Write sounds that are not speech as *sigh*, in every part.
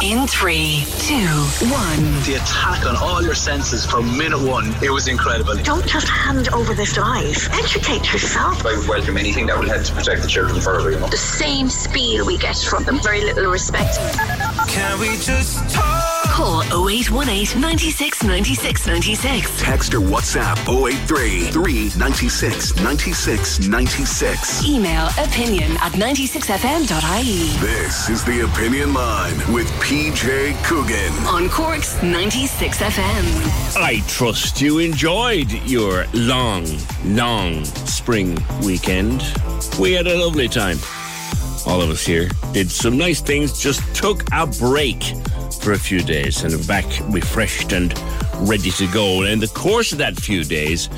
In three, two, one. The attack on all your senses from minute one, it was incredible. Don't just hand over this life. Educate yourself. I would welcome anything that would help to protect the children further, you know. The same spiel we get from them, very little respect. Can we just talk? Call 0818 96 96 96. Text or WhatsApp 083 396 96 96. Email opinion at 96fm.ie. This is the Opinion Line with PJ Coogan. On Cork's 96FM. I trust you enjoyed your long, long spring weekend. We had a lovely time. All of us here did some nice things, just took a break for a few days and are back refreshed and ready to go. And in the course of that few days,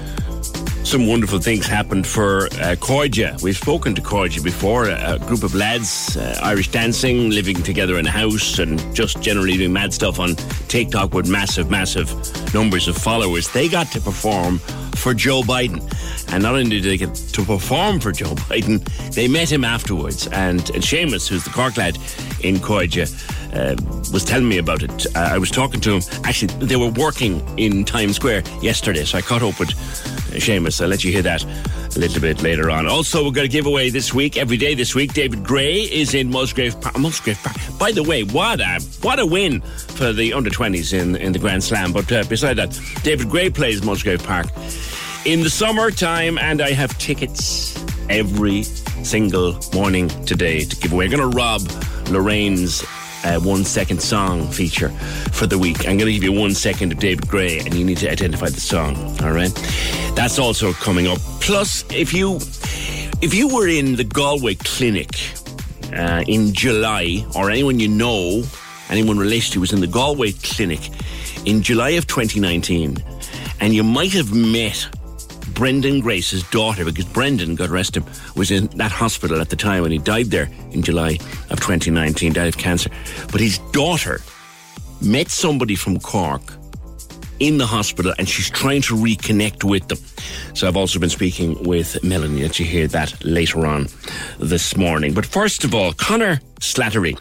some wonderful things happened for uh, Cairde. We've spoken to Cairde before, a, group of lads, uh, Irish dancing, living together in a house, and just generally doing mad stuff on TikTok with massive, massive numbers of followers. They got to perform for Joe Biden. And not only did they get to perform for Joe *laughs* Biden, they met him afterwards. And, and Seamus, who's the Cork lad in Cairde, uh, was telling me about it. Uh, I was talking to him. Actually, they were working in Times Square yesterday, so I caught up with Seamus. I'll let you hear that a little bit later on. Also, we've got a giveaway this week, every day this week. David Gray is in Musgrave Park. Musgrave Park. By the way, what a what a win for the under 20s in in the Grand Slam. But uh, beside that, David Gray plays Musgrave Park in the summertime, and I have tickets every single morning today to give away. I'm going to rob Lorraine's uh, one second song feature for the week. I'm going to give you one second of David Gray, and you need to identify the song. All right, that's also coming up. Plus, if you if you were in the Galway Clinic uh, in July, or anyone you know, anyone related to was in the Galway Clinic in July of 2019, and you might have met Brendan Grace's daughter, because Brendan, God rest him, was in that hospital at the time when he died there in July of 2019, died of cancer. But his daughter met somebody from Cork in the hospital and she's trying to reconnect with them. So I've also been speaking with Melanie, and you hear that later on this morning. But first of all, Connor Slattery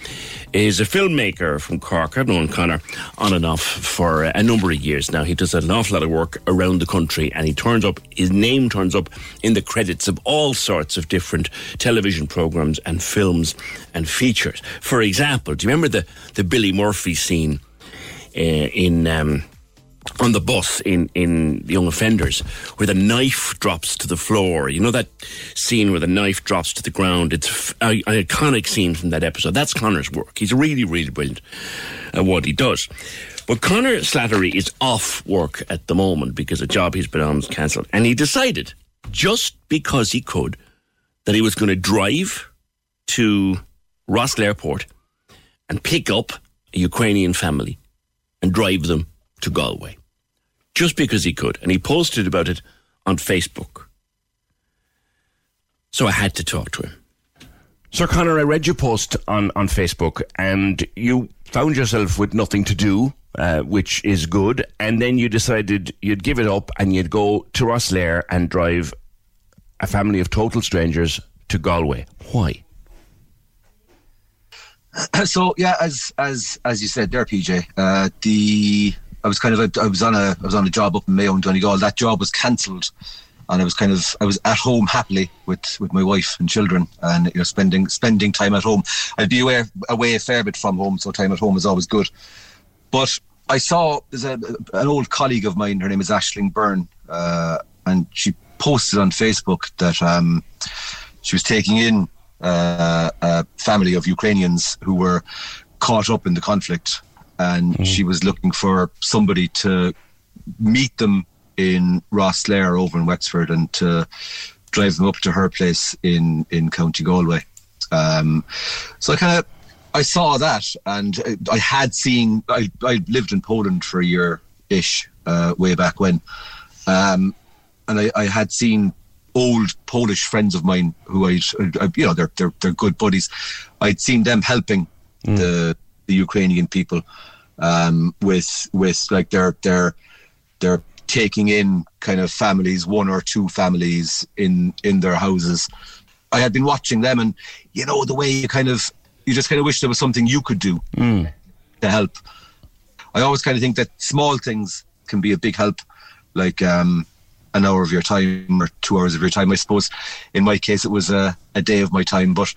is a filmmaker from Cork. I've known Connor on and off for a number of years now. He does an awful lot of work around the country and he turns up, his name turns up in the credits of all sorts of different television programs and films and features. For example, do you remember the, the Billy Murphy scene uh, in. Um, on the bus in, in Young Offenders where the knife drops to the floor. You know that scene where the knife drops to the ground? It's an iconic scene from that episode. That's Connor's work. He's really, really brilliant at what he does. But Connor Slattery is off work at the moment because a job he's been on was cancelled. And he decided, just because he could, that he was going to drive to Rosslare Europort and pick up a Ukrainian family and drive them to Galway just because he could. And he posted about it on Facebook. So I had to talk to him. Sir Connor, I read your post on, on Facebook and you found yourself with nothing to do, uh, which is good. And then you decided you'd give it up and you'd go to Rosslare and drive a family of total strangers to Galway. Why? *clears throat* So yeah, as as as you said there, PJ, uh, the I was kind of I was on a I was on a job up in Mayo and Donegal. That job was cancelled and I was kind of I was at home happily with, with my wife and children, and you know spending spending time at home. I'd be away away a fair bit from home, so time at home is always good. But I saw there's a, an old colleague of mine. Her name is Ashling Byrne, uh, and she posted on Facebook that um, she was taking in uh, a family of Ukrainians who were caught up in the conflict, and mm. she was looking for somebody to meet them in Rosslare over in Wexford and to drive them up to her place in in County Galway. Um, so I kind of I saw that, and I had seen. I I lived in Poland for a year ish uh, way back when, um, and I, I had seen old Polish friends of mine who I, you know, they're they're they're good buddies. I'd seen them helping mm. the the Ukrainian people um, with with like their their their taking in kind of families, one or two families in in their houses. I had been watching them, and you know the way you kind of you just kind of wish there was something you could do mm. to help. I always kind of think that small things can be a big help, like um, an hour of your time or two hours of your time. I suppose in my case it was a, a day of my time, but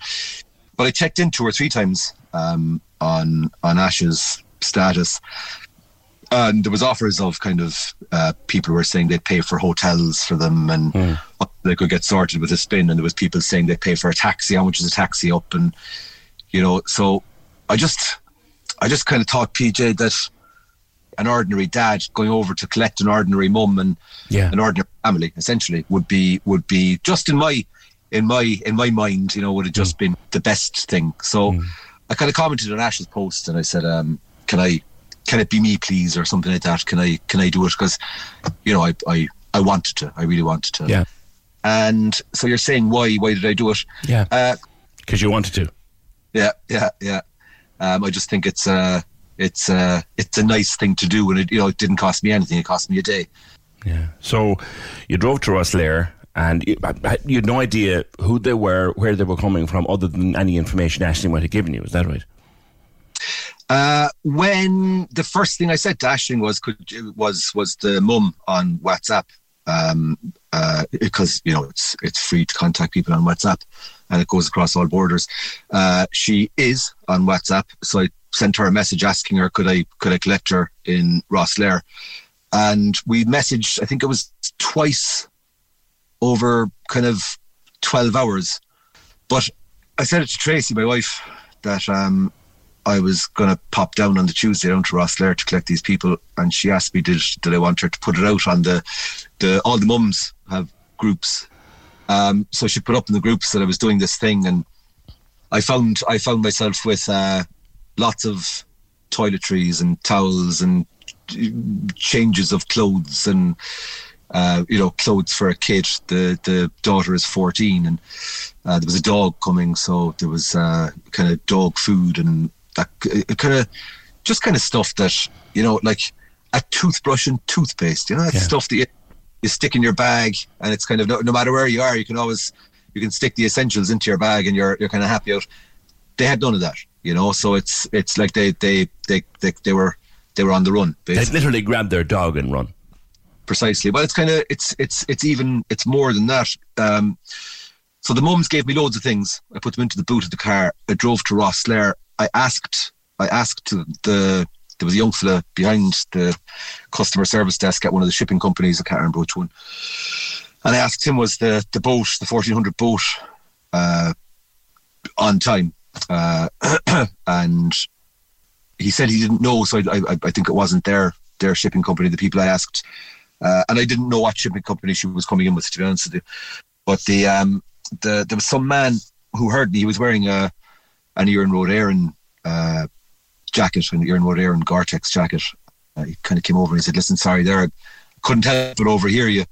but I checked in two or three times um, on on Ash's status, and there was offers of kind of uh, people were saying they'd pay for hotels for them and mm. they could get sorted with a spin and there was people saying they'd pay for a taxi how much is a taxi up and you know so i just i just kind of thought pj that an ordinary dad going over to collect an ordinary mum and yeah. an ordinary family essentially would be would be just in my in my in my mind you know would have just mm. been the best thing so mm. i kind of commented on ash's post and i said um, can i can it be me, please, or something like that? Can I can I do it? Because you know, I I I wanted to. I really wanted to. Yeah. And so you're saying why? Why did I do it? Yeah. Because uh, you wanted to. Yeah, yeah, yeah. Um, I just think it's uh it's uh it's a nice thing to do, and it you know it didn't cost me anything. It cost me a day. Yeah. So you drove to Rosslare and you, had no idea who they were, where they were coming from, other than any information Ashley might have given you. Is that right? Uh, when the first thing I said to Ashling was could was was the mum on WhatsApp um, uh, because you know it's it's free to contact people on WhatsApp and it goes across all borders. Uh, she is on WhatsApp, so I sent her a message asking her could I could I collect her in Rosslare, and we messaged. I think it was twice over kind of twelve hours, but I said it to Tracy, my wife, that um, I was going to pop down on the Tuesday down to Rosslare to collect these people, and she asked me did did I want her to put it out on the the all the mums have groups, um, so she put up in the groups that I was doing this thing, and I found I found myself with uh, lots of toiletries and towels and changes of clothes and uh, you know clothes for a kid. The the daughter is fourteen and. Uh, there was a dog coming, so there was uh, kind of dog food and that kind of just kind of stuff that you know, like a toothbrush and toothpaste. You know, that yeah. stuff that you, you stick in your bag, and it's kind of no, no matter where you are, you can always you can stick the essentials into your bag, and you're you're kind of happy out. They had none of that, you know. So it's it's like they they they they, they were they were on the run. They literally grabbed their dog and run. Precisely. Well, it's kind of it's it's it's even it's more than that. Um, so the mums gave me loads of things. I put them into the boot of the car. I drove to Rosslare I asked, I asked the there was a young fella behind the customer service desk at one of the shipping companies. I can't remember which one. And I asked him, was the the boat, the fourteen hundred boat, uh, on time? Uh, *clears throat* and he said he didn't know. So I, I, I, think it wasn't their their shipping company. The people I asked, uh, and I didn't know what shipping company she was coming in with. To be honest with you, but the um the there was some man who heard me. He was wearing a an Iarnród Éireann uh, jacket, an Iarnród Éireann Gore-Tex jacket. Uh, he kind of came over and he said, "Listen, sorry, there, I couldn't help but overhear you.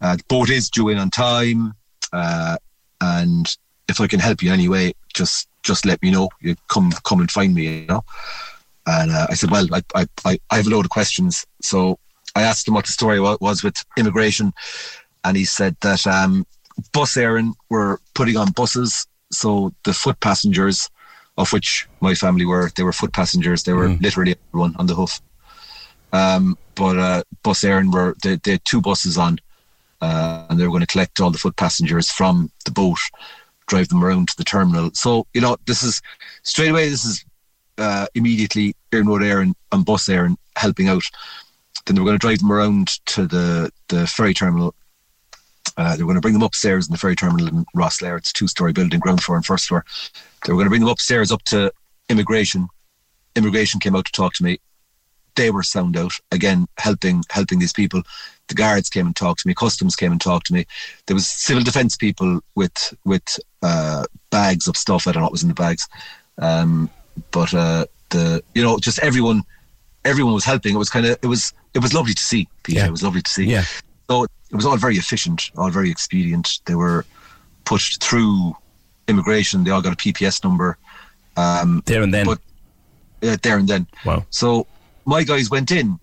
Uh, the boat is due in on time, uh, and if I can help you anyway, just just let me know. You come come and find me, you know." And uh, I said, "Well, I, I I have a load of questions, so." I asked him what the story was with immigration, and he said that um, Bus Éireann were putting on buses so the foot passengers, of which my family were, they were foot passengers. They were mm. literally everyone on the hoof. Um, but uh, Bus Éireann were they, they had two buses on, uh, and they were going to collect all the foot passengers from the boat, drive them around to the terminal. So you know, this is straight away. This is uh, immediately Iarnród Éireann, and Bus Éireann helping out. Then they were going to drive them around to the the ferry terminal. Uh, they were going to bring them upstairs in the ferry terminal in Rosslare. It's a two-story building, ground floor and first floor. They were going to bring them upstairs up to immigration. Immigration came out to talk to me. They were sound out again, helping helping these people. The guards came and talked to me. Customs came and talked to me. There was civil defence people with with uh, bags of stuff. I don't know what was in the bags, um, but uh, the you know just everyone everyone was helping. It was kind of it was it was lovely to see. PJ. Yeah. It was lovely to see. Yeah. So it was all very efficient, all very expedient. They were pushed through immigration. They all got a PPS number. Um, there and then. But uh, there and then. Wow. So my guys went in,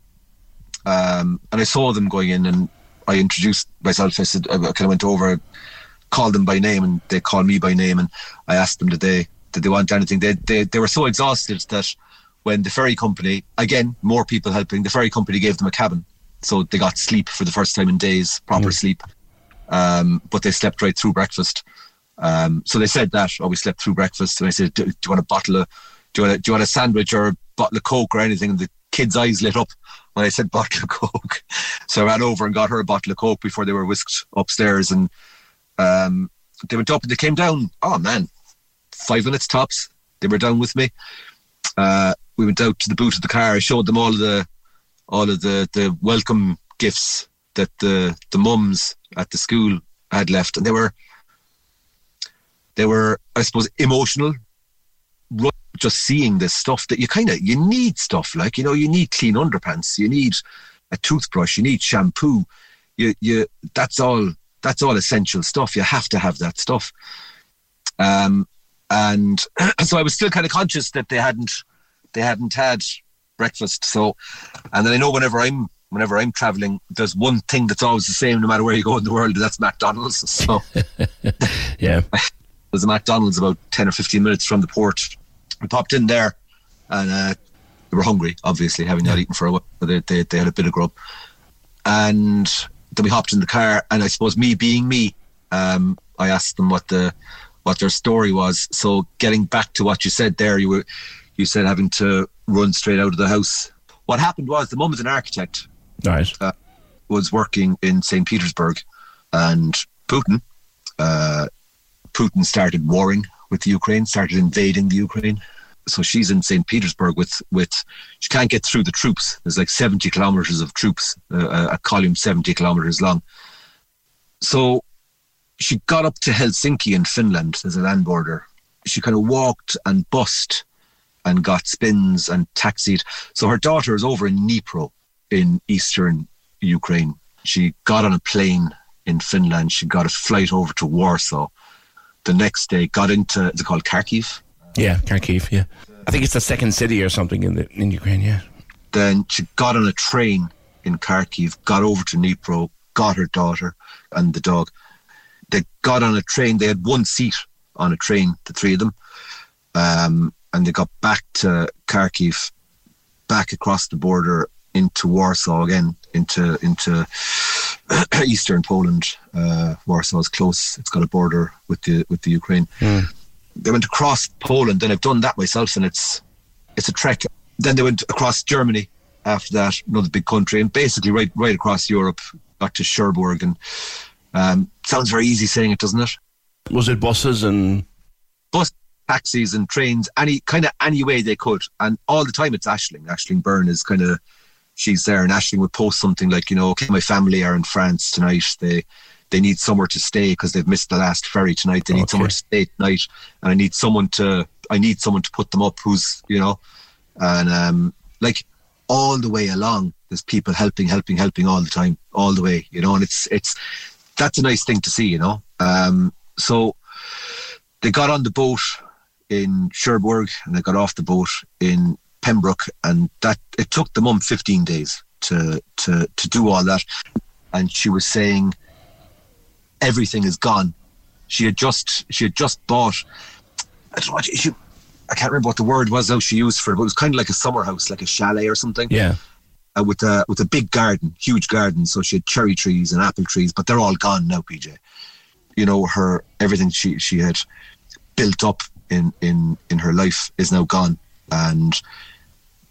um, and I saw them going in, and I introduced myself. I said I kind of went over, called them by name, and they called me by name, and I asked them did they did they want anything. They they they were so exhausted that when the ferry company again more people helping, the ferry company gave them a cabin, so they got sleep for the first time in days, proper sleep. Um, but they slept right through breakfast. Um, so they said that, oh, we slept through breakfast. And I said, do, do you want a bottle of, do you want a, do you want a sandwich or a bottle of Coke or anything? And the kids' eyes lit up when I said *laughs* bottle of Coke. So I ran over and got her a bottle of Coke before they were whisked upstairs. And um, they went up and they came down. Oh, man, five minutes tops. They were down with me. Uh, we went out to the boot of the car. I showed them all of the, all of the, the welcome gifts that the, the mums at the school had left. And they were, they were, I suppose, emotional. Just seeing this stuff that you kind of you need stuff like you know you need clean underpants, you need a toothbrush, you need shampoo. You you that's all that's all essential stuff. You have to have that stuff. Um, and *clears throat* so I was still kind of conscious that they hadn't they hadn't had breakfast. So, and then I know whenever I'm whenever I'm traveling, there's one thing that's always the same no matter where you go in the world. and That's McDonald's. *laughs* So *laughs* yeah. *laughs* there's a McDonald's about 10 or 15 minutes from the port. We popped in there and uh, they were hungry, obviously, having not eaten for a while. They, they, they had a bit of grub. And then we hopped in the car. And I suppose me being me, um, I asked them what the what their story was. So getting back to what you said there, you were you said having to run straight out of the house. What happened was the mum is an architect Right. uh, was working in St. Petersburg, and Putin, uh, Putin started warring with the Ukraine, started invading the Ukraine. So she's in St. Petersburg with with she can't get through the troops. There's like 70 kilometers of troops, uh, a column 70 kilometers long. So she got up to Helsinki in Finland. There's a land border. She kind of walked and bussed and got spins and taxied. So her daughter is over in Dnipro in eastern Ukraine. She got on a plane in Finland. She got a flight over to Warsaw. The next day, got into is it called Kharkiv? Yeah, Kharkiv. Yeah, I think it's the second city or something in the in Ukraine. Yeah. Then she got on a train in Kharkiv, got over to Dnipro, got her daughter and the dog. They got on a train. They had one seat on a train, the three of them, um, and they got back to Kharkiv, back across the border into Warsaw again, into into *clears throat* eastern Poland. Uh, Warsaw is close; it's got a border with the with the Ukraine. They went across Poland, and I've done that myself, and it's it's a trek. Then they went across Germany after that, another big country, and basically right right across Europe, back to Cherbourg, and um, sounds very easy saying it, doesn't it? Was it buses and bus taxis and trains, any kind of any way they could, and all the time it's Ashling. Ashling Byrne is kind of she's there, and Ashling would post something like, you know, okay, my family are in France tonight. They they need somewhere to stay because they've missed the last ferry tonight. They need Okay. somewhere to stay tonight, and I need someone to I need someone to put them up who's you know, and um like all the way along, there's people helping, helping, helping all the time, all the way, you know, and it's it's that's a nice thing to see, you know. Um, so they got on the boat in Cherbourg and they got off the boat in Pembroke, and that it took the mum 15 days to to to do all that. And she was saying everything is gone. She had just she had just bought. I don't know what she. I can't remember what the word was. How she used for it, but it was kind of like a summer house, like a chalet or something yeah? uh, with a with a big garden, huge garden. So she had cherry trees and apple trees, but they're all gone now, PJ. You know, her everything she she had built up in in in her life is now gone, and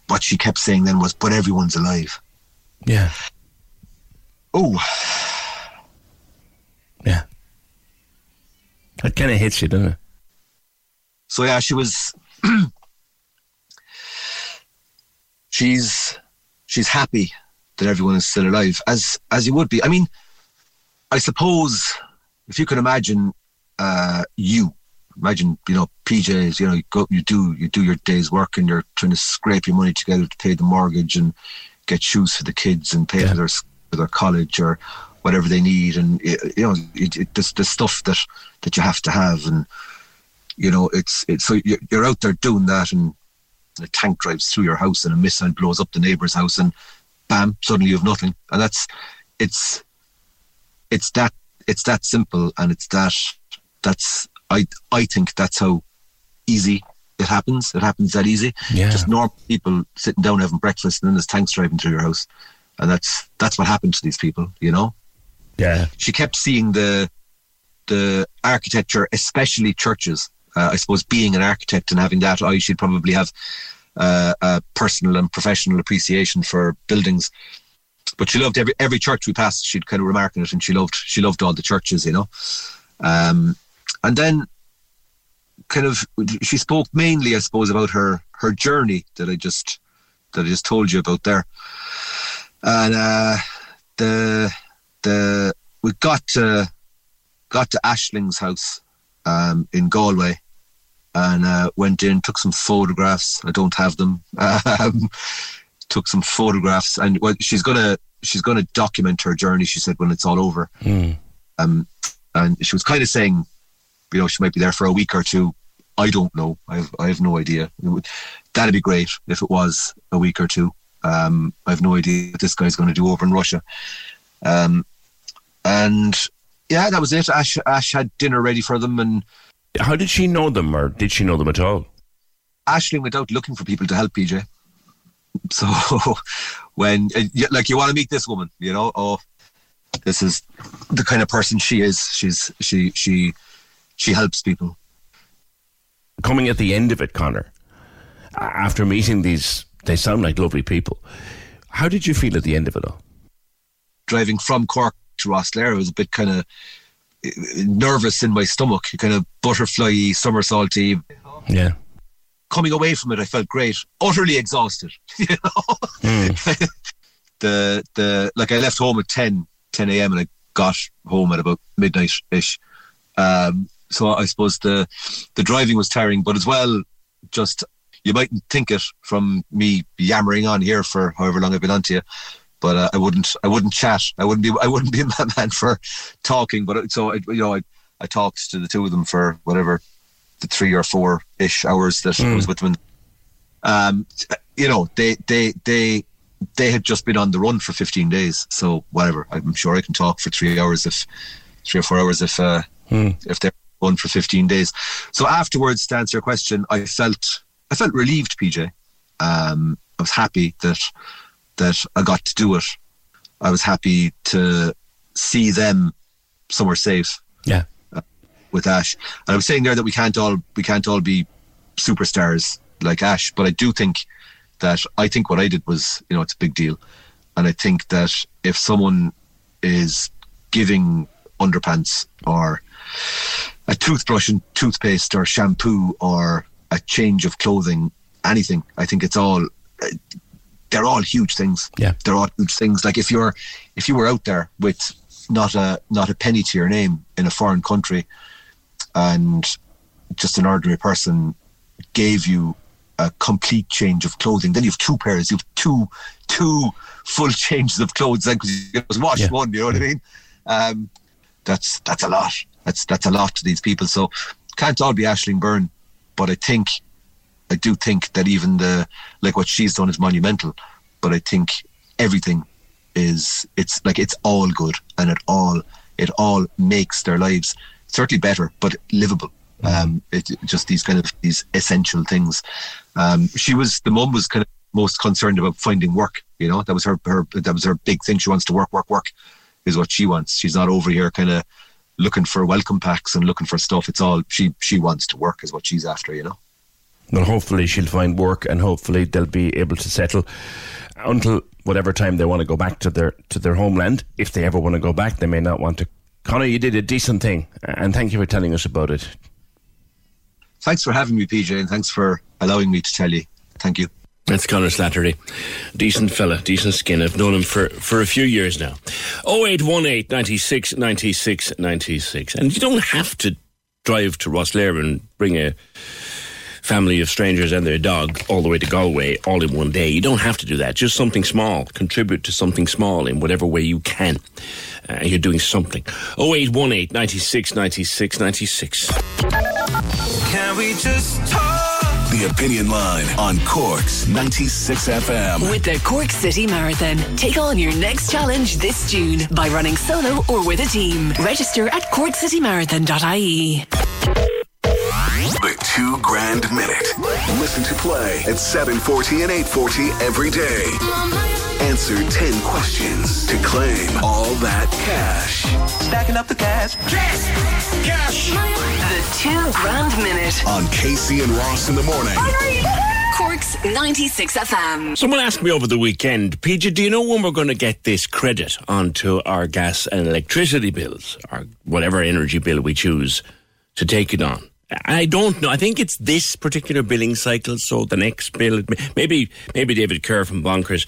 what she kept saying then was, "But everyone's alive." Yeah. Oh. Yeah. That kind of hits you, doesn't it? So yeah, she was. *clears throat* she's she's happy that everyone is still alive, as as you would be. I mean, I suppose if you can imagine uh, you imagine you know PJs, you know, you go, you do you do your day's work and you're trying to scrape your money together to pay the mortgage and get shoes for the kids and pay yeah. for their for their college or whatever they need, and you know, it, it, the, the stuff that that you have to have, and you know, it's it's so you're out there doing that, and a tank drives through your house, and a missile blows up the neighbour's house, and bam, suddenly you have nothing, and that's it's it's that it's that simple, and it's that that's I I think that's how easy it happens. It happens that easy. Yeah. Just normal people sitting down having breakfast, and then there's tanks driving through your house, and that's that's what happened to these people. You know. Yeah. She kept seeing the the architecture, especially churches. Uh, I suppose being an architect and having that eye, she'd probably have uh, a personal and professional appreciation for buildings. But she loved every every church we passed. She'd kind of remark on it, and she loved she loved all the churches, you know. Um, and then kind of she spoke mainly, I suppose, about her her journey that I just that I just told you about there, and uh, the the we got to got to Ashling's house um, in Galway and uh, went in, took some photographs. I don't have them. *laughs* Um, took some photographs, and well, she's gonna she's gonna document her journey. She said when it's all over. Mm. Um, and she was kind of saying, you know, she might be there for a week or two. I don't know. I have, I have no idea. Would, that'd be great if it was a week or two. Um, I have no idea what this guy's going to do over in Russia. Um, and yeah, that was it. Ash, Ash had dinner ready for them. And how did she know them, or did she know them at all? Ashley went out looking for people to help PJ. So *laughs* when, uh, like, you want to meet this woman, you know, oh, this is the kind of person she is. She's she she she helps people. Coming at the end of it, Connor, after meeting these, they sound like lovely people. How did you feel at the end of it all? Driving from Cork to Rosslare, I was a bit kind of nervous in my stomach, kind of butterfly, somersaulty. Yeah. Coming away from it, I felt great. Utterly exhausted. *laughs* You know, mm. *laughs* the the like I left home at 10, 10 a.m. and I got home at about midnight ish. Um, so I suppose the the driving was tiring, but as well, just you mightn't think it from me yammering on here for however long I've been on to you, but uh, I wouldn't I wouldn't chat. I wouldn't be I wouldn't be *laughs* a man for talking. But so I, you know I I talked to the two of them for whatever the three or four ish hours that mm. I was with them. Um, you know they they they they had just been on the run for 15 days. So whatever, I'm sure I can talk for three hours if three or four hours if uh, mm. if they're on for 15 days. So afterwards, to answer your question, I felt I felt relieved, PJ. Um, I was happy that that I got to do it. I was happy to see them somewhere safe. Yeah. Uh, with Ash, and I was saying there that we can't all we can't all be superstars like Ash, but I do think that I think what I did was you know it's a big deal, and I think that if someone is giving underpants or a toothbrush and toothpaste or shampoo or a change of clothing, anything. I think it's all they're all huge things. Yeah, they're all huge things. Like if you're if you were out there with not a not a penny to your name in a foreign country, and just an ordinary person gave you a complete change of clothing, then you have two pairs. You have two two full *laughs* changes of clothes. Then because you was wash yeah. one, you know what I mean? Um, that's that's a lot. That's that's a lot to these people. So can't all be Ashling Byrne, but I think I do think that even the like what she's done is monumental. But I think everything is it's like it's all good and it all it all makes their lives certainly better but livable. Um, it, just these kind of these essential things. Um, she was the mum was kind of most concerned about finding work. You know, that was her, her that was her big thing. She wants to work, work, work, is what she wants. She's not over here kind of looking for welcome packs and looking for stuff. It's all she she wants to work is what she's after. You know. Well, hopefully she'll find work, and hopefully they'll be able to settle until whatever time they want to go back to their to their homeland. If they ever want to go back, they may not want to. Connor, you did a decent thing, and thank you for telling us about it. Thanks for having me, PJ, and thanks for allowing me to tell you. Thank you. That's Connor Slattery. Decent fella, decent skin. I've known him for, for a few years now. 0818 96 96 96. And you don't have to drive to Rosslare and bring a family of strangers and their dog all the way to Galway all in one day. You don't have to do that. Just something small. Contribute to something small in whatever way you can. Uh, you're doing something. 0818 96 96 96. Can we just talk? The Opinion Line on Cork's 96 FM. With the Cork City Marathon. Take on your next challenge this June by running solo or with a team. Register at corkcitymarathon.ie. The two grand minute. Listen to play at 740 and 840 every day. Answer 10 questions to claim all that cash. Stacking up the cash. Cash! Cash! The two grand minute. On Casey and Ross in the morning. Cork's 96 FM. Someone asked me over the weekend, PJ, do you know when we're going to get this credit onto our gas and electricity bills, or whatever energy bill we choose to take it on? I don't know. I think it's this particular billing cycle. So the next bill, maybe maybe David Kerr from Bonkers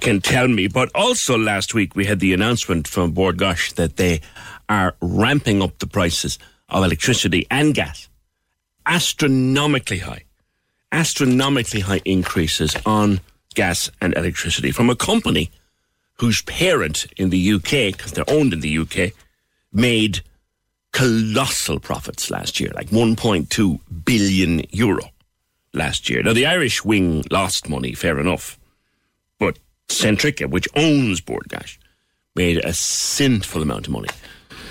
can tell me. But also last week we had the announcement from Bord Gáis that they are ramping up the prices of electricity and gas astronomically high, astronomically high increases on gas and electricity from a company whose parent in the UK, because they're owned in the UK, made colossal profits last year, like 1.2 billion euro last year. Now, the Irish wing lost money, fair enough, but Centrica, uh, which owns Bord Gáis, made a sinful amount of money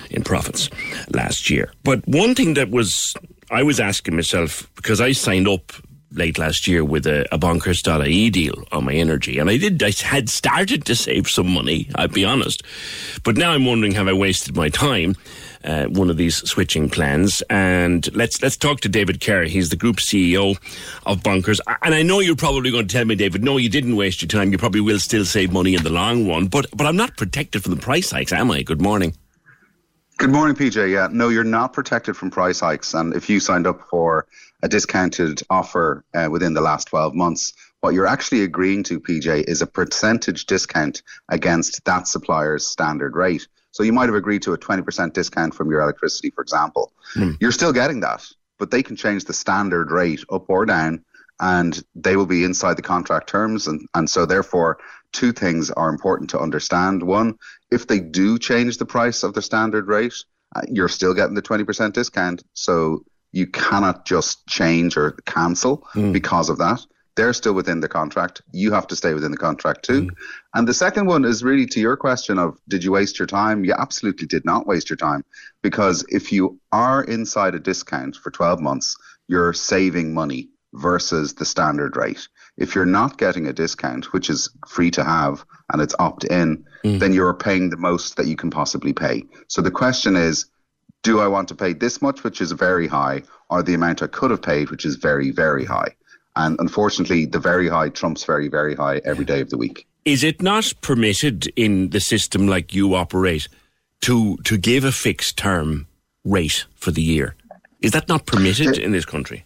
in profits last year. But one thing that was, I was asking myself, because I signed up late last year with a, a bonkers.ie deal on my energy. And I did, I had started to save some money, I'll be honest. But now I'm wondering, have I wasted my time? Uh, one of these switching plans. And let's let's talk to David Kerr. He's the group CEO of Bonkers. And I know you're probably going to tell me, David, no, you didn't waste your time. You probably will still save money in the long run. But but I'm not protected from the price hikes, am I? Good morning. Good morning, PJ. Yeah, no, you're not protected from price hikes. And if you signed up for a discounted offer uh, within the last 12 months, what you're actually agreeing to, PJ, is a percentage discount against that supplier's standard rate. So you might have agreed to a 20% discount from your electricity, for example. Mm. You're still getting that, but they can change the standard rate up or down and they will be inside the contract terms. And, and so, therefore, two things are important to understand. One, if they do change the price of the standard rate, uh, you're still getting the 20% discount. So you cannot just change or cancel Mm. because of that. They're still within the contract. You have to stay within the contract too. Mm-hmm. And the second one is really to your question of did you waste your time? You absolutely did not waste your time because if you are inside a discount for 12 months, you're saving money versus the standard rate. If you're not getting a discount, which is free to have and it's opt in, mm. then you're paying the most that you can possibly pay. So the question is, do I want to pay this much, which is very high, or the amount I could have paid, which is very, very high? And unfortunately, the very high trumps very, very high every day of the week. Is it not permitted in the system like you operate to to give a fixed term rate for the year? Is that not permitted in this country?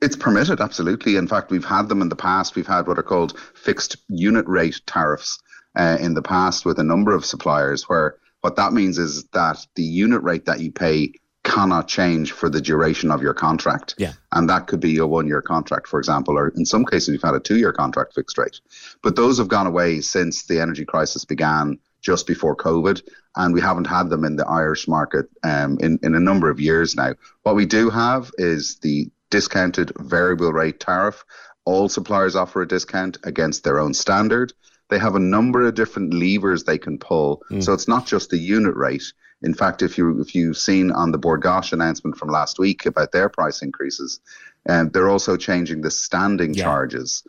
It's permitted, absolutely. In fact, we've had them in the past. We've had what are called fixed unit rate tariffs uh, in the past with a number of suppliers, where what that means is that the unit rate that you pay cannot change for the duration of your contract. Yeah. And that could be a one year contract, for example, or in some cases, we've had a two year contract fixed rate. But those have gone away since the energy crisis began just before COVID, and we haven't had them in the Irish market um, in, in a number of years now. What we do have is the discounted variable rate tariff. All suppliers offer a discount against their own standard. They have a number of different levers they can pull. So it's not just the unit rate. In fact, if you if you've seen on the Bord Gáis announcement from last week about their price increases, um, they're also changing the standing Yeah. charges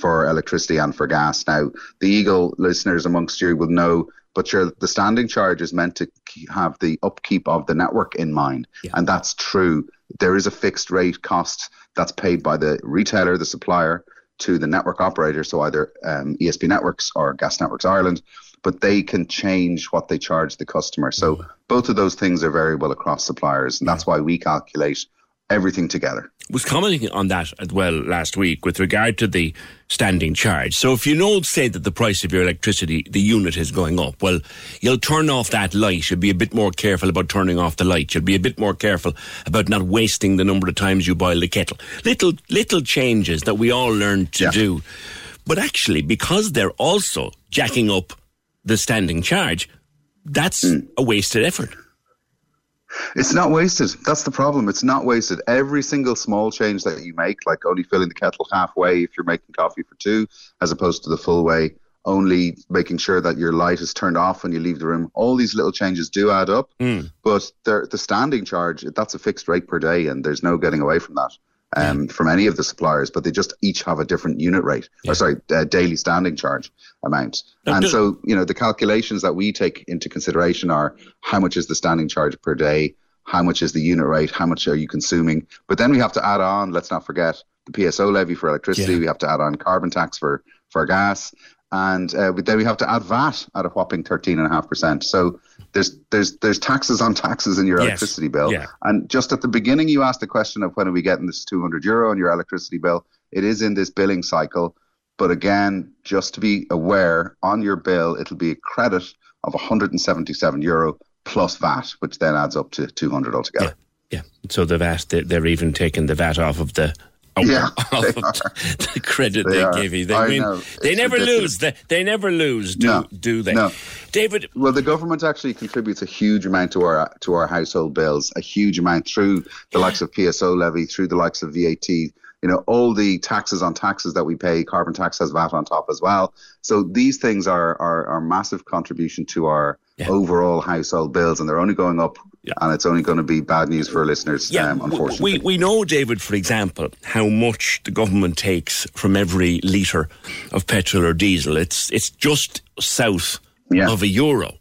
for electricity and for gas. Now, the Eagle listeners amongst you will know, but your, the standing charge is meant to have the upkeep of the network in mind. Yeah. And that's true. There is a fixed rate cost that's paid by the retailer, the supplier, to the network operator, so either um, ESB Networks or Gas Networks Ireland, but they can change what they charge the customer. So mm. both of those things are variable across suppliers, and that's why we calculate everything together. Was commenting on that as well last week with regard to the standing charge. So if you know, say that the price of your electricity, the unit is going up, well, you'll turn off that light. You'll be a bit more careful about turning off the light. You'll be a bit more careful about not wasting the number of times you boil the kettle. Little, little changes that we all learn to yeah. do. But actually, because they're also jacking up the standing charge, that's mm. a wasted effort. It's not wasted. That's the problem. It's not wasted. Every single small change that you make, like only filling the kettle halfway if you're making coffee for two, as opposed to the full way, only making sure that your light is turned off when you leave the room. All these little changes do add up, mm. but the standing charge, that's a fixed rate per day, and there's no getting away from that um, from any of the suppliers, but they just each have a different unit rate, yeah. or sorry, uh, daily standing charge amount. And so, you know, the calculations that we take into consideration are how much is the standing charge per day, how much is the unit rate, how much are you consuming. But then we have to add on, let's not forget, the PSO levy for electricity. Yeah. We have to add on carbon tax for for gas, and uh, then we have to add VAT at a whopping thirteen and a half percent. So there's there's there's taxes on taxes in your yes. electricity bill. Yeah. And just at the beginning, you asked the question of when are we getting this 200 euro on your electricity bill? It is in this billing cycle, but again, just to be aware, on your bill it'll be a credit of 177 euro plus VAT, which then adds up to 200 altogether. Yeah. yeah. So the VAT, they're even taking the VAT off of the Oh, yeah, *laughs* oh, *laughs* the credit they, they give you. They win. They never ridiculous. lose. They, they never lose, do, no, do they? No. David Well the government actually contributes a huge amount to our to our household bills, a huge amount through the likes of PSO levy, through the likes of VAT, you know, all the taxes on taxes that we pay, carbon tax has VAT on top as well. So these things are are, are massive contribution to our yeah. overall household bills and they're only going up yeah. And it's only going to be bad news for listeners, yeah. Um, unfortunately. We, we know, David, for example, how much the government takes from every litre of petrol or diesel. It's, it's just south yeah. of a euro.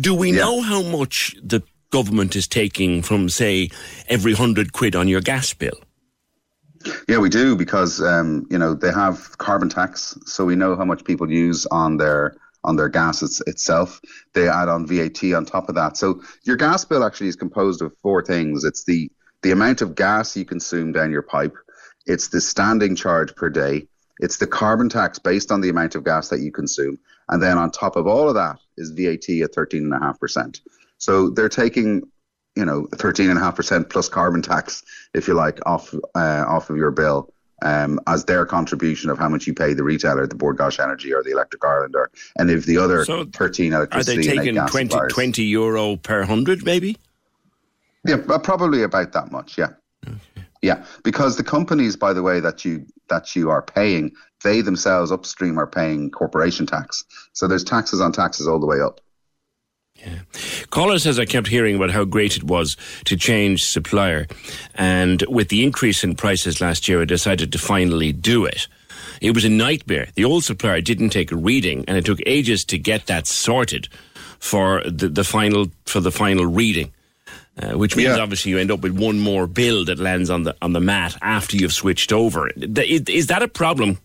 Do we yeah. know how much the government is taking from, say, every hundred quid on your gas bill? Yeah, we do because um, you know they have carbon tax, so we know how much people use on their on their gas it's, itself. They add on VAT on top of that. So your gas bill actually is composed of four things. It's the the amount of gas you consume down your pipe. It's the standing charge per day. It's the carbon tax based on the amount of gas that you consume. And then on top of all of that is VAT at 13.5%. So they're taking, you know, 13.5% plus carbon tax, if you like, off uh, off of your bill um, as their contribution of how much you pay the retailer, the Bord Gáis Energy or the Electric Ireland or any of the other so 13 electricity Are they taking 20, 20, euro per hundred, maybe? Yeah, probably about that much. Yeah. Okay. Yeah, because the companies, by the way, that you that you are paying, they themselves upstream are paying corporation tax. So there's taxes on taxes all the way up. Yeah. Caller says I kept hearing about how great it was to change supplier. And with the increase in prices last year, I decided to finally do it. It was a nightmare. The old supplier didn't take a reading, and it took ages to get that sorted for the, the final for the final reading. Uh, which means yeah. obviously you end up with one more bill that lands on the on the mat after you've switched over. Is that a problem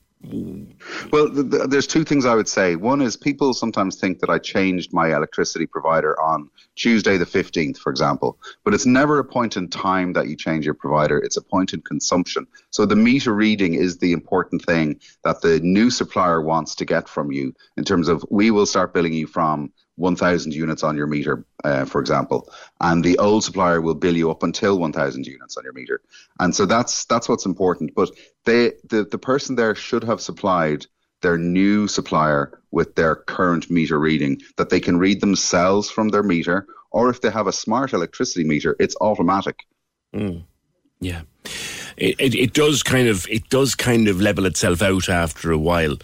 well, th- th- there's two things I would say. One is people sometimes think that I changed my electricity provider on Tuesday the 15th, for example, but it's never a point in time that you change your provider. It's a point in consumption. So the meter reading is the important thing that the new supplier wants to get from you in terms of we will start billing you from 1,000 units on your meter, uh, for example, and the old supplier will bill you up until 1,000 units on your meter, and so that's that's what's important. But they the the person there should have supplied their new supplier with their current meter reading that they can read themselves from their meter, or if they have a smart electricity meter, it's automatic. Mm. Yeah. It, it, it does kind of it does kind of level itself out after a while.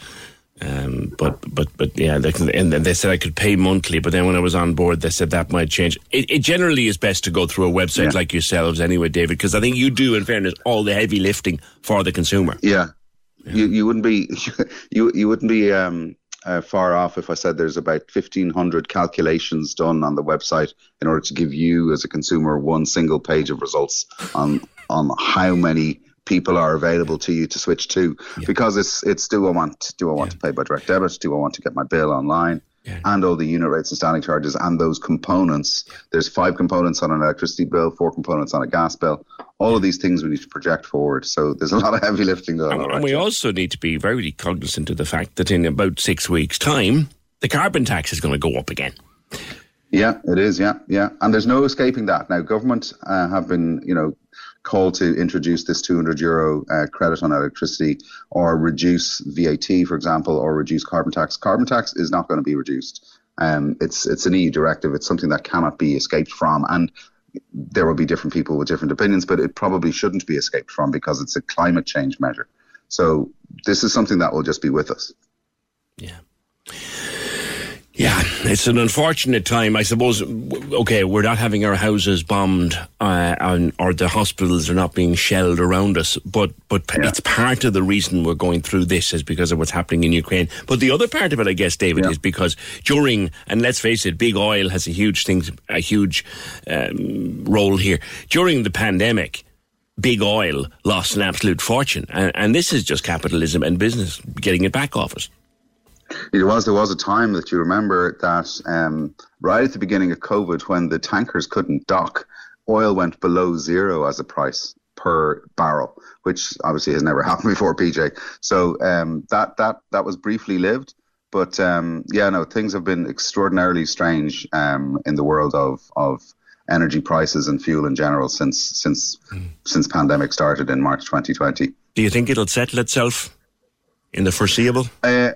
Um, but but but yeah, they and they said I could pay monthly. But then when I was on board, they said that might change. It, it generally is best to go through a website yeah. like yourselves, anyway, David, because I think you do, in fairness, all the heavy lifting for the consumer. Yeah, You you wouldn't be *laughs* you you wouldn't be um, uh, far off if I said there's about 1,500 calculations done on the website in order to give you, as a consumer, one single page of results on on how many people are available to you to switch to. Yeah. Because it's it's do I want do I want yeah. to pay by direct debit? Do I want to get my bill online? Yeah. And all the unit rates and standing charges and those components. There's five components on an electricity bill, four components on a gas bill. All of these things we need to project forward. So there's a lot of heavy lifting going and, on. And we also need to be very cognizant of the fact that in about six weeks' time, the carbon tax is going to go up again. Yeah, it is. Yeah, yeah, and there's no escaping that. Now, government uh, have been, you know, called to introduce this 200 euro uh, credit on electricity, or reduce VAT, for example, or reduce carbon tax. Carbon tax is not going to be reduced. Um, it's it's an EU directive. It's something that cannot be escaped from, and there will be different people with different opinions, but it probably shouldn't be escaped from because it's a climate change measure. So this is something that will just be with us. Yeah. Yeah, it's an unfortunate time. I suppose, okay, we're not having our houses bombed uh, and, or the hospitals are not being shelled around us, but, but yeah. it's part of the reason we're going through this is because of what's happening in Ukraine. But the other part of it, I guess, David, yeah. is because during, and let's face it, big oil has a huge thing, a huge um, role here. During the pandemic, big oil lost an absolute fortune. And, and this is just capitalism and business getting it back off us. It was there was a time that you remember that um, right at the beginning of COVID, when the tankers couldn't dock, oil went below zero as a price per barrel, which obviously has never *laughs* happened before, PJ. So um, that that that was briefly lived, but um, yeah, no, things have been extraordinarily strange um, in the world of of energy prices and fuel in general since since mm. since pandemic started in March 2020. Do you think it'll settle itself in the foreseeable? Uh,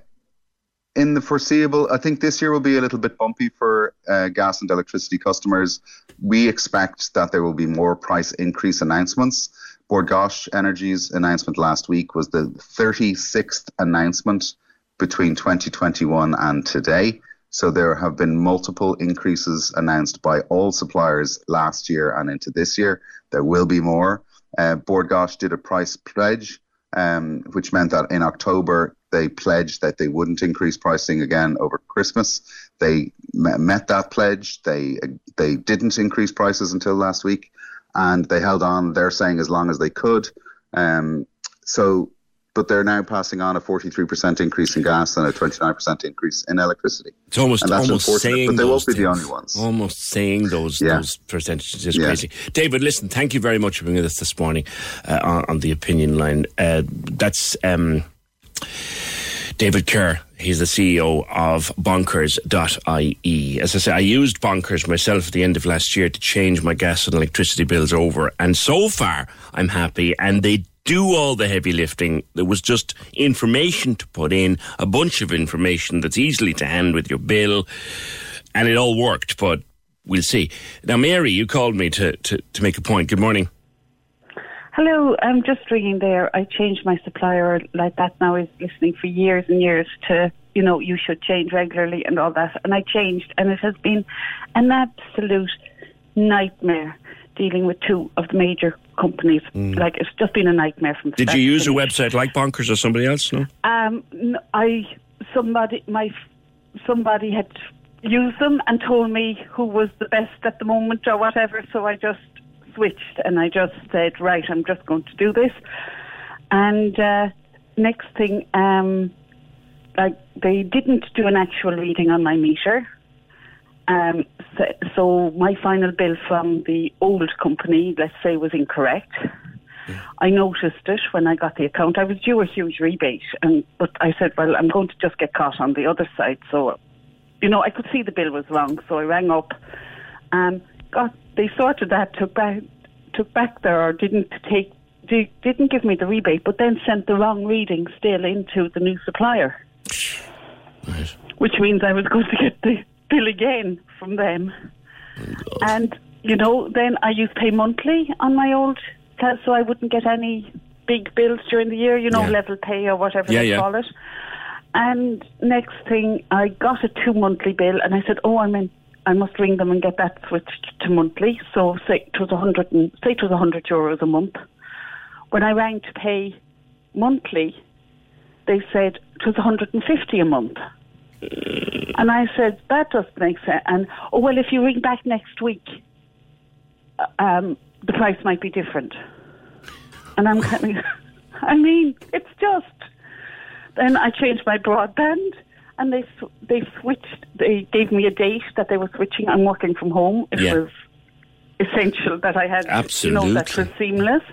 in the foreseeable, I think this year will be a little bit bumpy for uh, gas and electricity customers. We expect that there will be more price increase announcements. Gáis Energy's announcement last week was the 36th announcement between 2021 and today. So there have been multiple increases announced by all suppliers last year and into this year. There will be more. Uh, Gáis did a price pledge, um, which meant that in October they pledged that they wouldn't increase pricing again over Christmas. They met that pledge. They they didn't increase prices until last week, and they held on. They're saying as long as they could. Um, so, but they're now passing on a 43% increase in gas and a 29% increase in electricity. It's almost almost saying but they won't be the only ones. Almost saying those yeah. those percentages is yeah. crazy. David, listen, thank you very much for being with us this morning uh, on, on, the opinion line. Uh, that's. Um, David Kerr, he's the CEO of bonkers.ie. As I say, I used Bonkers myself at the end of last year to change my gas and electricity bills over. And so far, I'm happy. And they do all the heavy lifting. There was just information to put in, a bunch of information that's easily to hand with your bill. And it all worked, but we'll see. Now, Mary, you called me to, to, to make a point. Good morning. Hello, I'm just ringing there. I changed my supplier like that now is listening for years and years to, you know, you should change regularly and all that. And I changed and it has been an absolute nightmare dealing with two of the major companies. Mm. Like it's just been a nightmare from Did you use a website like Bonkers or somebody else? No. Um, I somebody my somebody had used them and told me who was the best at the moment or whatever. So I just switched and I just said, right, I'm just going to do this. And uh, next thing, um, like they didn't do an actual reading on my meter. Um, so, so, my final bill from the old company, let's say, was incorrect. Yeah. I noticed it when I got the account. I was due a huge rebate, and but I said, well, I'm going to just get caught on the other side. So, you know, I could see the bill was wrong. So I rang up, and got they sorted that, took back took back there or didn't take didn't give me the rebate, but then sent the wrong reading still into the new supplier. Right. Which means I was going to get the bill again from them. Oh and you know, then I used to pay monthly on my old, so I wouldn't get any big bills during the year. You know, yeah. level pay or whatever yeah, they yeah. call it. And next thing, I got a two monthly bill, and I said, "Oh, I'm in I must ring them and get that switched to monthly. So say it was a hundred and say it was a hundred euros a month. When I rang to pay monthly, they said it was 150 a month. And I said, that doesn't make sense. And, oh, well, if you ring back next week, uh, um, the price might be different. And I'm kind of, *laughs* I mean, it's just. Then I changed my broadband, and they they switched. They gave me a date that they were switching. I'm working from home. It Yeah. was essential that I had, you know, that was Absolutely. seamless.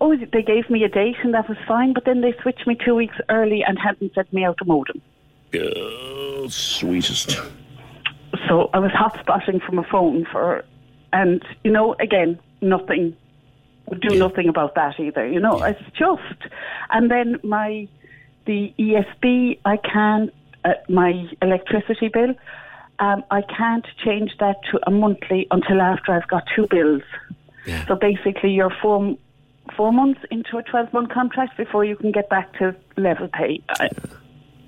Oh, they gave me a date, and that was fine. But then they switched me two weeks early and hadn't sent me out a modem. Oh, sweetest. So I was hotspotting from a phone for, and you know, again, nothing would do nothing about that either. You know, it's just, and then my the ESB, I can't uh, my electricity bill, um, I can't change that to a monthly until after I've got two bills. So basically, you're four four months into a twelve month contract before you can get back to level pay. I,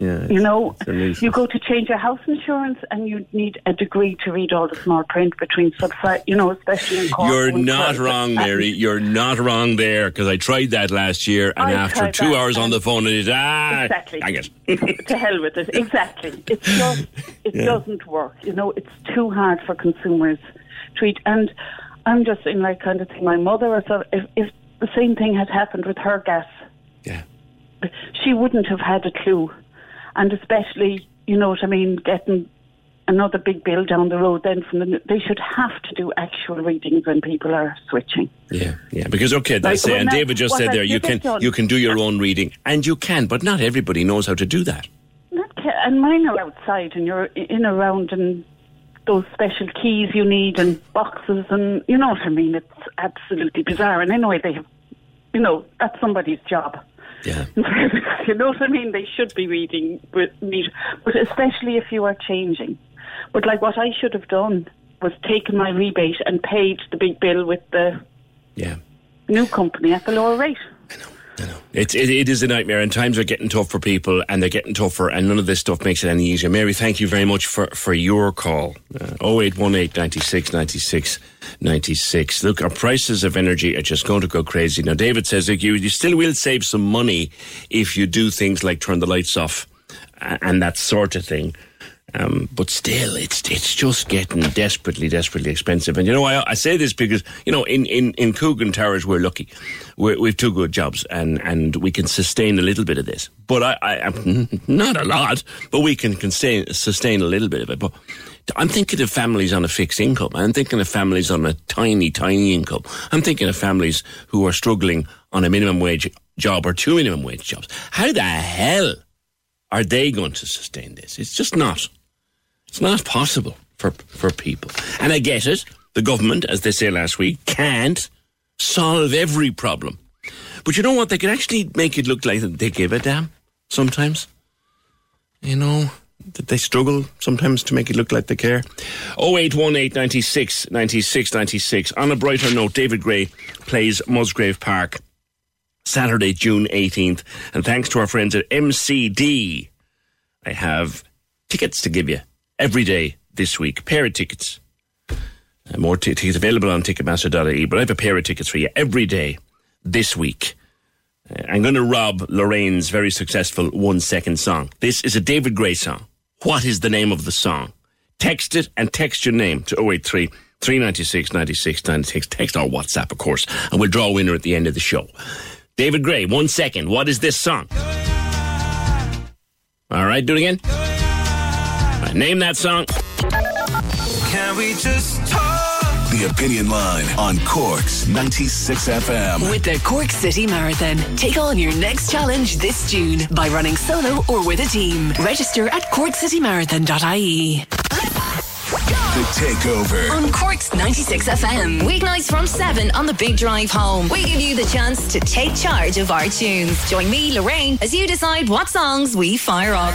Yeah, you know, it's a nuisance. you go to change your house insurance and you need a degree to read all the small print between subside, you know, especially in Cork. You're not wrong, Mary. You're not wrong there because I tried that last year, and I after two that, hours on the phone, it is ah, Exactly. dang it. to hell with it. Exactly. It's *laughs* just, it Yeah. doesn't work. You know, it's too hard for consumers to eat. And I'm just in like kind of thing. My mother, or so, if, if the same thing had happened with her gas, Yeah. she wouldn't have had a clue. And especially, you know what I mean, getting another big bill down the road then from the, they should have to do actual readings when people are switching. Yeah, yeah. Because okay, they Like, say, when and I- David just said I there, you can done. you can do your own reading, and you can, but not everybody knows how to do that. And mine are outside, and you're in around and those special keys you need and boxes, and you know what I mean. It's absolutely bizarre. And anyway, they have, you know, that's somebody's job. Yeah. *laughs* you know what I mean? They should be reading but especially if you are changing. But like what I should have done was taken my rebate and paid the big bill with the Yeah. new company at the lower rate. It's it, it is a nightmare, and times are getting tough for people, and they're getting tougher, and none of this stuff makes it any easier. Mary, thank you very much for, for your call. Uh, 0818 96 96 96. Look, our prices of energy are just going to go crazy. Now, David says that you, you still will save some money if you do things like turn the lights off a- and that sort of thing. Um, but still, it's it's just getting desperately, desperately expensive. And you know, I, I say this because you know, in in in Coogan Towers, we're lucky. We're, we've two good jobs, and and we can sustain a little bit of this. But I, I *laughs* not a lot, but we can sustain sustain a little bit of it. But I'm thinking of families on a fixed income. I'm thinking of families on a tiny, tiny income. I'm thinking of families who are struggling on a minimum wage job or two minimum wage jobs. How the hell are they going to sustain this? It's just not. It's not possible for for people. And I get it. The government, as they say last week, can't solve every problem. But you know what? They can actually make it look like they give a damn sometimes. You know, that they struggle sometimes to make it look like they care. 0818 96 96 96. On a brighter note, David Gray plays Musgrave Park Saturday, June 18th. And thanks to our friends at MCD, I have tickets to give you every day this week. Pair of tickets. Uh, more t- tickets available on Ticketmaster.ie, but I have a pair of tickets for you every day this week. Uh, I'm going to rob Lorraine's very successful one second song. This is a David Gray song. What is the name of the song? Text it and text your name to 083 396 96 96. Text or WhatsApp, of course, and we'll draw a winner at the end of the show. David Gray, one second. What is this song? All right, do it again. All right, name that song. Can we just talk? The Opinion Line on Cork's 96 FM. With the Cork City Marathon, take on your next challenge this June by running solo or with a team. Register at corkcitymarathon.ie. The Takeover. On Cork's 96 FM. Weeknights from 7 on the Big Drive Home. We give you the chance to take charge of our tunes. Join me, Lorraine, as you decide what songs we fire up.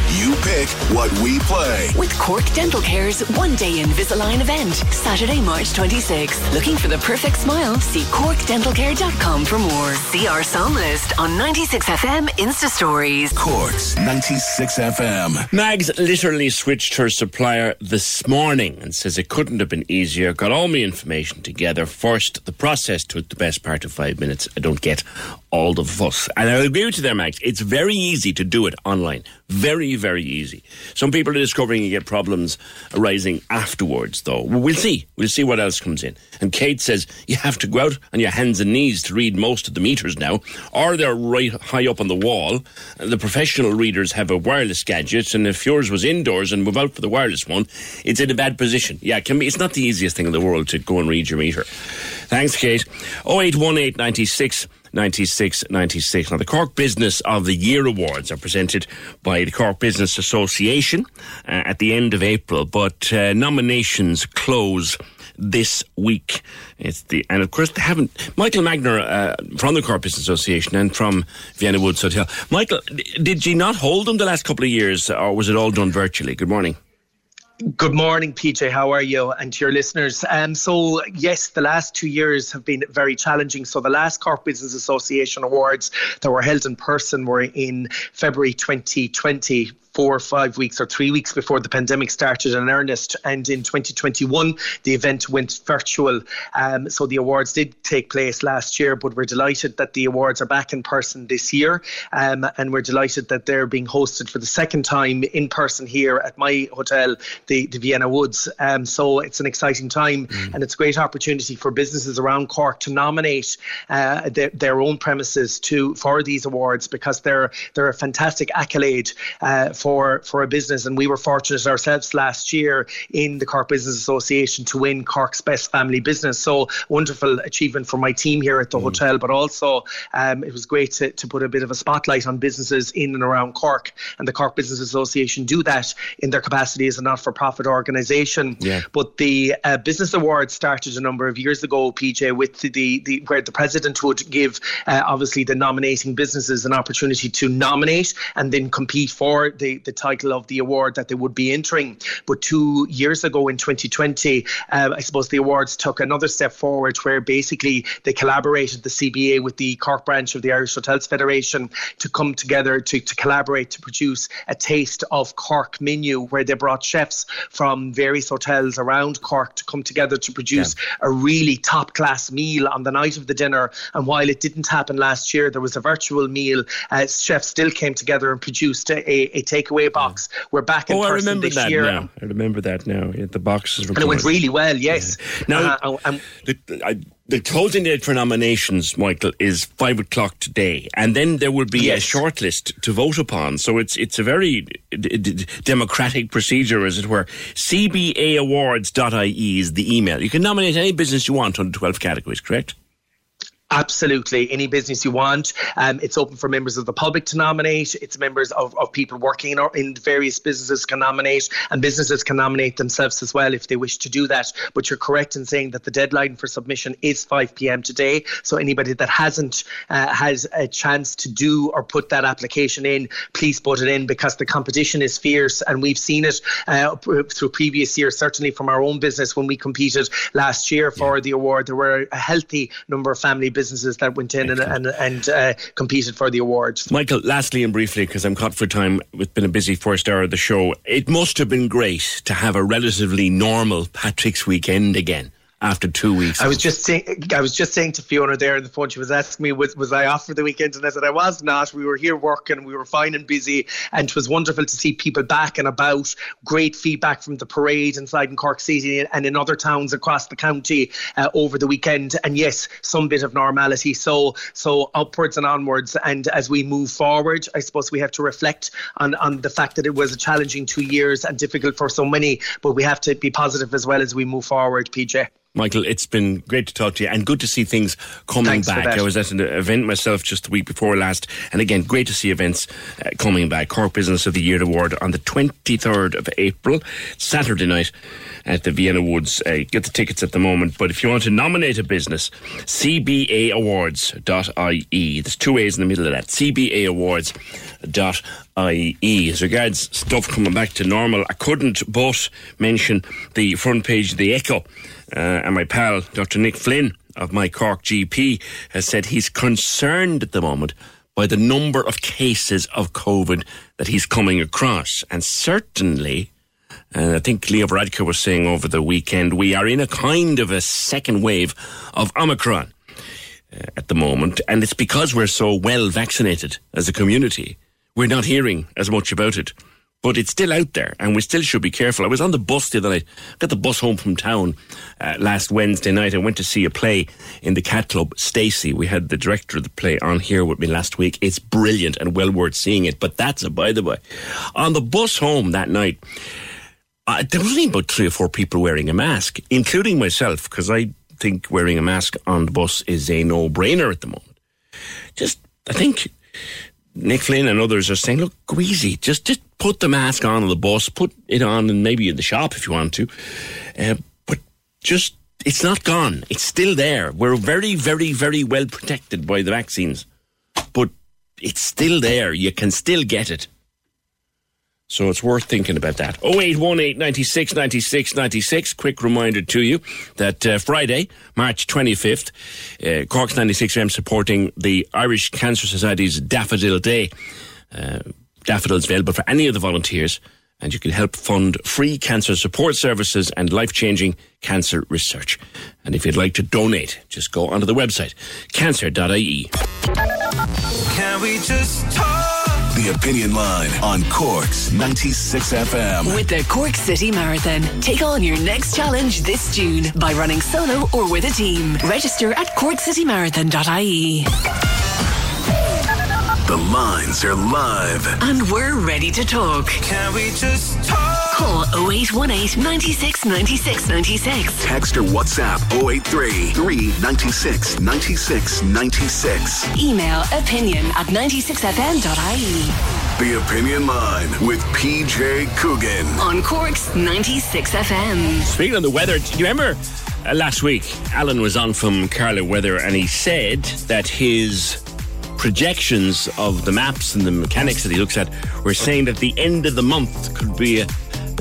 You pick, what we play. With Cork Dental Care's one day Invisalign event, Saturday, March 26th. Looking for the perfect smile? See corkdentalcare.com for more. See our song list on 96FM Insta Stories. Cork's 96 FM. Mags literally switched her supplier this morning and says it couldn't have been easier. Got all my information together first. The process took the best part of five minutes. I don't get all the fuss. And I agree with you there, Max. It's very easy to do it online. Very, very easy. Some people are discovering you get problems arising afterwards, though. We'll see. We'll see what else comes in. And Kate says you have to go out on your hands and knees to read most of the meters now, or they're right high up on the wall. Uh, the professional readers have a wireless gadget, and if yours was indoors and move out for the wireless one, it's in a bad position. Yeah, it be. It's not the easiest thing in the world to go and read your meter. Thanks, Kate. 0818 96 96 96. Now, the Cork Business of the Year Awards are presented by the Cork Business Association uh, at the end of April, but uh, nominations close this week. It's the and of course they haven't. Michael Magner uh, from the Cork Business Association and from Vienna Woods Hotel. Michael, did you not hold them the last couple of years, or was it all done virtually? Good morning. Good morning, PJ. How are you? And to your listeners. Um, so, yes, the last two years have been very challenging. So, the last Cork Business Association Awards that were held in person were in February 2020 four or five weeks or three weeks before the pandemic started in earnest. And in 2021, the event went virtual. Um, so the awards did take place last year, but we're delighted that the awards are back in person this year. Um, and we're delighted that they're being hosted for the second time in person here at my hotel, the, the Vienna Woods. Um, so it's an exciting time and it's a great opportunity for businesses around Cork to nominate uh, their, their own premises to for these awards because they're they're a fantastic accolade uh, for for a business. And we were fortunate ourselves last year in the Cork Business Association to win Cork's Best Family Business. So wonderful achievement for my team here at the hotel, but also um, it was great to, to put a bit of a spotlight on businesses in and around Cork. And the Cork Business Association do that in their capacity as a not-for-profit organisation. Yeah. But the uh, Business Awards started a number of years ago, PJ, with the, the, the where the president would give uh, obviously the nominating businesses an opportunity to nominate and then compete for the, the title of the award that they would be entering. But two years ago in 2020, uh, I suppose the awards took another step forward where basically they collaborated the CBA with the Cork branch of the Irish Hotels Federation to come together to, to collaborate to produce a taste of Cork menu where they brought chefs from various hotels around Cork to come together to produce a really top class meal on the night of the dinner. And while it didn't happen last year, there was a virtual meal. Uh, chefs still came together and produced a, a, a takeaway box. We're back in Oh, I person remember this that year. now. I remember that now. Yeah, the boxes were And it went really well, yes. Now, Uh, and- the, I, the closing date for nominations, Michael, is five o'clock today, and then there will be a shortlist to vote upon. So it's it's a very d- d- democratic procedure, as it were. CBAawards.ie is the email. You can nominate any business you want under twelve categories. Correct? Absolutely. Any business you want. Um, it's open for members of the public to nominate. It's members of, of people working in, our- in various businesses can nominate, and businesses can nominate themselves as well if they wish to do that. But you're correct in saying that the deadline for submission is 5 p.m. today. So anybody that hasn't uh, has a chance to do or put that application in, please put it in because the competition is fierce, and we've seen it uh, through previous years. Certainly from our own business when we competed last year for the award, there were a healthy number of family businesses that went in and and, and uh, competed for the awards. Michael, lastly and briefly, because I'm caught for time, it's been a busy first hour of the show. It must have been great to have a relatively normal Patrick's weekend again after two weeks. I was just saying, I was just saying to Fiona there on the phone. She was asking me, was was I off for the weekend? And I said I was not. We were here working. We were fine and busy, and it was wonderful to see people back and about. Great feedback from the parade inside in Cork City and in other towns across the county uh, over the weekend. And yes, some bit of normality. So so upwards and onwards. And as we move forward, I suppose we have to reflect on on the fact that it was a challenging two years and difficult for so many. But we have to be positive as well as we move forward. PJ. Michael, it's been great to talk to you and good to see things coming Thanks back. I was at an event myself just the week before last, and again, great to see events uh, coming back. Cork Business of the Year award on the 23rd of April, Saturday night at the Vienna Woods. Uh, get the tickets at the moment, but if you want to nominate a business, cbaawards.ie. There's two A's in the middle of that. cbaawards.ie. As regards stuff coming back to normal, I couldn't but mention the front page of the Echo. Uh, and my pal, Dr. Nick Flynn of my Cork GP, has said he's concerned at the moment by the number of cases of COVID that he's coming across. And certainly, and I think Leo Varadkar was saying over the weekend, we are in a kind of a second wave of Omicron uh, at the moment. And it's because we're so well vaccinated as a community. We're not hearing as much about it. But it's still out there, and we still should be careful. I was on the bus the other night, I got the bus home from town uh, last Wednesday night. I went to see a play in the Cat Club, Stacey. We had the director of the play on here with me last week. It's brilliant and well worth seeing it, but that's a by the way. On the bus home that night, uh, there was only about three or four people wearing a mask, including myself, because I think wearing a mask on the bus is a no brainer at the moment. Just, I think Nick Flynn and others are saying, look, go easy. Just, just put the mask on on the bus, put it on and maybe in the shop if you want to. Uh, but just, it's not gone. It's still there. We're very, very, very well protected by the vaccines. But it's still there. You can still get it. So it's worth thinking about that. 0818 96 96 96. Quick reminder to you that uh, Friday, March 25th, uh, Cork's 96 FM supporting the Irish Cancer Society's Daffodil Day. Uh, daffodils available for any of the volunteers, and you can help fund free cancer support services and life changing cancer research. And if you'd like to donate, just go onto the website cancer.ie. Can we just talk? The Opinion Line on Cork's 96 FM. With the Cork City Marathon, take on your next challenge this June by running solo or with a team. Register at corkcitymarathon.ie. The lines are live. And we're ready to talk. Can we just talk? Call 0818 96 96 96. Text or WhatsApp 083 396 96 96. Email opinion at 96fm.ie. The Opinion Line with PJ Coogan. On Cork's 96 FM. Speaking of the weather, do you remember uh, last week Alan was on from Carlow Weather and he said that his projections of the maps and the mechanics that he looks at were saying that the end of the month could be a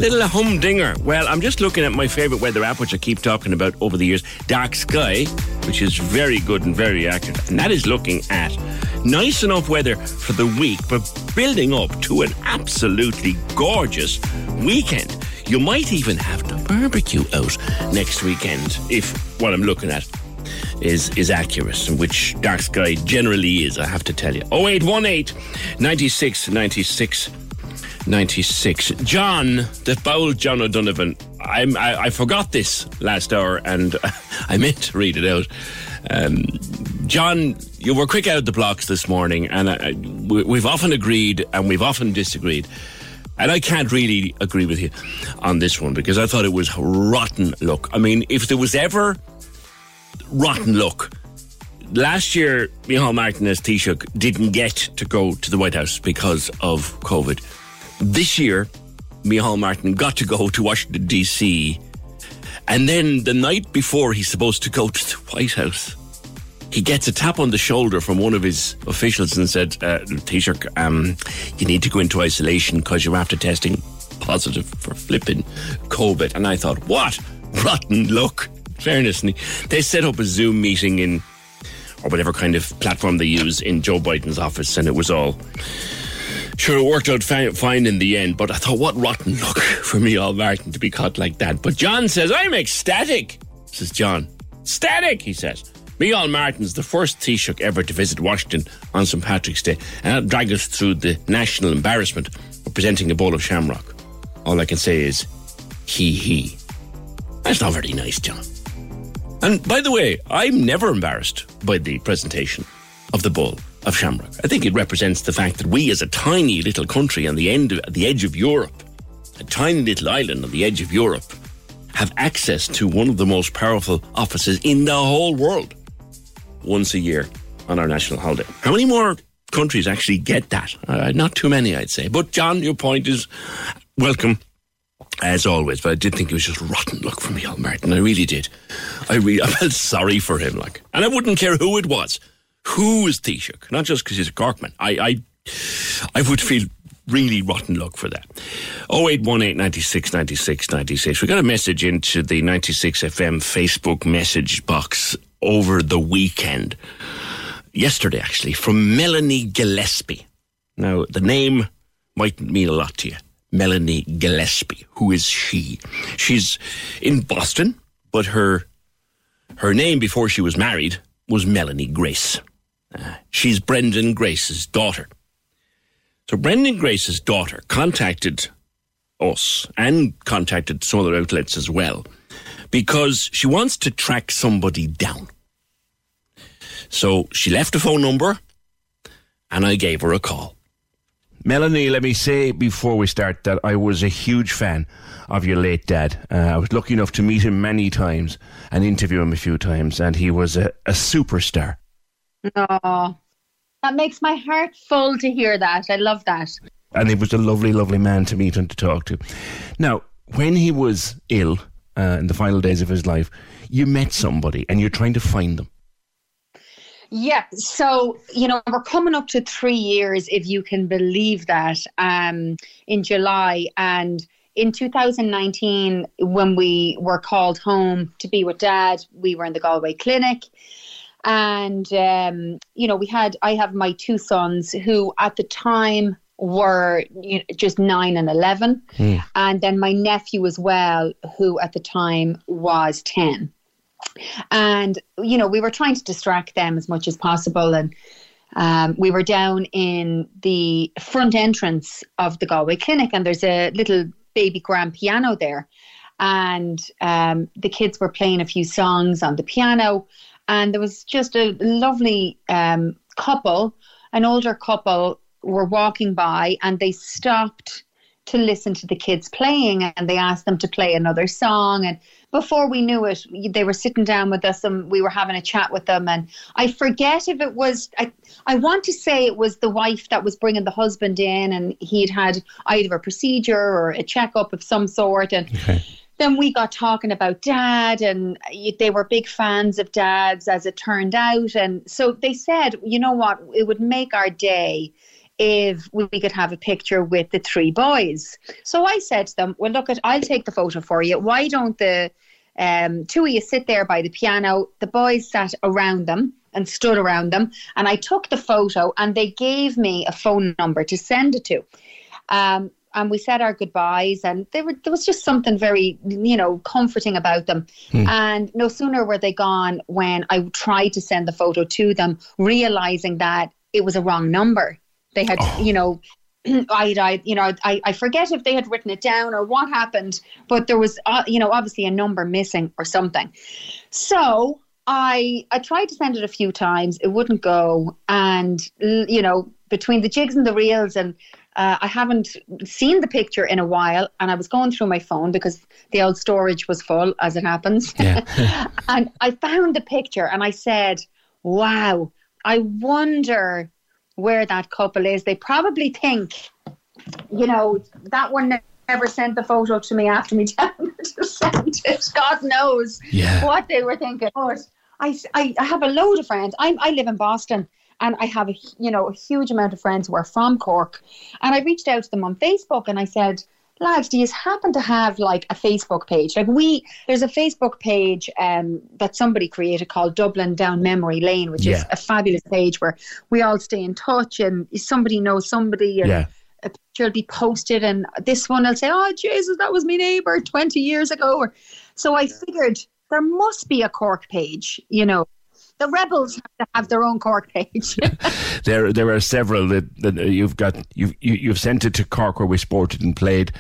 little humdinger. Well, I'm just looking at my favourite weather app, which I keep talking about over the years, Dark Sky, which is very good and very accurate. And that is looking at nice enough weather for the week, but building up to an absolutely gorgeous weekend. You might even have the barbecue out next weekend if what I'm looking at is is accurate, which dark sky generally is, I have to tell you. 0818 96 96 96. John, the bold John O'Donovan. I, I forgot this last hour and *laughs* I meant to read it out. Um, John, you were quick out of the blocks this morning, and I, we, we've often agreed and we've often disagreed. And I can't really agree with you on this one because I thought it was rotten luck. I mean, if there was ever rotten luck. Last year, Micheál Martin as Taoiseach didn't get to go to the White House because of COVID. This year, Micheál Martin got to go to Washington, D.C. And then the night before he's supposed to go to the White House, he gets a tap on the shoulder from one of his officials and said, uh, Taoiseach, um, you need to go into isolation because you're after testing positive for flipping COVID. And I thought, what? Rotten luck fairness, and they set up a Zoom meeting in, or whatever kind of platform they use in Joe Biden's office, and it was all. Sure, it worked out fi- fine in the end, but I thought, what rotten luck *laughs* for Micheál Martin, to be caught like that. But John says, I'm ecstatic, says John. Static, he says. Micheál Martin's the first Taoiseach ever to visit Washington on St. Patrick's Day, and that drag us through the national embarrassment of presenting a bowl of shamrock. All I can say is, he he. That's not very nice, John. And by the way, I'm never embarrassed by the presentation of the bull of Shamrock. I think it represents the fact that we, as a tiny little country on the end, of, at the edge of Europe, a tiny little island on the edge of Europe, have access to one of the most powerful offices in the whole world once a year on our national holiday. How many more countries actually get that? Uh, not too many, I'd say. But John, your point is welcome as always, but I did think it was just rotten luck for Michael Martin. I really did. I really, *laughs* I felt sorry for him, like, and I wouldn't care who it was. Who was Taoiseach? Not just because he's a Corkman. I, I, I would feel really rotten luck for that. 0818 96 96 96. We got a message into the 96 FM Facebook message box over the weekend. Yesterday, actually, from Melanie Gillespie. Now, the name might mean a lot to you. Melanie Gillespie. Who is she? She's in Boston, but her her name before she was married was Melanie Grace. She's Brendan Grace's daughter. So Brendan Grace's daughter contacted us and contacted some other outlets as well because she wants to track somebody down. So she left a phone number and I gave her a call. Melanie, let me say before we start that I was a huge fan of your late dad. Uh, I was lucky enough to meet him many times and interview him a few times, and he was a, a superstar. Oh, that makes my heart full to hear that. I love that. And he was a lovely, lovely man to meet and to talk to. Now, when he was ill uh, in the final days of his life, you met somebody and you're trying to find them. Yeah, so you know we're coming up to three years, if you can believe that, um, in July, and in 2019, when we were called home to be with Dad, we were in the Galway clinic, and um, you know we had I have my two sons who at the time were you know, just nine and eleven, and then my nephew as well, who at the time was ten. And you know we were trying to distract them as much as possible. And um, we were down in the front entrance of the galway clinic and there's a little baby grand piano there. And um, the kids were playing a few songs on the piano and there was just a lovely um, couple an older couple were walking by and they stopped to listen to the kids playing and they asked them to play another song. And before we knew it they were sitting down with us and we were having a chat with them. And i forget if it was i, I want to say it was the wife that was bringing the husband in and he'd had either a procedure or a checkup of some sort. And then we got talking about dad and they were big fans of dad's as it turned out and so they said you know what it would make our day if we could have a picture with the three boys. So I said to them, Well, look, at, I'll take the photo for you. Why don't the um, two of you sit there by the piano? The boys sat around them and stood around them. And I took the photo and they gave me a phone number to send it to. Um, and we said our goodbyes, and they were, there was just something very, you know, comforting about them. And no sooner were they gone when I tried to send the photo to them, realizing that it was a wrong number. They had, you know, *clears throat* I, I, you know, I, I forget if they had written it down or what happened, but there was, uh, you know, obviously a number missing or something. So I, I tried to send it a few times. It wouldn't go, and you know, between the jigs and the reels, and uh, I haven't seen the picture in a while. And I was going through my phone because the old storage was full, as it happens. *laughs* *laughs* and I found the picture, and I said, "Wow, I wonder." where that couple is. They probably think, you know, that one never sent the photo to me after me telling her to send it. God knows Yeah. what they were thinking. But I, I, I have a load of friends. I, I live in Boston. And I have a you know a huge amount of friends who are from Cork, and I reached out to them on Facebook and I said, lads, do you happen to have like a Facebook page? Like we, there's a Facebook page um, that somebody created called Dublin Down Memory Lane, which is a fabulous page where we all stay in touch and somebody knows somebody and Yeah. a picture will be posted and this one will say, oh, Jesus, that was my neighbour 20 years ago. Or, so I figured there must be a Cork page, you know. The rebels have to have their own Cork page. *laughs* *laughs* There, there are several that, that you've got. You've you, you've sent it to Cork where we sported and played,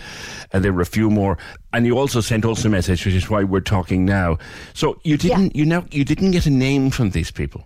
and there were a few more. And you also sent also a message, which is why we're talking now. So you didn't, you know, you didn't get a name from these people.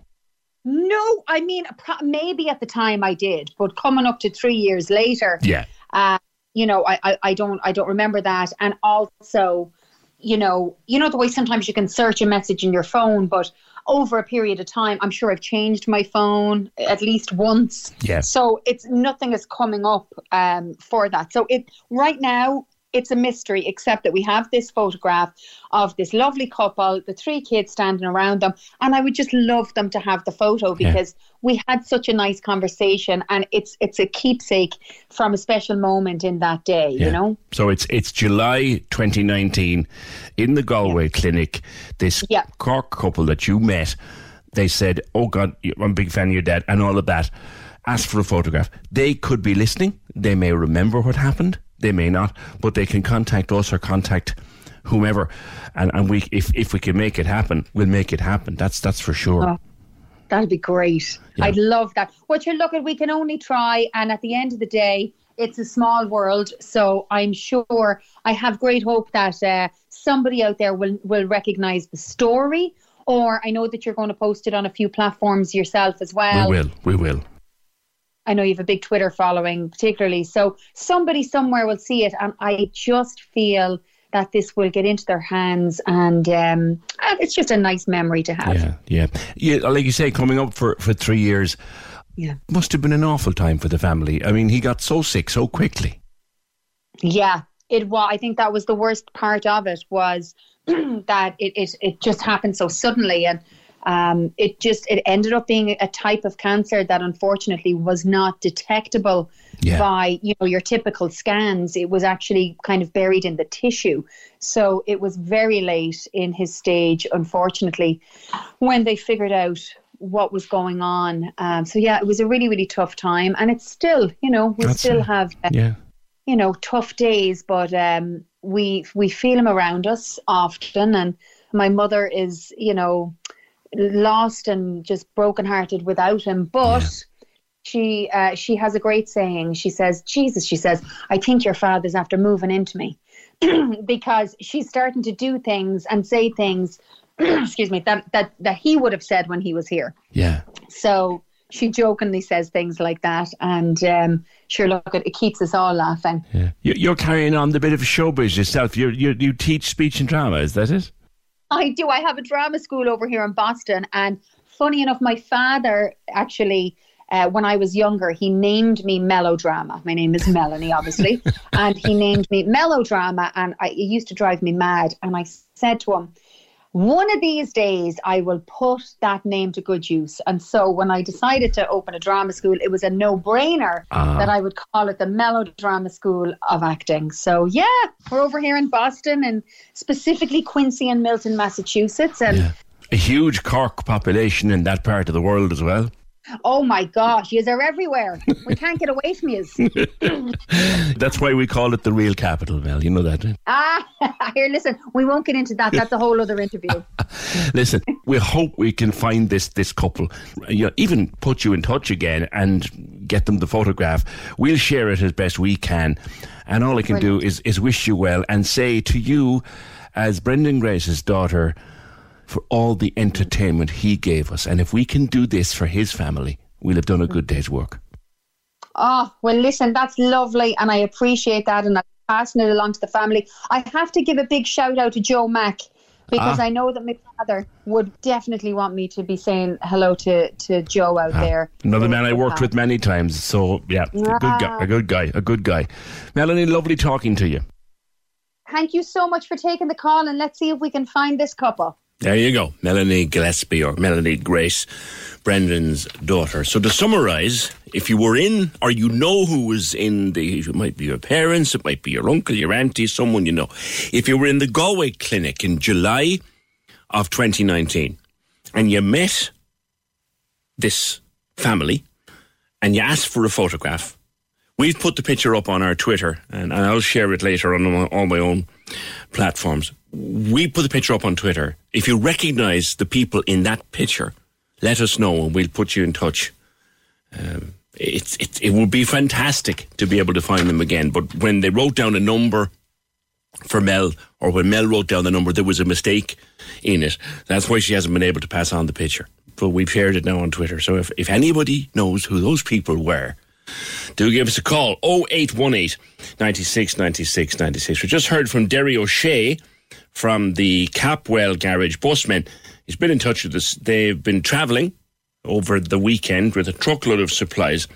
No, I mean maybe at the time I did, but coming up to three years later, Yeah. uh, you know, I, I, I don't I don't remember that, and also, you know, you know the way sometimes you can search a message in your phone, but over a period of time, I'm sure I've changed my phone at least once. Yeah. So it's nothing is coming up um, for that. So it right now it's a mystery, except that we have this photograph of this lovely couple, the three kids standing around them, and I would just love them to have the photo Yeah. because we had such a nice conversation, and it's it's a keepsake from a special moment in that day. You know. So it's it's July 2019 in the Galway clinic. This Yeah. Cork couple that you met, they said, "Oh God, I'm a big fan of your dad," and all of that. Ask for a photograph. They could be listening. They may remember what happened. They may not, but they can contact us or contact whomever, and and we if if we can make it happen, we'll make it happen. That's that's for sure. Oh, that'd be great. Yeah. I'd love that. What you're looking, we can only try, and at the end of the day, it's a small world. So I'm sure I have great hope that uh, somebody out there will will recognise the story. Or I know that you're going to post it on a few platforms yourself as well. we will. We will. I know you have a big Twitter following, particularly. So somebody somewhere will see it, and I just feel that this will get into their hands, and um, it's just a nice memory to have. Yeah, yeah, yeah. Like you say, coming up for for three years. Yeah. Must have been an awful time for the family. I mean, he got so sick so quickly. Yeah, it was. I think that was the worst part of it was *clears throat* that it, it it just happened so suddenly, and um, it just it ended up being a type of cancer that unfortunately was not detectable Yeah. by you know your typical scans. It was actually kind of buried in the tissue, so it was very late in his stage. Unfortunately, when they figured out what was going on. Um, so yeah, it was a really really tough time, and it's still you know we That's still it. have. uh, Yeah. you know tough days but um we we feel him around us often and my mother is you know lost and just brokenhearted without him but she uh, she has a great saying she says jesus she says i think your father's after moving into me *clears throat* because she's starting to do things and say things *clears throat* excuse me that that that he would have said when he was here Yeah. so she jokingly says things like that and um sure look it, it keeps us all laughing Yeah. You- You're carrying on the bit of showbiz yourself. You you you teach speech and drama. Is that it? I do. I have a drama school over here in Boston, and funny enough, my father actually, uh, when I was younger, he named me Melodrama. My name is Melanie, obviously, *laughs* and he named me Melodrama, and I, it used to drive me mad. And I said to him, "One of these days, I will put that name to good use." And so, when I decided to open a drama school, it was a no-brainer Ah. that I would call it the Melodrama School of Acting. So, yeah, we're over here in Boston, and specifically Quincy and Milton, Massachusetts, and. A huge Cork population in that part of the world as well. Oh my gosh, yous are everywhere. We can't get away from yous. *laughs* That's why we call it the real capital, Mel. You know that. eh? ah, *laughs* here, listen, we won't get into that. That's a whole other interview. *laughs* Listen, we hope we can find this this couple. You know, even put you in touch again and get them the photograph. We'll share it as best we can, and all I can do is is wish you well and say to you, as Brendan Grace's daughter, for all the entertainment he gave us, and if we can do this for his family, we'll have done a good day's work. Oh, well, listen, that's lovely, and I appreciate that, and I'm passing it along to the family. I have to give a big shout out to Joe Mack because Ah. I know that my father would definitely want me to be saying hello to, to Joe out Ah, there. Another man I worked with many times. So yeah, a good guy, a good guy, a good guy. Melanie, lovely talking to you. Thank you so much for taking the call, and let's see if we can find this couple. There you go. Melanie Gillespie or Melanie Grace, Brendan's daughter. So to summarise, if you were in or you know who was in the, it might be your parents, it might be your uncle, your auntie, someone you know. If you were in the Galway clinic in July of 2019 and you met this family and you asked for a photograph, we've put the picture up on our Twitter and, I'll share it later on all my own platforms. We put the picture up on Twitter. If you recognize the people in that picture, let us know and we'll put you in touch. Um, it's, it, it would be fantastic to be able to find them again. But when they wrote down a number for Mel, or when Mel wrote down the number, there was a mistake in it. That's why she hasn't been able to pass on the picture. But we've shared it now on Twitter. So if, if anybody knows who those people were, do give us a call 0818 96 96 96. We just heard from Derry O'Shea from the Capwell Garage Busmen. He's been in touch with us. They've been travelling over the weekend with a truckload of supplies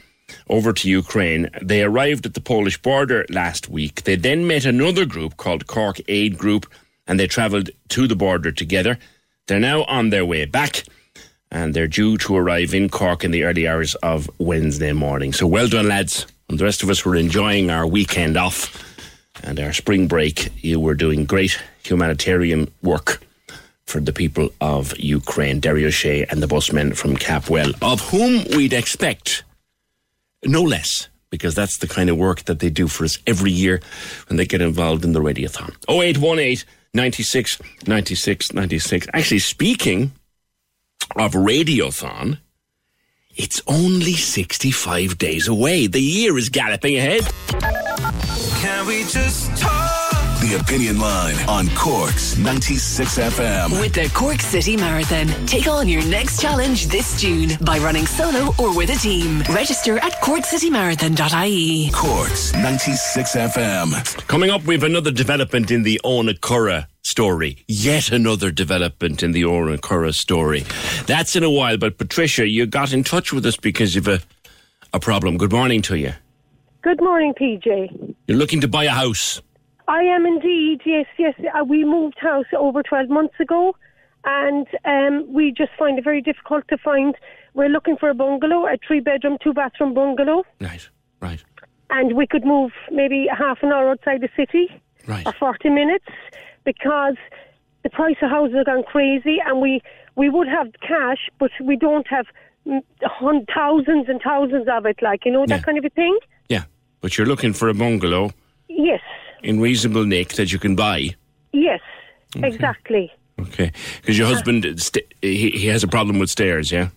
over to Ukraine. They arrived at the Polish border last week. They then met another group called Cork Aid Group and they travelled to the border together. They're now on their way back and they're due to arrive in Cork in the early hours of Wednesday morning. So well done, lads. And the rest of us were enjoying our weekend off and our spring break. You were doing great humanitarian work for the people of Ukraine, Derry O'Shea and the busmen from Capwell, of whom we'd expect no less, because that's the kind of work that they do for us every year when they get involved in the radiothon. 0818 96 96 96. Actually, speaking of radiothon, it's only 65 days away. The year is galloping ahead. Can we just talk? The Opinion Line on Cork's 96 FM. With the Cork City Marathon, take on your next challenge this June by running solo or with a team. Register at corkcitymarathon.ie. Cork's 96 FM. Coming up, we have another development in the Owenacurra story. Yet another development in the Owenacurra story. That's in a while, but Patricia, you got in touch with us because you've a, a problem. Good morning to you. Good morning, PJ. You're looking to buy a house. I am indeed, yes, yes. Uh, we moved house over 12 months ago and um, we just find it very difficult to find. We're looking for a bungalow, a three bedroom, two bathroom bungalow. Right, right. And we could move maybe a half an hour outside the city Right. or 40 minutes because the price of houses are gone crazy and we, we would have cash, but we don't have thousands and thousands of it, like, you know, that Yeah. kind of a thing. Yeah, but you're looking for a bungalow Yes, in reasonable nick that you can buy. yes, exactly. Okay, because your husband st- he, he has a problem with stairs. Yeah.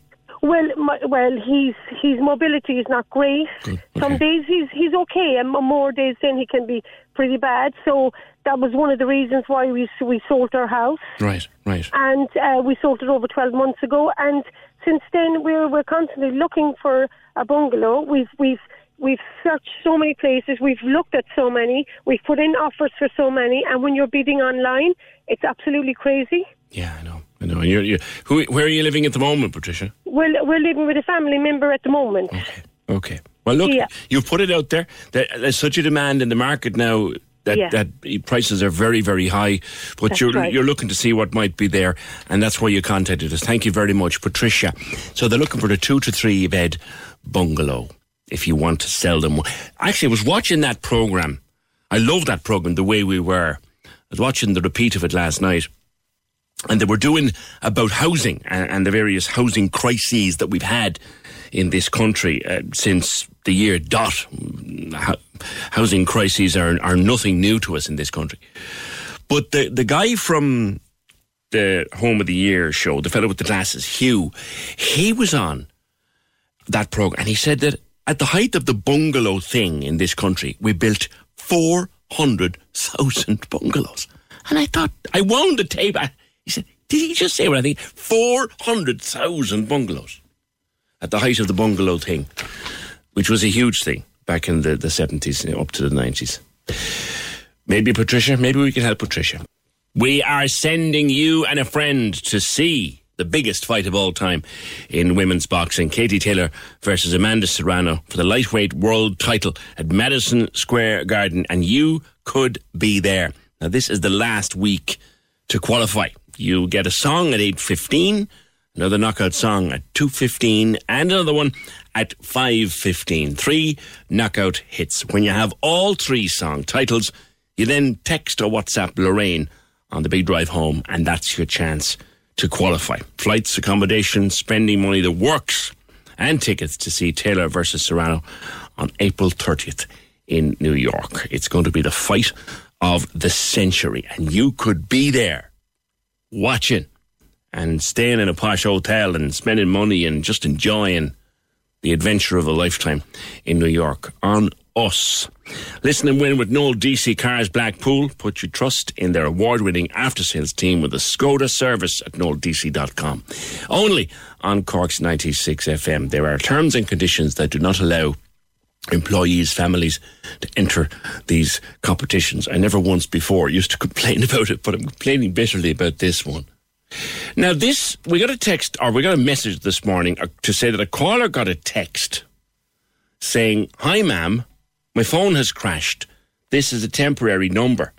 Well, my, well, his his mobility is not great. Some days he's he's okay, and more days then he can be pretty bad. So that was one of the reasons why we we sold our house, Right, right. and uh, we sold it over twelve months ago. And since then, we're we're constantly looking for a bungalow. We've we've we've searched so many places. We've looked at so many. We've put in offers for so many. And when you're bidding online, it's absolutely crazy. Yeah, I know. I know. And You're, you're, who, where are you living at the moment, Patricia? We're we're living with a family member at the moment. Okay. Okay. Well, look, Yeah. you've put it out there. There- There's such a demand in the market now that, Yeah. that prices are very, very high. But That's you're right. you're looking to see what might be there, and that's why you contacted us. Thank you very much, Patricia. So they're looking for the two to three bed bungalow. If you want to sell them, actually, I was watching that program. I love that program. The way we were. I was watching the repeat of it last night and they were doing about housing and, and the various housing crises that we've had in this country uh, since the year dot. Housing crises are are nothing new to us in this country. But the the guy from the Home of the Year show, the fellow with the glasses, Hugh, he was on that program and he said that at the height of the bungalow thing in this country, we built four hundred thousand *laughs* bungalows. And I thought, I wound the tape. I- He said, Did he just say what I think? 400,000 bungalows at the height of the bungalow thing, which was a huge thing back in the, the 70s you know, up to the 90s. Maybe Patricia, maybe we can help Patricia. We are sending you and a friend to see the biggest fight of all time in women's boxing Katie Taylor versus Amanda Serrano for the lightweight world title at Madison Square Garden, and you could be there. Now, this is the last week to qualify. You get a song at 8.15, another knockout song at 2.15, and another one at 5.15. Three knockout hits. When you have all three song titles, you then text or WhatsApp Lorraine on the big drive home, and that's your chance to qualify. Flights, accommodation, spending money, the works, and tickets to see Taylor versus Serrano on April 30th in New York. It's going to be the fight of the century, and you could be there watching and staying in a posh hotel and spending money and just enjoying the adventure of a lifetime in New York on us. Listen and win with Noel DC Cars Blackpool. Put your trust in their award winning after sales team with a Skoda service at noeldc.com. Only on Cork's 96 FM. There are terms and conditions that do not allow employees, families to enter these competitions. I never once before used to complain *laughs* about it, but I'm complaining bitterly about this one. Now, this, we got a text, or we got a message this morning uh, to say that a caller got a text saying, Hi, ma'am, my phone has crashed. This is a temporary number.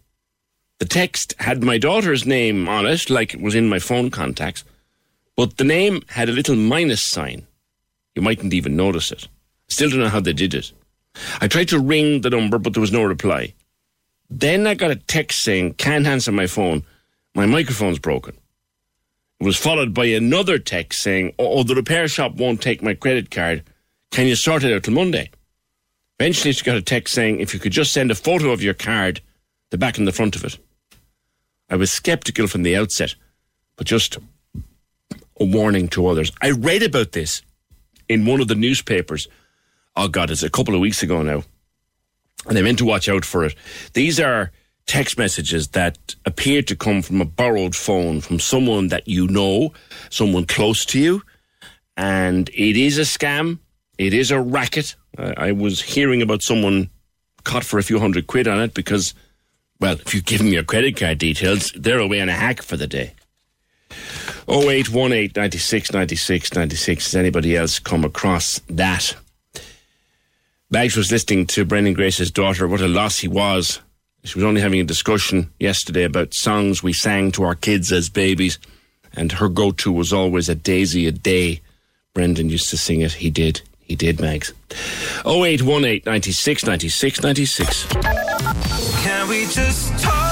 The text had my daughter's name on it, like it was in my phone contacts, but the name had a little minus sign. You mightn't even notice it. Still don't know how they did it. I tried to ring the number, but there was no reply. Then I got a text saying, Can't answer my phone. My microphone's broken. Was followed by another text saying, oh, oh, the repair shop won't take my credit card. Can you sort it out till Monday? Eventually, she got a text saying, If you could just send a photo of your card, the back and the front of it. I was skeptical from the outset, but just a warning to others. I read about this in one of the newspapers. Oh, God, it's a couple of weeks ago now. And I meant to watch out for it. These are text messages that appear to come from a borrowed phone from someone that you know, someone close to you. And it is a scam. It is a racket. Uh, I was hearing about someone caught for a few hundred quid on it because, well, if you give them your credit card details, they're away on a hack for the day. 0818 96 96 96. Has anybody else come across that? Mags was listening to Brendan Grace's daughter. What a loss he was. She was only having a discussion yesterday about songs we sang to our kids as babies, and her go to was always a daisy a day. Brendan used to sing it. He did. He did, Mags. 0818 96 96 96. Can we just talk?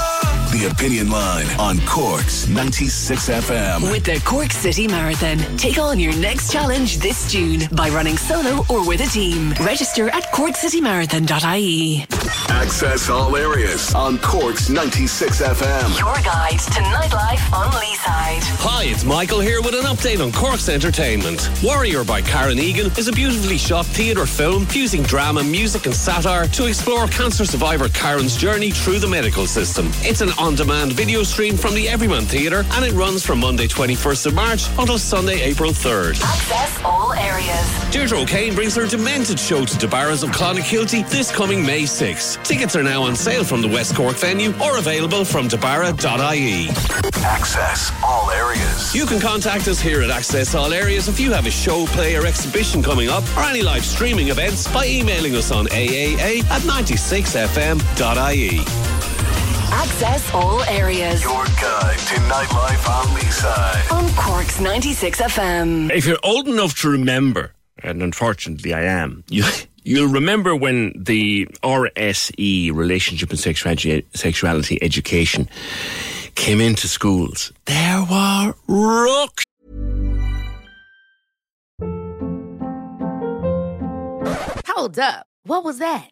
The Opinion Line on Cork's 96 FM. With the Cork City Marathon, take on your next challenge this June by running solo or with a team. Register at corkcitymarathon.ie. Access all areas on Cork's 96 FM. Your guide to nightlife on Leeside. Hi, it's Michael here with an update on Cork's Entertainment. Warrior by Karen Egan is a beautifully shot theatre film fusing drama, music, and satire to explore cancer survivor Karen's journey through the medical system. It's an on demand video stream from the Everyman Theatre and it runs from Monday 21st of March until Sunday, April 3rd. Access all areas. Deirdre O'Kane brings her Demented show to DeBarras of Clonakilty this coming May 6th. Tickets are now on sale from the West Cork venue or available from debarra.ie. Access all areas. You can contact us here at Access All Areas if you have a show, play, or exhibition coming up, or any live streaming events by emailing us on aaa at 96fm.ie. Access all areas. Your guide to nightlife on Leeside. On Cork's 96 FM. If you're old enough to remember, and unfortunately I am, *laughs* you, you'll remember when the RSE, Relationship and Sexuality, Sexuality Education, came into schools. There were rooks. Hold up. What was that?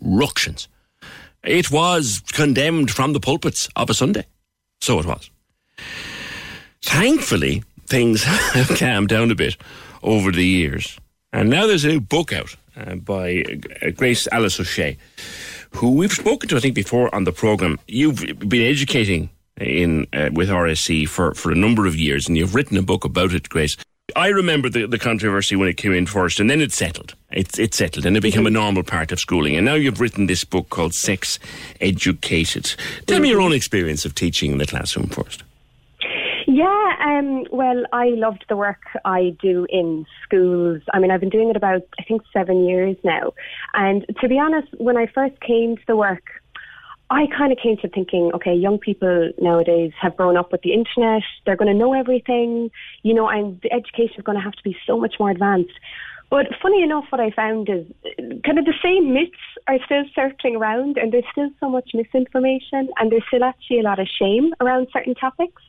ructions. It was condemned from the pulpits of a Sunday. So it was. Thankfully, things *laughs* have calmed down a bit over the years. And now there's a new book out uh, by uh, Grace Alice O'Shea, who we've spoken to, I think, before on the programme. You've been educating in uh, with RSE for, for a number of years, and you've written a book about it, Grace. I remember the, the controversy when it came in first, and then it settled. It, it settled, and it became a normal part of schooling. And now you've written this book called Sex Educated. Tell me your own experience of teaching in the classroom first. Yeah, um, well, I loved the work I do in schools. I mean, I've been doing it about, I think, seven years now. And to be honest, when I first came to the work, I kind of came to thinking, okay, young people nowadays have grown up with the internet. They're going to know everything, you know, and the education is going to have to be so much more advanced. But funny enough, what I found is kind of the same myths are still circling around, and there's still so much misinformation, and there's still actually a lot of shame around certain topics.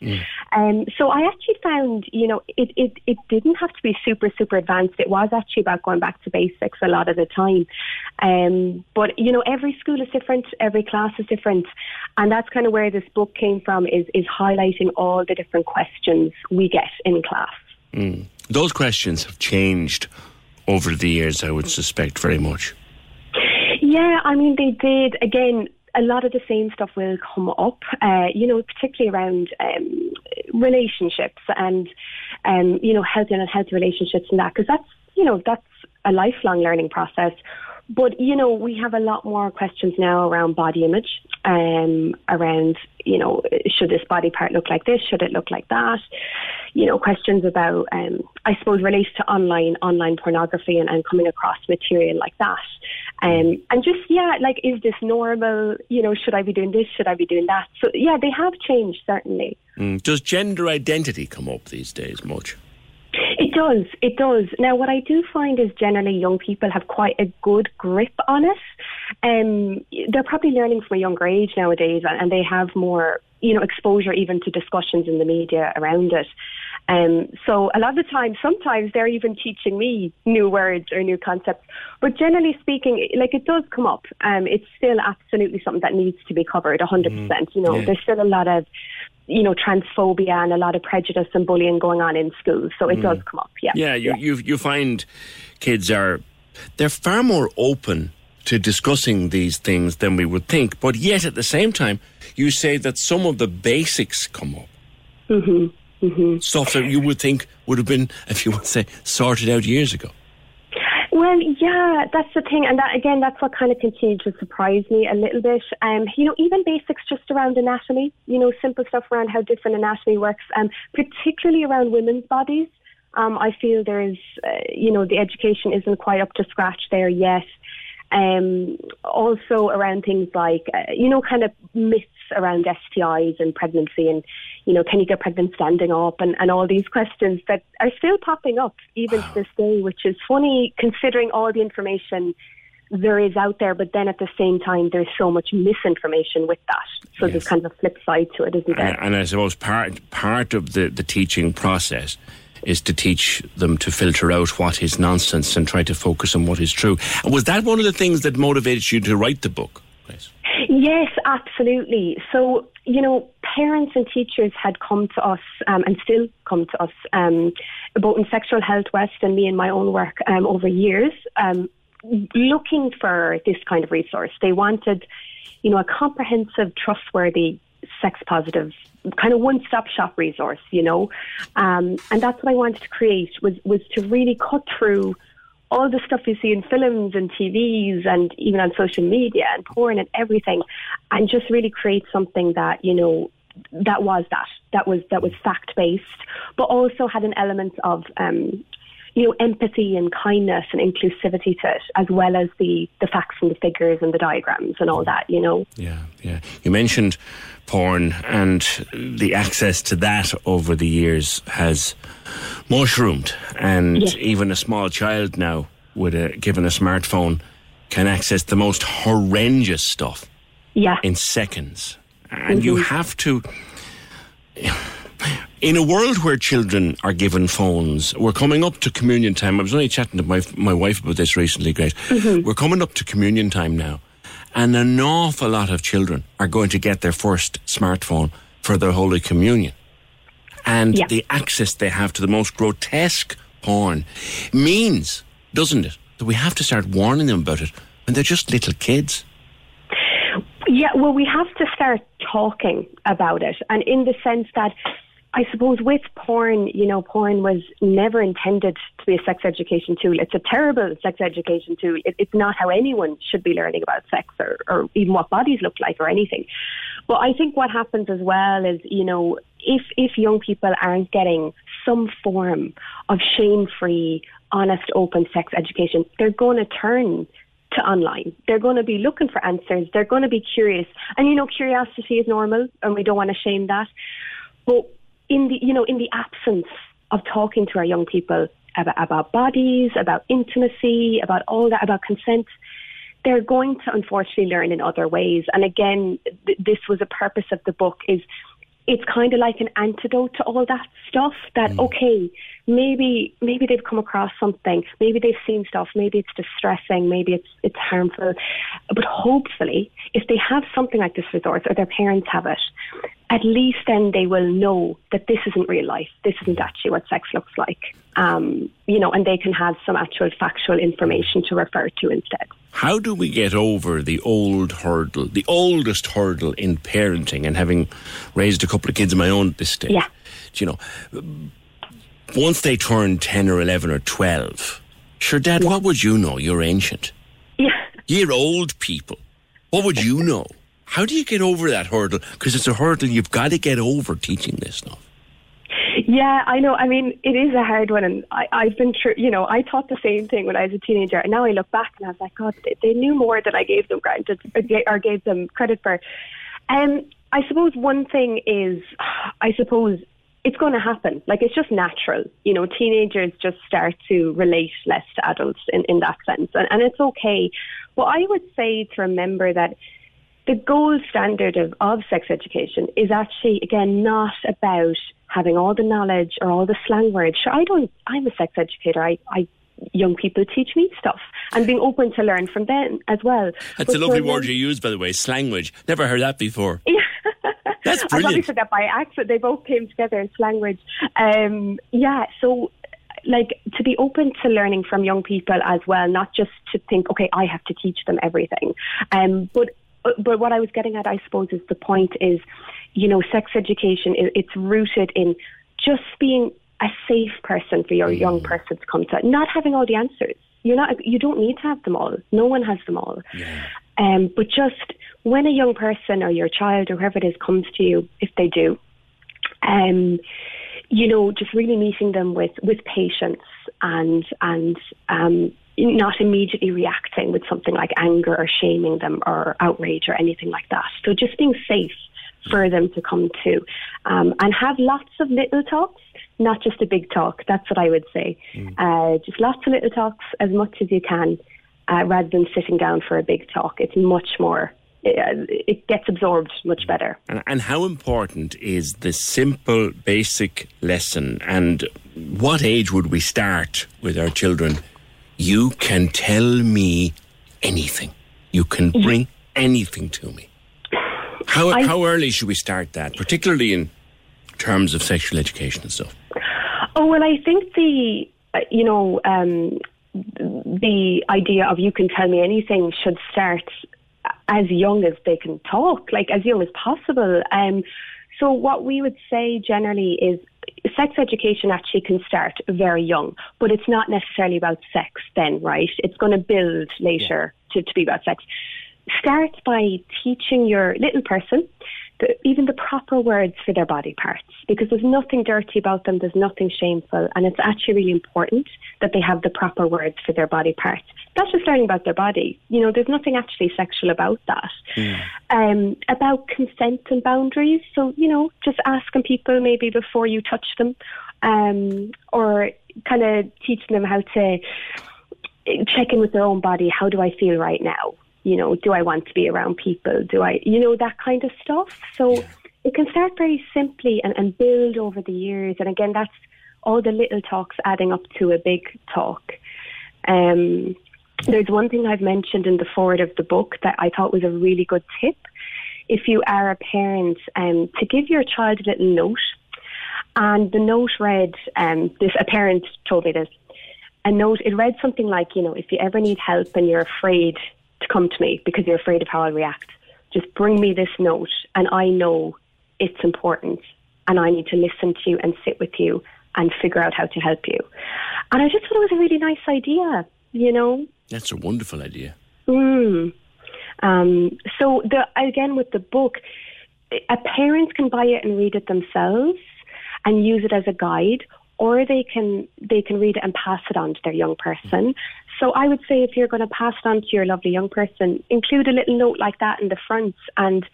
Um, so I actually found, you know, it, it, it didn't have to be super, super advanced. It was actually about going back to basics a lot of the time. Um, but, you know, every school is different, every class is different. And that's kind of where this book came from, is, is highlighting all the different questions we get in class. Mm. Those questions have changed over the years, I would suspect, very much. Yeah, I mean, they did. Again, a lot of the same stuff will come up, uh, you know, particularly around um, relationships and, um, you know, healthy and unhealthy relationships and that, because that's, you know, that's a lifelong learning process. But, you know, we have a lot more questions now around body image, um, around, you know, should this body part look like this? Should it look like that? You know, questions about, um, I suppose, relates to online, online pornography and, and coming across material like that. Um, and just, yeah, like, is this normal? You know, should I be doing this? Should I be doing that? So, yeah, they have changed, certainly. Mm. Does gender identity come up these days much? It does. It does. Now, what I do find is generally young people have quite a good grip on it. Um, they're probably learning from a younger age nowadays, and they have more, you know, exposure even to discussions in the media around it. Um, so a lot of the time, sometimes they're even teaching me new words or new concepts. But generally speaking, like it does come up. Um, it's still absolutely something that needs to be covered, 100%. percent You know, Yeah. there's still a lot of, you know, transphobia and a lot of prejudice and bullying going on in schools. So it Mm. does come up, yeah. Yeah, you, you you find kids are they're far more open to discussing these things than we would think. But yet, at the same time, you say that some of the basics come up. hmm hmm Stuff that you would think would have been, *laughs* if you would say, sorted out years ago. Well, yeah, that's the thing, and that again, that's what kind of continued to surprise me a little bit. Um, you know, even basics just around anatomy, you know, simple stuff around how different anatomy works, um, particularly around women's bodies. Um, I feel there's, uh, you know, the education isn't quite up to scratch there yet. Um, also around things like, uh, you know, kind of myths around STIs and pregnancy and, you know, can you get pregnant standing up and, and all these questions that are still popping up even to this day, which is funny considering all the information there is out there, but then at the same time, there's so much misinformation with that. So there's kind of a flip side to it, isn't there? And, and I suppose part part of the, the teaching process is to teach them to filter out what is nonsense and try to focus on what is true. Was that one of the things that motivated you to write the book? Yes, absolutely. So, you know, parents and teachers had come to us um, and still come to us, um, both in Sexual Health West and me in my own work um, over years, um, looking for this kind of resource. They wanted, you know, a comprehensive, trustworthy, sex positive kind of one stop shop resource, you know. Um, and that's what I wanted to create was was to really cut through all the stuff you see in films and TVs and even on social media and porn and everything, and just really create something that you know that was that that was that was fact based, but also had an element of um, you know empathy and kindness and inclusivity to it, as well as the the facts and the figures and the diagrams and all that. You know. Yeah, yeah. You mentioned porn, and the access to that over the years has mushroomed, and Yes. even a small child now, with a given a smartphone, can access the most horrendous stuff Yeah. in seconds, and you mm-hmm. have to. In a world where children are given phones, we're coming up to communion time. I was only chatting to my my wife about this recently, Grace. Mm-hmm. We're coming up to communion time now, and an awful lot of children are going to get their first smartphone for their Holy Communion. And Yeah. the access they have to the most grotesque porn means, doesn't it, that we have to start warning them about it when they're just little kids. Yeah, well, we have to start talking about it, and in the sense that I suppose with porn, you know, porn was never intended to be a sex education tool. It's a terrible sex education tool. It, it's not how anyone should be learning about sex or, or even what bodies look like or anything. But I think what happens as well is, you know, if if young people aren't getting some form of shame-free, honest, open sex education, they're going to turn to online. They're going to be looking for answers. They're going to be curious. And you know, curiosity is normal and we don't want to shame that. But in the you know, in the absence of talking to our young people about, about bodies, about intimacy, about all that, about consent, they're going to unfortunately learn in other ways. And again, th- this was a purpose of the book is it's kind of like an antidote to all that stuff that mm. okay maybe maybe they've come across something maybe they've seen stuff maybe it's distressing maybe it's it's harmful but hopefully if they have something like this resource or their parents have it at least then they will know that this isn't real life this isn't actually what sex looks like um, you know and they can have some actual factual information to refer to instead How do we get over the old hurdle, the oldest hurdle in parenting and having raised a couple of kids of my own at this stage? Yeah. You know, once they turn 10 or 11 or 12, sure, Dad, what would you know? You're ancient. Yeah. You're old people. What would you know? How do you get over that hurdle? Because it's a hurdle you've got to get over teaching this stuff. Yeah, I know. I mean, it is a hard one, and I, I've been through. You know, I thought the same thing when I was a teenager, and now I look back and I was like, God, they, they knew more than I gave them granted or gave them credit for. Um, I suppose one thing is, I suppose it's going to happen. Like it's just natural. You know, teenagers just start to relate less to adults in, in that sense, and, and it's okay. But I would say to remember that the gold standard of, of sex education is actually again not about having all the knowledge or all the slang words. Sure, I don't. I'm a sex educator. I, I young people teach me stuff and being open to learn from them as well. That's But a lovely for word you use, by the way, slanguage. Never heard that before. *laughs* Yeah. That's brilliant. I probably said that by accident. They both came together in slang words. Um, yeah, so like to be open to learning from young people as well, not just to think, okay, I have to teach them everything. Um, but but what I was getting at, I suppose, is the point is, you know, sex education. It, it's rooted in just being a safe person for your young person to come to, not having all the answers. You're not. You don't need to have them all. No one has them all. Um, but just when a young person or your child or whoever it is comes to you, if they do, um, you know, just really meeting them with, with patience and and um, not immediately reacting with something like anger or shaming them or outrage or anything like that. So just being safe for them to come to um, and have lots of little talks, not just a big talk. That's what I would say. Uh, just lots of little talks as much as you can uh, rather than sitting down for a big talk. It's much more, it, it gets absorbed much better. And, and how important is the simple, basic lesson? And what age would we start with our children? You can tell me anything. You can bring anything to me. How, how early should we start that, particularly in terms of sexual education and stuff? Oh well, I think the uh, you know um, the idea of you can tell me anything should start as young as they can talk, like as young as possible. Um, so what we would say generally is sex education actually can start very young, but it's not necessarily about sex then, right? It's going to build later to, to be about sex. Start by teaching your little person the, even the proper words for their body parts because there's nothing dirty about them, there's nothing shameful, and it's actually really important that they have the proper words for their body parts. That's just learning about their body, you know, there's nothing actually sexual about that. Um, about consent and boundaries, so, you know, just asking people maybe before you touch them, um, or kind of teaching them how to check in with their own body. How do I feel right now? You know, do I want to be around people? Do I, you know, that kind of stuff. So it can start very simply and, and build over the years. And again, that's all the little talks adding up to a big talk. Um, there's one thing I've mentioned in the foreword of the book that I thought was a really good tip. If you are a parent, um, to give your child a little note. And the note read, um, this, a parent told me this, a note, it read something like, you know, if you ever need help and you're afraid to come to me because you're afraid of how I'll react, just bring me this note and I know it's important and I need to listen to you and sit with you and figure out how to help you. And I just thought it was a really nice idea, you know? That's a wonderful idea. Mm. Um, so the again with the book, a parent can buy it and read it themselves and use it as a guide, or they can they can read it and pass it on to their young person. So I would say if you're going to pass it on to your lovely young person, include a little note like that in the front and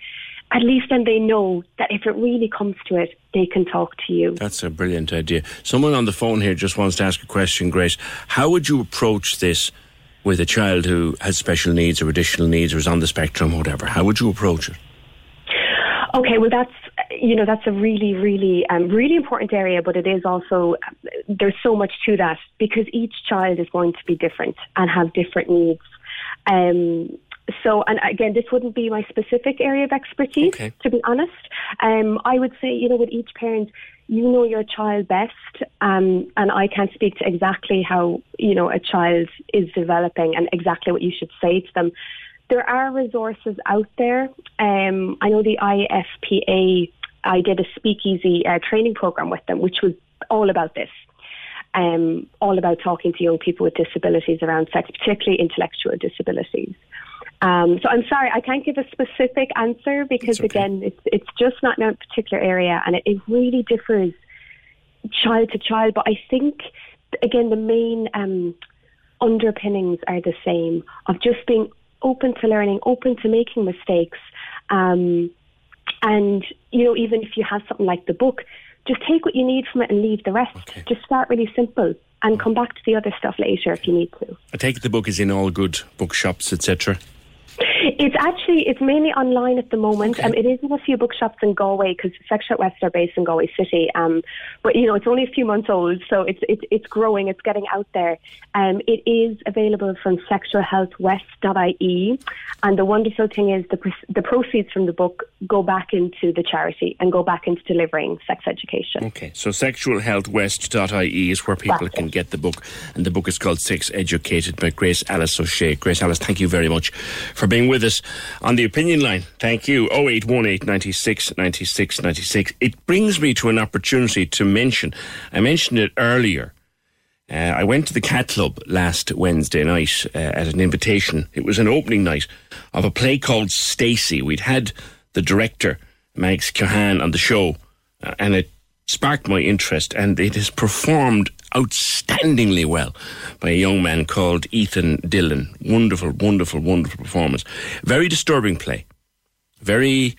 at least then they know that if it really comes to it, they can talk to you. That's a brilliant idea. Someone on the phone here just wants to ask a question, Grace. How would you approach this with a child who has special needs or additional needs or is on the spectrum, whatever? How would you approach it? Okay, well, that's you know that's a really, really, um, really important area, but it is also there's so much to that because each child is going to be different and have different needs. Um, so, and again, this wouldn't be my specific area of expertise, Okay. to be honest. Um, I would say, you know, with each parent, you know your child best, um, and I can't speak to exactly how you know a child is developing and exactly what you should say to them. There are resources out there. Um, I know the IFPA. I did a speakeasy uh, training program with them, which was all about this. Um, all about talking to young people with disabilities around sex, particularly intellectual disabilities. Um, so I'm sorry, I can't give a specific answer because again, it's it's just not in a particular area, and it, it really differs child to child. But I think again, the main um, underpinnings are the same of just being open to learning, open to making mistakes, um, and you know, even if you have something like the book, just take what you need from it and leave the rest. Just start really simple and come back to the other stuff later if you need to. I take it the book is in all good bookshops, etc. It's actually it's mainly online at the moment. Um, it is in a few bookshops in Galway because Sexual West are based in Galway City. Um, but you know it's only a few months old, so it's it's it's growing. It's getting out there. Um, it is available from sexualhealthwest.ie, and the wonderful thing is the the proceeds from the book go back into the charity and go back into delivering sex education. Okay, so sexualhealthwest.ie is where people can get the book, and the book is called Sex Educated by Grace Alice O'Shea. Grace Alice, thank you very much for being with us on the opinion line. Thank you. 0818 96 96 96. It brings me to an opportunity to mention, I mentioned it earlier. Uh, I went to the Cat Club last Wednesday night uh, at an invitation. It was an opening night of a play called Stacy. We'd had the director, Max Cohan, on the show, uh, and it sparked my interest, and it has performed outstandingly well by a young man called Ethan Dillon. Wonderful, wonderful, wonderful performance. Very disturbing play. Very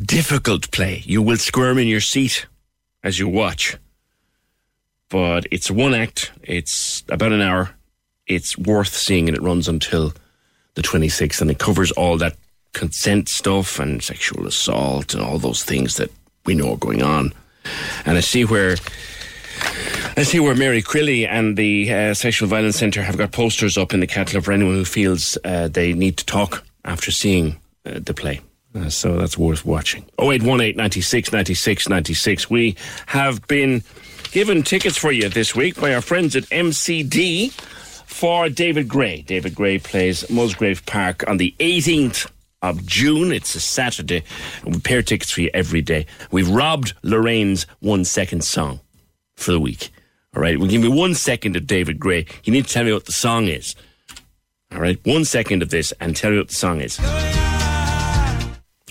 difficult play. You will squirm in your seat as you watch. But it's one act, it's about an hour. It's worth seeing, and it runs until the 26th, and it covers all that consent stuff and sexual assault and all those things that we know are going on. And I see where I see where Mary Crilly and the uh, Sexual Violence Centre have got posters up in the catalogue for anyone who feels uh, they need to talk after seeing uh, the play. Uh, so that's worth watching. 0818 96 96 96. We have been given tickets for you this week by our friends at MCD for David Gray. David Gray plays Musgrave Park on the 18th of June. It's a Saturday. We pair tickets for you every day. We've robbed Lorraine's one second song for the week. All right, we'll give me one second of David Gray. You need to tell me what the song is. All right, one second of this and tell me what the song is.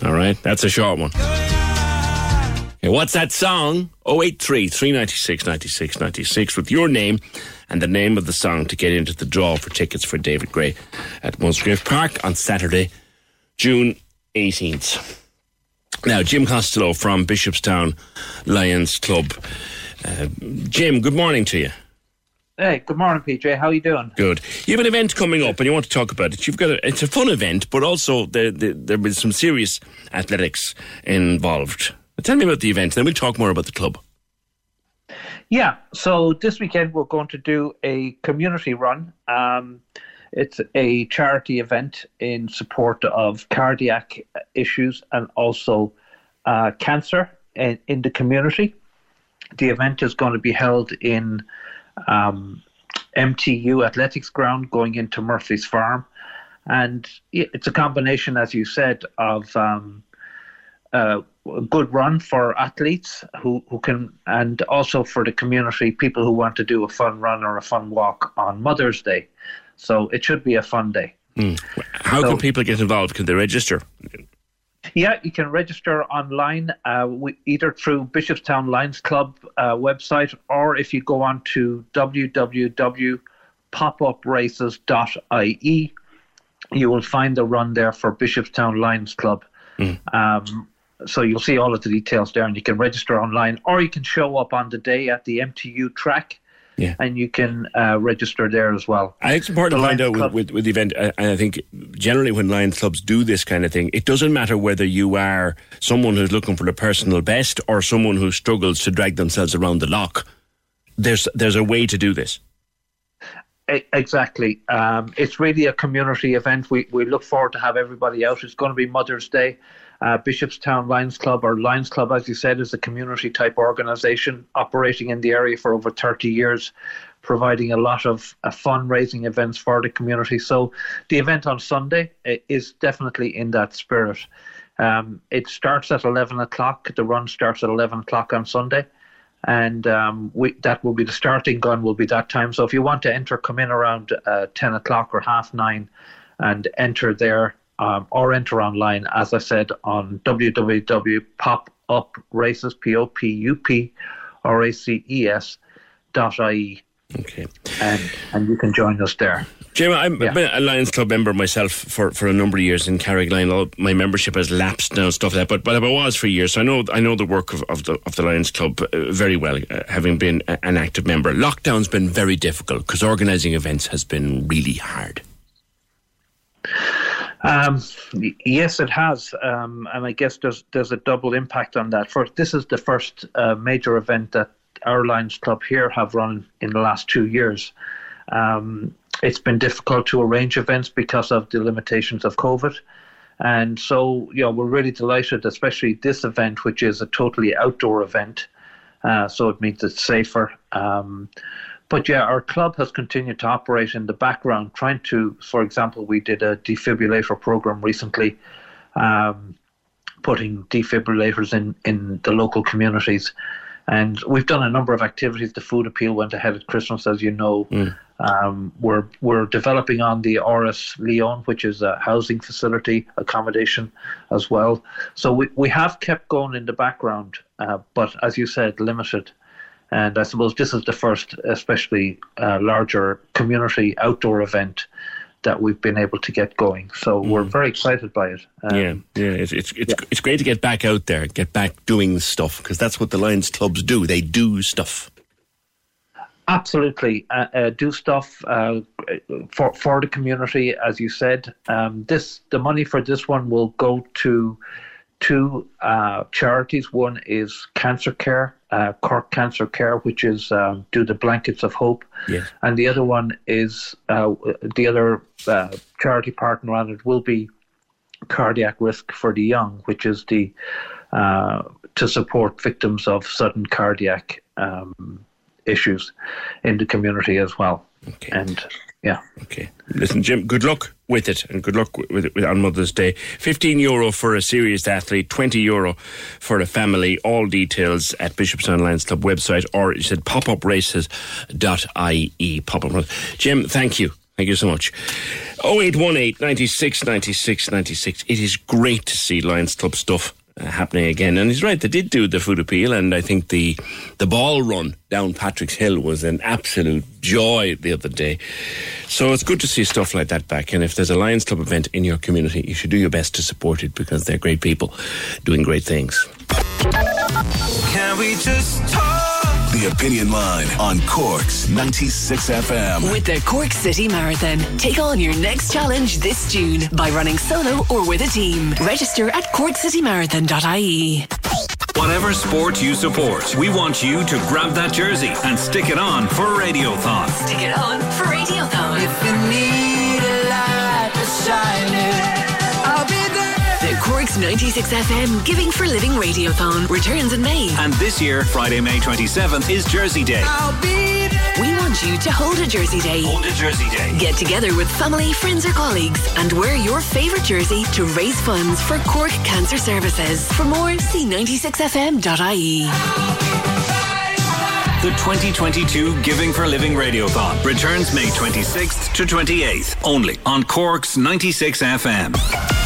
All right, that's a short one. Okay, what's that song? 083 396 96 96 with your name and the name of the song to get into the draw for tickets for David Gray at Musgrave Park on Saturday, June 18th. Now, Jim Costello from Bishopstown Lions Club. Uh, Jim, good morning to you. Hey, good morning, PJ. How are you doing? Good. You have an event coming up, and you want to talk about it. You've got a, it's a fun event, but also there there there will be some serious athletics involved. Tell me about the event, then we'll talk more about the club. Yeah. So this weekend we're going to do a community run. Um, it's a charity event in support of cardiac issues and also uh, cancer in, in the community. The event is going to be held in um, MTU Athletics Ground going into Murphy's Farm. And it's a combination, as you said, of um, uh, a good run for athletes who, who can, and also for the community, people who want to do a fun run or a fun walk on Mother's Day. So it should be a fun day. Hmm. How So- can people get involved? Can they register? Yeah, you can register online uh, we, either through Bishopstown Lions Club uh, website or if you go on to www.popupraces.ie, you will find the run there for Bishopstown Lions Club. Um, so you'll see all of the details there, and you can register online, or you can show up on the day at the MTU track, Yeah. and you can uh, register there as well. I think it's important The to find out with, Club- with, with the event, uh, and I think generally when Lions clubs do this kind of thing, it doesn't matter whether you are someone who's looking for the personal best or someone who struggles to drag themselves around the lock. There's there's a way to do this. Exactly. Um, it's really a community event. We, we look forward to have everybody out. It's going to be Mother's Day. Uh, Bishopstown Lions Club, or Lions Club, as you said, is a community type organisation operating in the area for over 30 years, providing a lot of uh, fundraising events for the community. So the event on Sunday is definitely in that spirit. Um, it starts at 11 o'clock. The run starts at 11 o'clock on Sunday and um, we, that will be the starting gun will be that time. So if you want to enter, come in around uh, ten o'clock or half nine, and enter there um, or enter online, as I said, on www.popupraces p o p u p r a c s dot i. Okay, and and you can join us there. Jim, I've been a Lions Club member myself for, for a number of years in Carrigaline. All- My membership has lapsed now, and stuff like that. But but I was for years, so I know I know the work of, of the of the Lions Club uh, very well, uh, having been an active member. Lockdown's been very difficult because organising events has been really hard. Um, yes, it has, um, and I guess there's there's a double impact on that. First, this is the first uh, major event that our Lions Club here have run in the last two years. Um, it's been difficult to arrange events because of the limitations of COVID. And so, you know, we're really delighted, especially this event, which is a totally outdoor event. Uh, so it means it's safer. Um, but yeah, our club has continued to operate in the background, trying to, for example, we did a defibrillator program recently, um, putting defibrillators in, in the local communities. And we've done a number of activities. The food appeal went ahead at Christmas, as you know. Um, we're we're developing on the RS Leon, which is a housing facility accommodation as well. So we, we have kept going in the background, uh, but as you said, limited. And I suppose this is the first, especially uh, larger community outdoor event that we've been able to get going. So we're very excited by it. Um, yeah, yeah, it's it's it's, it's great to get back out there, get back doing stuff because that's what the Lions clubs do. They do stuff. Absolutely, uh, uh, do stuff uh, for for the community, as you said. Um, this the money for this one will go to two uh, charities. One is Cancer Care, uh, Cork Cancer Care, which is um, do the blankets of hope, Yes. and the other one is uh, the other uh, charity partner on it will be Cardiac Risk for the Young, which is the uh, to support victims of sudden cardiac um, issues in the community as well. And yeah. Okay. Listen, Jim, good luck with it and good luck with it on Mother's Day. 15 euro for a serious athlete, 20 euro for a family. All details at Bishopstown Lions Club website or you said popupraces.ie. Pop-up. Races. Jim, thank you. Thank you so much. 0818 96 96 96. It is great to see Lions Club stuff happening again. And he's right, they did do the food appeal, and I think the the ball run down Patrick's Hill was an absolute joy the other day. So it's good to see stuff like that back. And if there's a Lions Club event in your community, you should do your best to support it because they're great people doing great things. Can we just talk? The Opinion Line on Cork's 96 FM. With the Cork City Marathon, take on your next challenge this June by running solo or with a team. Register at corkcitymarathon.ie. Whatever sport you support, we want you to grab that jersey and stick it on for Radiothon. Stick it on for Radiothon. Cork's 96 FM Giving for Living Radiothon returns in May. And this year, Friday, May 27th, is Jersey Day. I'll be there. We want you to hold a Jersey Day. Hold a Jersey Day. Get together with family, friends, or colleagues and wear your favourite jersey to raise funds for Cork Cancer Services. For more, see 96fm.ie. The 2022 Giving for Living Radiothon returns May 26th to 28th, only on Cork's 96 FM.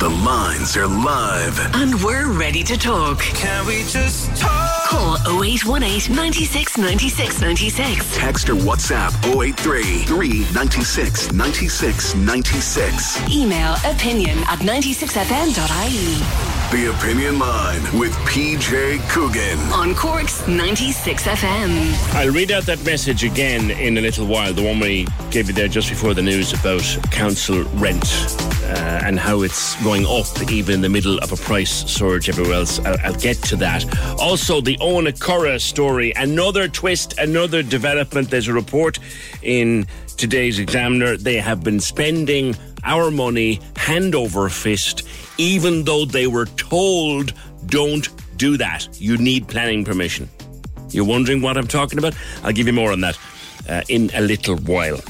The The lines are live. And we're ready to talk. Can we just talk? Call 0818 96 96 96. Text or WhatsApp 083 396 96 96. Email opinion at 96fm.ie. The Opinion Line with PJ Coogan. On Cork's 96 FM. I'll read out that message again in a little while, the one we gave you there just before the news about council rent uh, and how it's going up even in the middle of a price surge everywhere else. I'll, I'll get to that. Also, the Owenacurra story, another twist, another development. There's a report in today's Examiner. They have been spending our money hand over fist, even though they were told don't do that. You need planning permission. You're wondering what I'm talking about? I'll give you more on that uh, in a little while.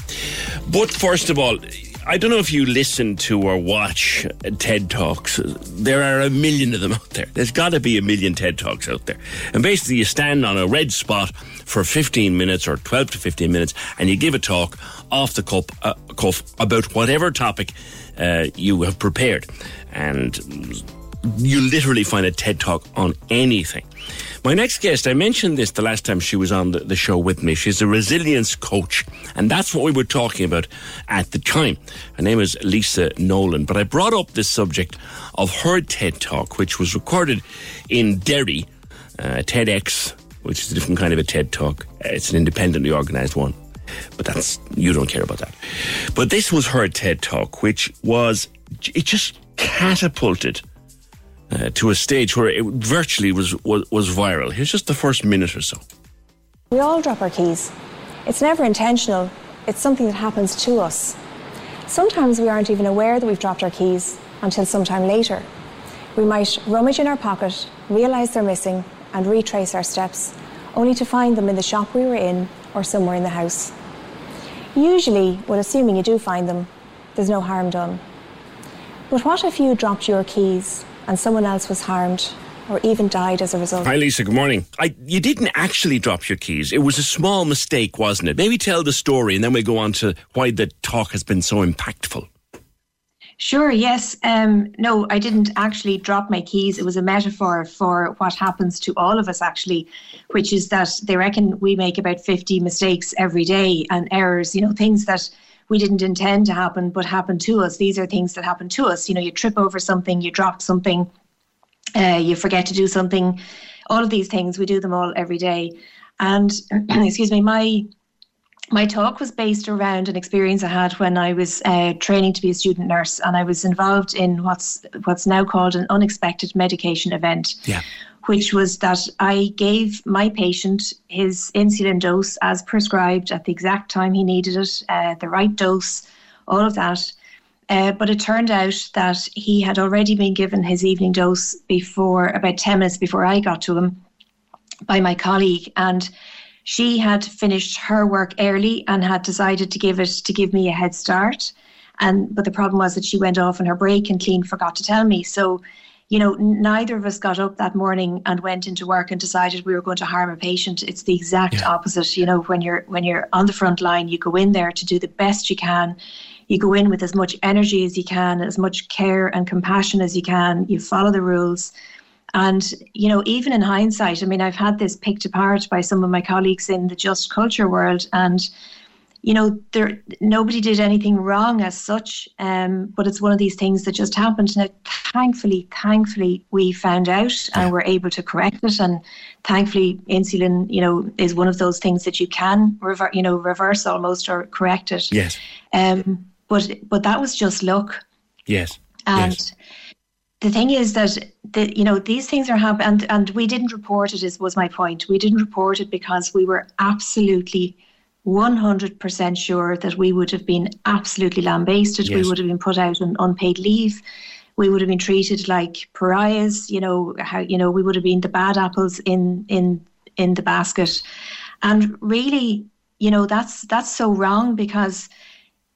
But first of all, I don't know if you listen to or watch TED Talks. There are a million of them out there. There's got to be a million TED Talks out there. And basically, you stand on a red spot for 15 minutes or 12 to 15 minutes and you give a talk off the cup, uh, cuff about whatever topic uh, you have prepared. And you literally find a TED Talk on anything. My next guest, I mentioned this the last time she was on the, the, show with me. She's a resilience coach, and that's what we were talking about at the time. Her name is Lisa Nolan, but I brought up this subject of her TED Talk, which was recorded in Derry, uh, TEDx, which is a different kind of a TED Talk. It's an independently organised one, but that's you don't care about that. But this was her TED Talk, which was it just catapulted uh, to a stage where it virtually was, was, was viral. Here's just the first minute or so. We all drop our keys. It's never intentional, it's something that happens to us. Sometimes we aren't even aware that we've dropped our keys until sometime later. We might rummage in our pocket, realise they're missing, and retrace our steps, only to find them in the shop we were in or somewhere in the house. Usually, well, assuming you do find them, there's no harm done. But what if you dropped your keys and someone else was harmed or even died as a result. Hi, Lisa. Good morning. I, you didn't actually drop your keys. It was a small mistake, wasn't it? Maybe tell the story and then we'll go on to why the talk has been so impactful. Sure, yes. Um, no, I didn't actually drop my keys. It was a metaphor for what happens to all of us, actually, which is that they reckon we make about 50 mistakes every day and errors, you know, things that we didn't intend to happen but happen to us. These are things that happen to us. You know, you trip over something, you drop something, uh, you forget to do something. All of these things, we do them all every day. And *clears throat* excuse me, my my talk was based around an experience I had when I was uh, training to be a student nurse, and I was involved in what's what's now called an unexpected medication event. Yeah which was that I gave my patient his insulin dose as prescribed at the exact time he needed it, uh, the right dose, all of that. Uh, but it turned out that he had already been given his evening dose before about 10 minutes before I got to him by my colleague. And she had finished her work early and had decided to give it to give me a head start. And but the problem was that she went off on her break and clean forgot to tell me. So you know, neither of us got up that morning and went into work and decided we were going to harm a patient. It's the exact yeah. opposite. You know, when you're when you're on the front line, you go in there to do the best you can. You go in with as much energy as you can, as much care and compassion as you can. You follow the rules. And, you know, even in hindsight, I mean, I've had this picked apart by some of my colleagues in the just culture world. And, you know, there nobody did anything wrong as such, um, but it's one of these things that just happened. Now, thankfully, thankfully, we found out and were able to correct it. And thankfully, insulin, you know, is one of those things that you can reverse, you know, reverse almost or correct it. Yes. Um, but but that was just luck. Yes. And. yes. The thing is that the, you know these things are happening, and, and we didn't report it. Is was my point. We didn't report it because we were absolutely 100% sure that we would have been absolutely lambasted. Yes. We would have been put out on unpaid leave. We would have been treated like pariahs. You know how you know we would have been the bad apples in in in the basket. And really, you know that's that's so wrong because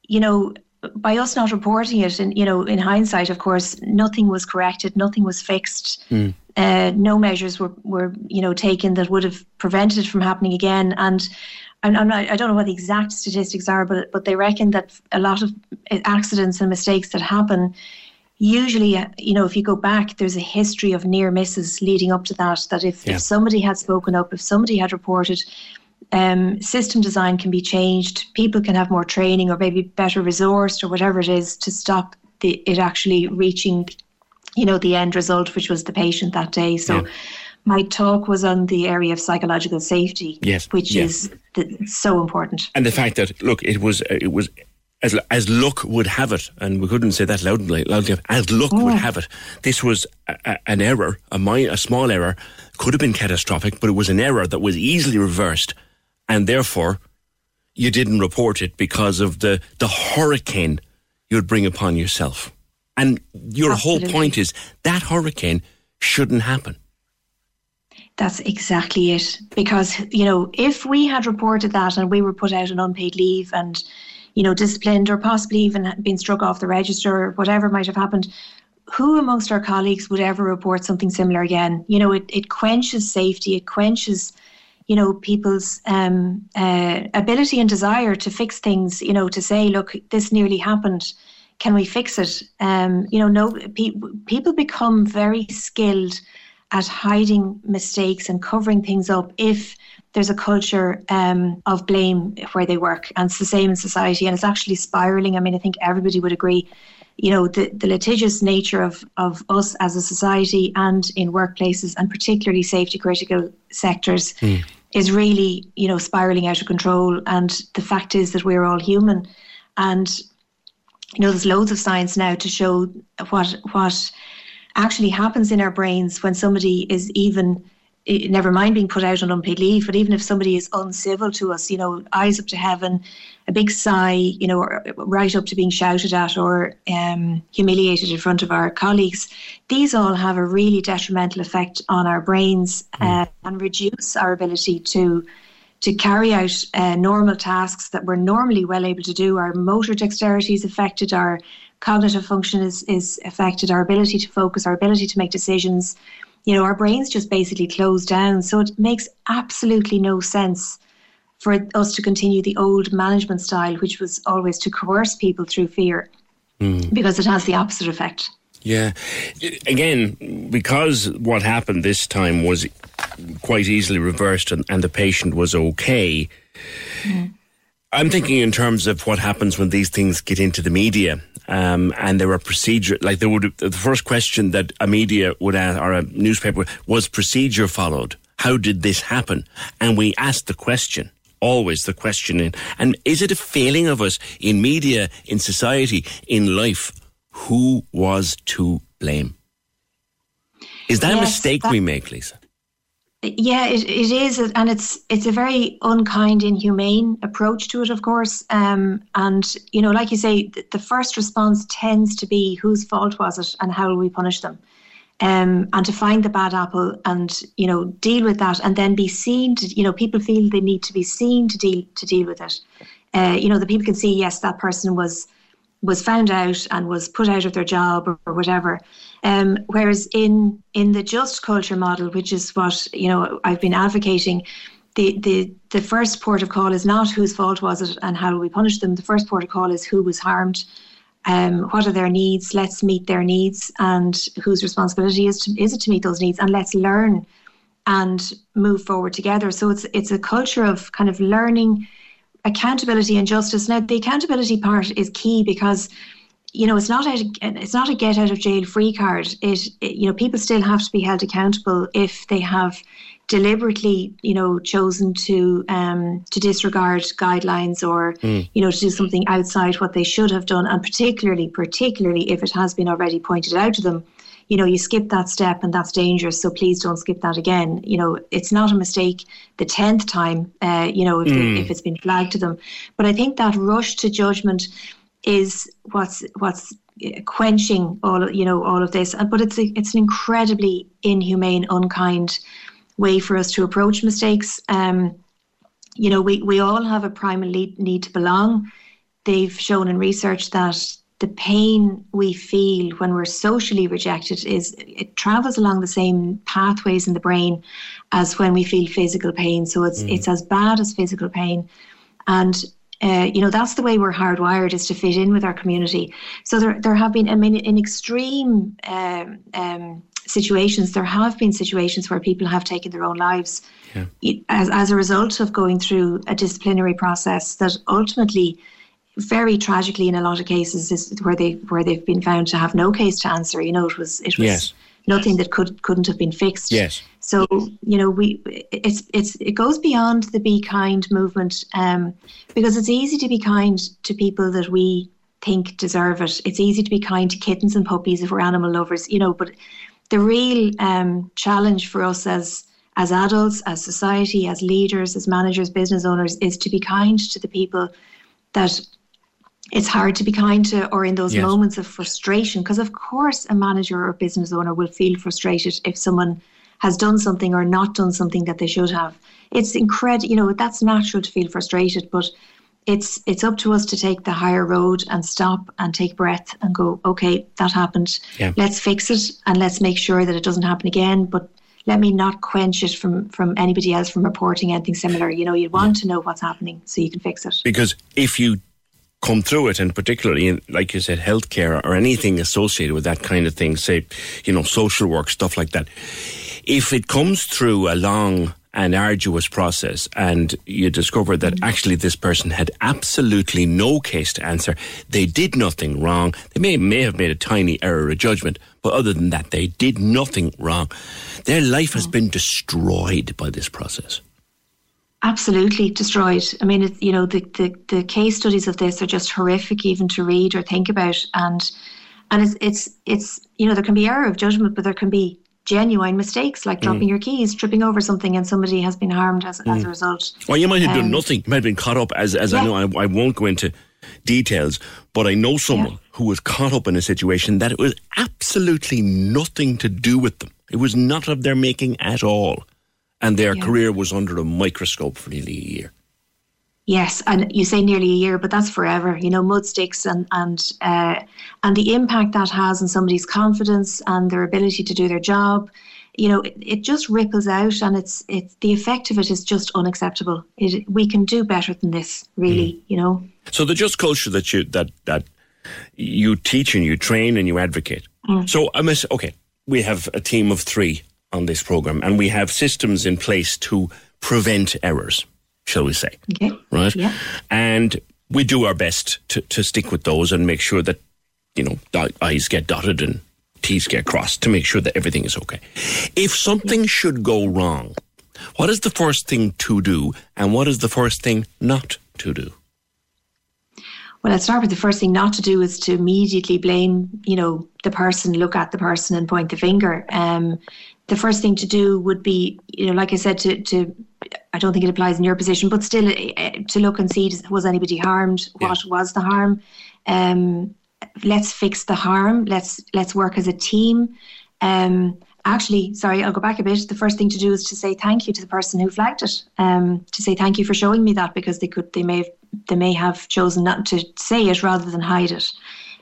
you know by us not reporting it, and you know in hindsight, of course, nothing was corrected, nothing was fixed. Mm. Uh, no measures were, were you know taken that would have prevented it from happening again and I'm, I'm not, I don't know what the exact statistics are, but but they reckon that a lot of accidents and mistakes that happen usually, uh, you know, if you go back, there's a history of near misses leading up to that. That if, Yeah. if somebody had spoken up, if somebody had reported, um, system design can be changed. People can have more training or maybe better resourced or whatever it is to stop the, it actually reaching, you know, the end result, which was the patient that day. So. Yeah. My talk was on the area of psychological safety, Yes, which yeah. is th- so important. and the fact that look, it was it was as as luck would have it, and we couldn't say that loudly. loudly as luck would Oh. have it, this was a, a, an error, a a small error, could have been catastrophic, but it was an error that was easily reversed, and therefore you didn't report it because of the the hurricane you'd bring upon yourself. And your whole point is that hurricane shouldn't happen. That's exactly it. Because, you know, if we had reported that and we were put out on unpaid leave and, you know, disciplined or possibly even been struck off the register or whatever might have happened, who amongst our colleagues would ever report something similar again? You know, it, it quenches safety, it quenches, you know, people's um, uh, ability and desire to fix things, you know, to say, look, this nearly happened. Can we fix it? Um, you know, no, pe- people become very skilled at hiding mistakes and covering things up if there's a culture um, of blame where they work. And it's the same in society, and it's actually spiraling. I mean, I think everybody would agree. You know, the, the litigious nature of, of us as a society and in workplaces, and particularly safety critical sectors, is really, you know, spiraling out of control. And the fact is that we're all human. And, you know, there's loads of science now to show what what actually happens in our brains when somebody is even never mind being put out on unpaid leave but even if somebody is uncivil to us you know eyes up to heaven a big sigh you know right up to being shouted at or um, humiliated in front of our colleagues these all have a really detrimental effect on our brains uh, and reduce our ability to to carry out uh, normal tasks that we're normally well able to do. Our motor dexterity is affected, our cognitive function is, is affected, our ability to focus, our ability to make decisions. You know, our brains just basically close down. So it makes absolutely no sense for us to continue the old management style, which was always to coerce people through fear, hmm. because it has the opposite effect. Yeah. Again, because what happened this time was quite easily reversed and, and the patient was okay. Hmm. I'm thinking in terms of what happens when these things get into the media. Um, and there are procedure, like there would, the first question that a media would ask, or a newspaper, was procedure followed? How did this happen? And we asked the question, always the question. In, and is it a failing of us in media, in society, in life? Who was to blame? Is that a mistake that- we make, Lisa? Yeah, it, it is, and it's it's a very unkind, inhumane approach to it, of course. Um, and you know, like you say, th- the first response tends to be whose fault was it, and how will we punish them? Um, and to find the bad apple, and you know, deal with that, and then be seen to, you know, people feel they need to be seen to deal to deal with it. Uh, you know, the people can see, yes, that person was was found out and was put out of their job or, or whatever. Um, whereas in in the just culture model, which is what you know I've been advocating, the the the first port of call is not whose fault was it and how do we punish them. The first port of call is who was harmed, um, what are their needs. Let's meet their needs and whose responsibility is to, is it to meet those needs and let's learn and move forward together. So it's it's a culture of kind of learning accountability and justice. Now, the accountability part is key because you know it's not a, it's not a get out of jail free card. It, it you know people still have to be held accountable if they have deliberately you know chosen to um, to disregard guidelines or Mm. you know to do something outside what they should have done, and particularly particularly if it has been already pointed out to them. You know, you skip that step and that's dangerous. So please don't skip that again. You know, it's not a mistake the tenth time. Uh, you know, if, they- Mm. if it's been flagged to them, but I think that rush to judgment is what's what's uh, quenching all of, you know all of this. But it's a, it's an incredibly inhumane, unkind way for us to approach mistakes. Um, you know, we we all have a primal need, need to belong. They've shown in research that the pain we feel when we're socially rejected is it travels along the same pathways in the brain as when we feel physical pain. So it's Mm. it's as bad as physical pain. And uh, you know that's the way we're hardwired is to fit in with our community. So there there have been I mean in extreme um, um, situations there have been situations where people have taken their own lives as as a result of going through a disciplinary process that ultimately very tragically in a lot of cases is where they where they've been found to have no case to answer you know it was it was Yes. Nothing that could couldn't have been fixed Yes. so you know we it's it's it goes beyond the be kind movement um, because it's easy to be kind to people that we think deserve it. It's easy to be kind to kittens and puppies if we're animal lovers, you know. But the real um, challenge for us as as adults, as society, as leaders, as managers, business owners, is to be kind to the people that it's hard to be kind to or in those Yes. moments of frustration because of course a manager or business owner will feel frustrated if someone has done something or not done something that they should have. It's incredible you know that's natural to feel frustrated but it's it's up to us to take the higher road and stop and take breath and go okay that happened. Yeah. let's fix it and let's make sure that it doesn't happen again but let me not quench it from from anybody else from reporting anything similar. You know you want to know what's happening so you can fix it. Because if you come through it, and particularly in, like you said, healthcare or anything associated with that kind of thing, say, you know, social work, stuff like that, if it comes through a long and arduous process and you discover that mm. actually this person had absolutely no case to answer, they did nothing wrong, they may, may have made a tiny error of judgment, but other than that, they did nothing wrong. Their life has oh. been destroyed by this process. Absolutely destroyed. I mean, it, you know, the, the, the case studies of this are just horrific, even to read or think about. And and it's it's it's you know there can be error of judgment, but there can be genuine mistakes like dropping Mm. your keys, tripping over something, and somebody has been harmed as, as a Mm. result. Well, you might have done Um, nothing. You might have been caught up, as, as I know, I, I won't go into details, but I know someone who was caught up in a situation that it was absolutely nothing to do with them. It was not of their making at all. And their Yeah. career was under a microscope for nearly a year. Yes, and you say nearly a year, but that's forever. You know, mud sticks and and uh, and the impact that has on somebody's confidence and their ability to do their job. You know, it, it just ripples out, and it's it's the effect of it is just unacceptable. It, we can do better than this, really. You know. So the just culture that you that that you teach and you train and you advocate. Mm. So I miss okay, we have a team of three on this program, and we have systems in place to prevent errors, shall we say? Okay. right? Yeah. And we do our best to, to stick with those and make sure that, you know, I's get dotted and T's get crossed to make sure that everything is okay. If something should go wrong, what is the first thing to do and what is the first thing not to do? Well, I'd start with the first thing not to do is to immediately blame, you know, the person, look at the person and point the finger. Um, the first thing to do would be, you know, like I said, to, to I don't think it applies in your position, but still uh, to look and see was anybody harmed? What was the harm? Um, let's fix the harm. Let's let's work as a team. Um, actually, sorry, I'll go back a bit. The first thing to do is to say thank you to the person who flagged it. Um, to say thank you for showing me that because they could they may have they may have chosen not to say it rather than hide it.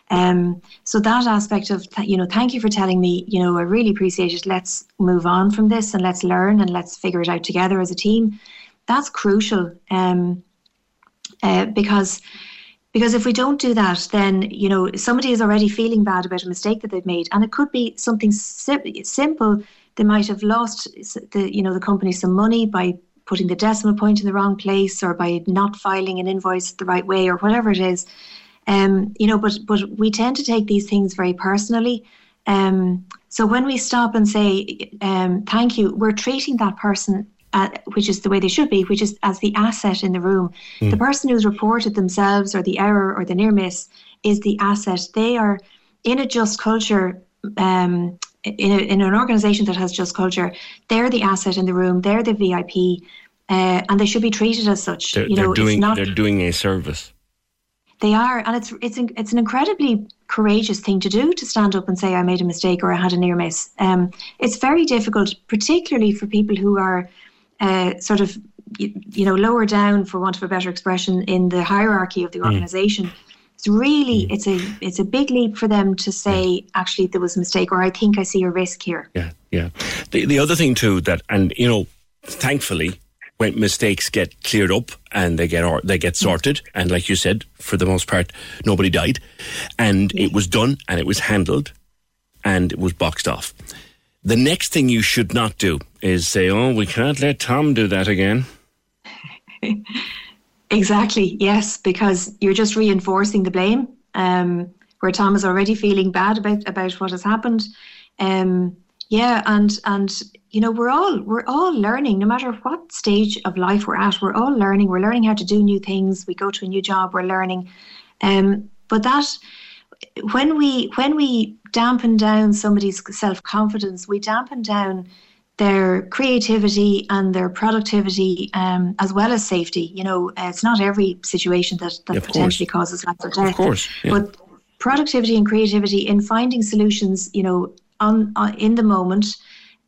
Um, so that aspect of th- you know, thank you for telling me. You know, I really appreciate it. Let's move on from this and let's learn and let's figure it out together as a team. That's crucial um, uh, because because if we don't do that, then you know somebody is already feeling bad about a mistake that they've made, and it could be something sim- simple. They might have lost the you know the company some money by putting the decimal point in the wrong place, or by not filing an invoice the right way, or whatever it is. Um, you know, but but we tend to take these things very personally. Um, so when we stop and say um, thank you, we're treating that person, uh, which is the way they should be, which is as the asset in the room. Mm. The person who's reported themselves or the error or the near miss is the asset. They are in a just culture. Um, in, a, in an organization that has just culture, they're the asset in the room. They're the VIP, uh, and they should be treated as such. They're, you know, they're doing it's not they're doing a service. they are, and it's it's an, it's an incredibly courageous thing to do to stand up and say I made a mistake or I had a near miss. Um, it's very difficult, particularly for people who are uh, sort of you, you know lower down, for want of a better expression, in the hierarchy of the Mm. It's really mm. it's a it's a big leap for them to say actually there was a mistake or I think I see a risk here. Yeah, yeah. The the other thing too that and you know, thankfully, when mistakes get cleared up and they get or, they get mm. sorted, and like you said, for the most part, nobody died, and it was done and it was handled, and it was boxed off. The next thing you should not do is say, "Oh, we can't let Tom do that again." *laughs* Exactly, yes, because you're just reinforcing the blame. Um, where Tom is already feeling bad about about what has happened. Um, yeah, and and you know we're all we're all learning, no matter what stage of life we're at. We're all learning. We're learning how to do new things. We go to a new job. We're learning. Um, but that when we when we dampen down somebody's self confidence, we dampen down their creativity and their productivity, um, as well as safety. You know, uh, it's not every situation that, that Of course. potentially causes life or death. Of course, yeah. But productivity and creativity in finding solutions, you know, on, on in the moment,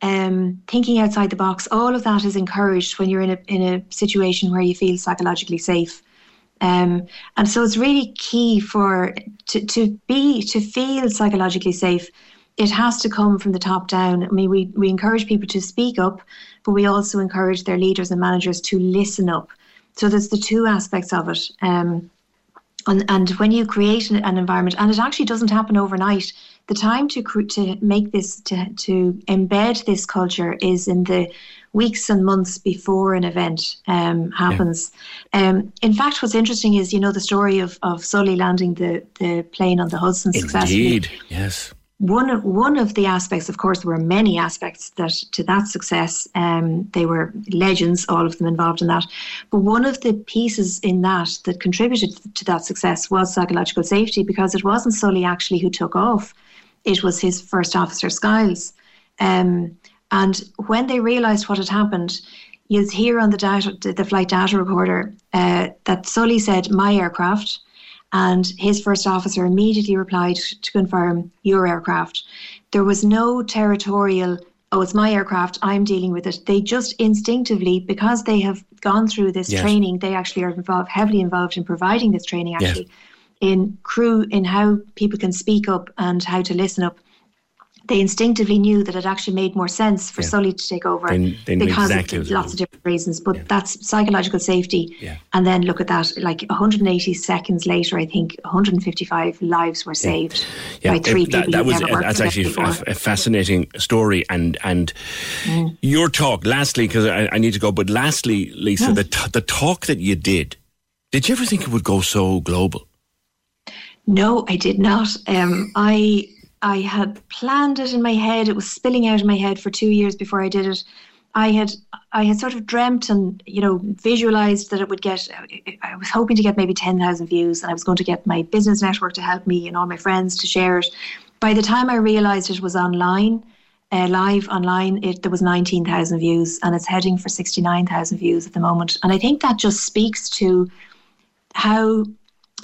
um, thinking outside the box, all of that is encouraged when you're in a in a situation where you feel psychologically safe. Um, and so it's really key for to, to be to feel psychologically safe. It has to come from the top down. I mean, we, we encourage people to speak up, but we also encourage their leaders and managers to listen up. So there's the two aspects of it. Um, and, and when you create an, an environment, and it actually doesn't happen overnight, the time to cre- to make this to to embed this culture is in the weeks and months before an event um, happens. Um, in fact, what's interesting is you know the story of of Sully landing the the plane on the Hudson successfully Indeed, yes. One of one of the aspects, of course, there were many aspects that to that success. Um, they were legends, all of them involved in that. But one of the pieces in that that contributed to that success was psychological safety, because it wasn't Sully actually who took off; it was his first officer, Skiles. Um, and when they realised what had happened, you'd hear on the data, the flight data recorder, uh, that Sully said, "My aircraft." And his first officer immediately replied to confirm your aircraft. There was no territorial, oh, it's my aircraft, I'm dealing with it. They just instinctively, because they have gone through this Yes. training, they actually are involved, heavily involved in providing this training, Yes. actually, in crew, in how people can speak up and how to listen up. They instinctively knew that it actually made more sense for Yeah. Sully to take over They- they because exactly of lots of different reasons. But that's psychological safety. Yeah. And then look at that, like 180 seconds later, I think 155 lives were saved by three it- people that who'd was that's actually a, fascinating story, and and Mm. your talk. Lastly, because I, I need to go, but lastly, Lisa, the t- the talk that you did. Did you ever think it would go so global? No, I did not. Um, I I had planned it in my head. It was spilling out in my head for two years before I did it. I had I had sort of dreamt and you know visualized that it would get. I was hoping to get maybe ten thousand views, and I was going to get my business network to help me and all my friends to share it. By the time I realized it was online, uh, live online, it there was nineteen thousand views, and it's heading for sixty nine thousand views at the moment. And I think that just speaks to how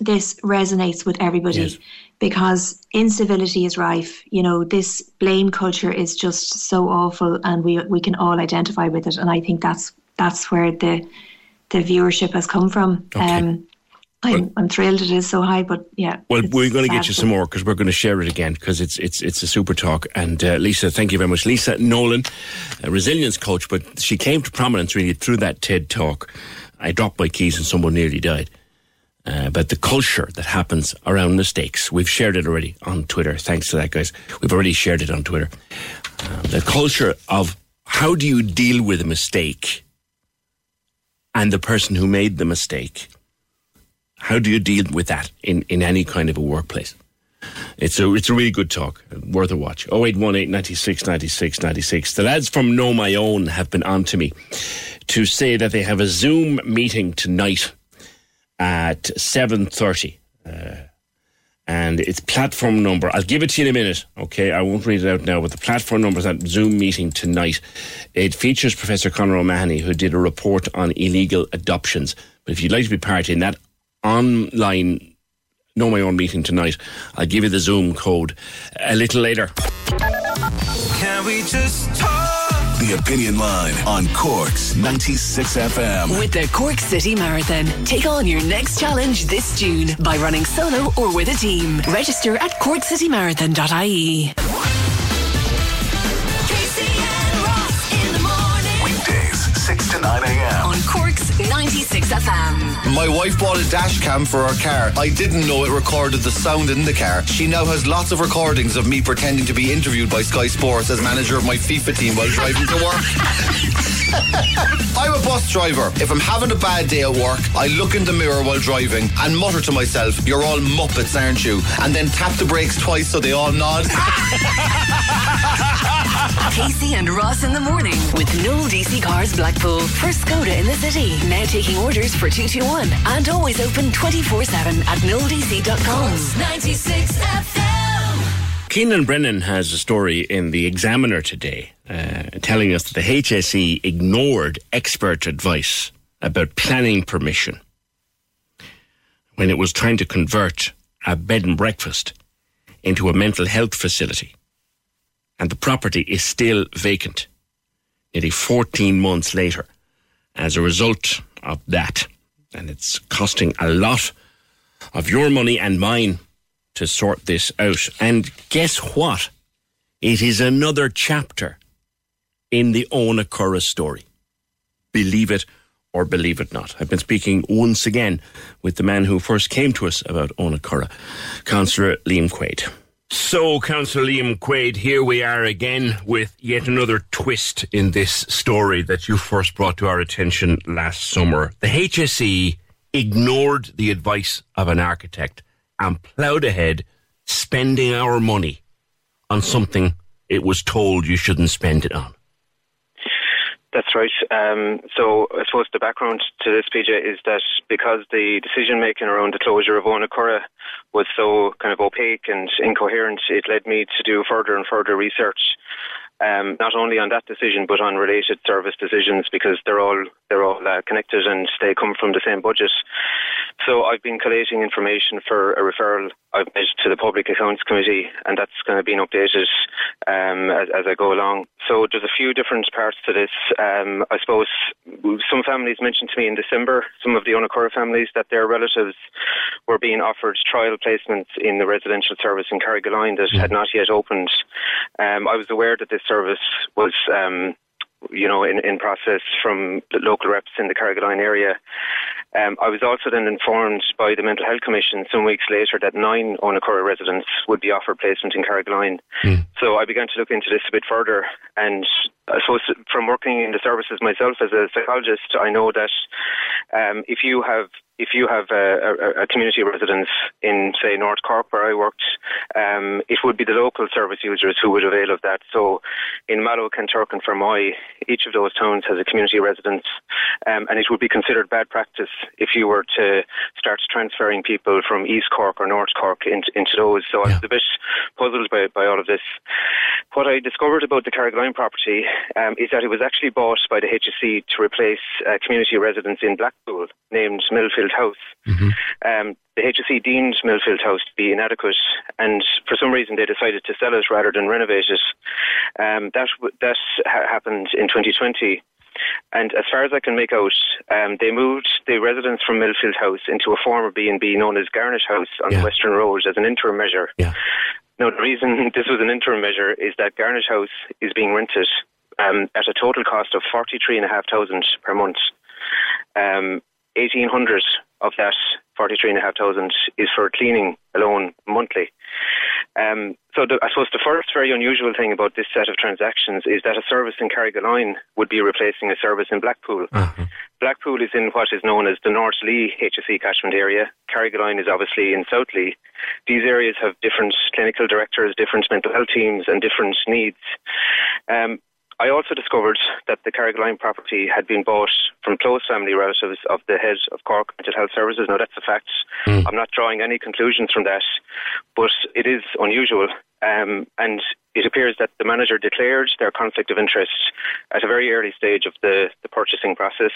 this resonates with everybody because incivility is rife. You know, this blame culture is just so awful, and we we can all identify with it. And I think that's that's where the the viewership has come from. Um, I'm, I'm thrilled it is so high, but yeah. Well, we're going to get you some more because we're going to share it again because it's it's it's a super talk. And uh, Lisa, thank you very much, Lisa Nolan, a resilience coach, but she came to prominence really through that TED talk. I dropped my keys and someone nearly died. Uh, but the culture that happens around mistakes, we've shared it already on Twitter. Thanks to that, guys. We've already shared it on Twitter. Um, the culture of how do you deal with a mistake and the person who made the mistake how do you deal with that in, in any kind of a workplace? It's a it's a really good talk, worth a watch. 0818 96 96 96. The lads from Know My Own have been on to me to say that they have a Zoom meeting tonight at 7.30. Uh, and its platform number, I'll give it to you in a minute, okay? I won't read it out now, but the platform number is that Zoom meeting tonight. It features Professor Conor O'Mahony, who did a report on illegal adoptions. But if you'd like to be part in that online Know My Own meeting tonight, I'll give you the Zoom code a little later. Can we just talk? The Opinion Line on Cork's 96 FM. With the Cork City Marathon, take on your next challenge this June by running solo or with a team. Register at corkcitymarathon.ie. 96 FM. My wife bought a dash cam for our car. I didn't know it recorded the sound in the car. She now has lots of recordings of me pretending to be interviewed by Sky Sports as manager of my FIFA team while driving to work. *laughs* I'm a bus driver. If I'm having a bad day at work, I look in the mirror while driving and mutter to myself, You're all muppets, aren't you? And then tap the brakes twice so they all nod. *laughs* Casey and Ross in the morning with Noel DC Cars Blackpool. First Skoda in the city. Now taking orders for 221 and always open 24 7 at noeldc.com. 96 FM. Keenan Brennan has a story in the Examiner today uh, telling us that the HSE ignored expert advice about planning permission when it was trying to convert a bed and breakfast into a mental health facility. And the property is still vacant nearly 14 months later as a result of that. And it's costing a lot of your money and mine to sort this out. And guess what? It is another chapter in the Owenacurra story. Believe it or believe it not. I've been speaking once again with the man who first came to us about Owenacurra, Councillor Liam Quaid. So, Councillor Liam Quaid, here we are again with yet another twist in this story that you first brought to our attention last summer. The HSE ignored the advice of an architect and ploughed ahead spending our money on something it was told you shouldn't spend it on. That's right. Um, so I suppose the background to this, PJ, is that because the decision making around the closure of Owenacurra was so kind of opaque and incoherent, it led me to do further and further research. Um, not only on that decision, but on related service decisions, because they're all they're all uh, connected and they come from the same budget. So I've been collating information for a referral I've made to the Public Accounts Committee, and that's kind of being updated um, as, as I go along. So there's a few different parts to this. Um, I suppose some families mentioned to me in December, some of the Owenacurra families, that their relatives were being offered trial placements in the residential service in Carrigaline that had not yet opened. Um, I was aware that this service was um, you know, in, in process from the local reps in the Carrigaline area. Um, I was also then informed by the Mental Health Commission some weeks later that nine Owenacurra residents would be offered placement in Carrigaline. So I began to look into this a bit further and I suppose from working in the services myself as a psychologist, I know that um, if you have if you have a, a, a community residence in, say, North Cork, where I worked, um, it would be the local service users who would avail of that. So, in Mallow, Kanturk, and Fermoy, each of those towns has a community residence, um, and it would be considered bad practice if you were to start transferring people from East Cork or North Cork into, into those. So, I was a bit puzzled by, by all of this. What I discovered about the Carrigaline property um, is that it was actually bought by the HSE to replace a community residence in Blackpool named Millfield House. Um, the HSE deemed Millfield House to be inadequate, and for some reason they decided to sell it rather than renovate it. Um, that w- that ha- happened in 2020. And as far as I can make out, um, they moved the residents from Millfield House into a former B&B known as Garnish House on the Western Road as an interim measure. Now, the reason *laughs* this was an interim measure is that Garnish House is being rented um, at a total cost of 43500 per month. Um, 1800 of that 43,500 is for cleaning alone monthly. Um, so the, I suppose the first very unusual thing about this set of transactions is that a service in Carrigaline would be replacing a service in Blackpool. Blackpool is in what is known as the North Lee HSE catchment area. Carrigaline is obviously in South Lee. These areas have different clinical directors, different mental health teams, and different needs. Um, I also discovered that the Carrigaline property had been bought from close family relatives of the head of Cork Mental Health Services. Now, that's a fact. I'm not drawing any conclusions from that, but it is unusual. Um, and it appears that the manager declared their conflict of interest at a very early stage of the, the purchasing process,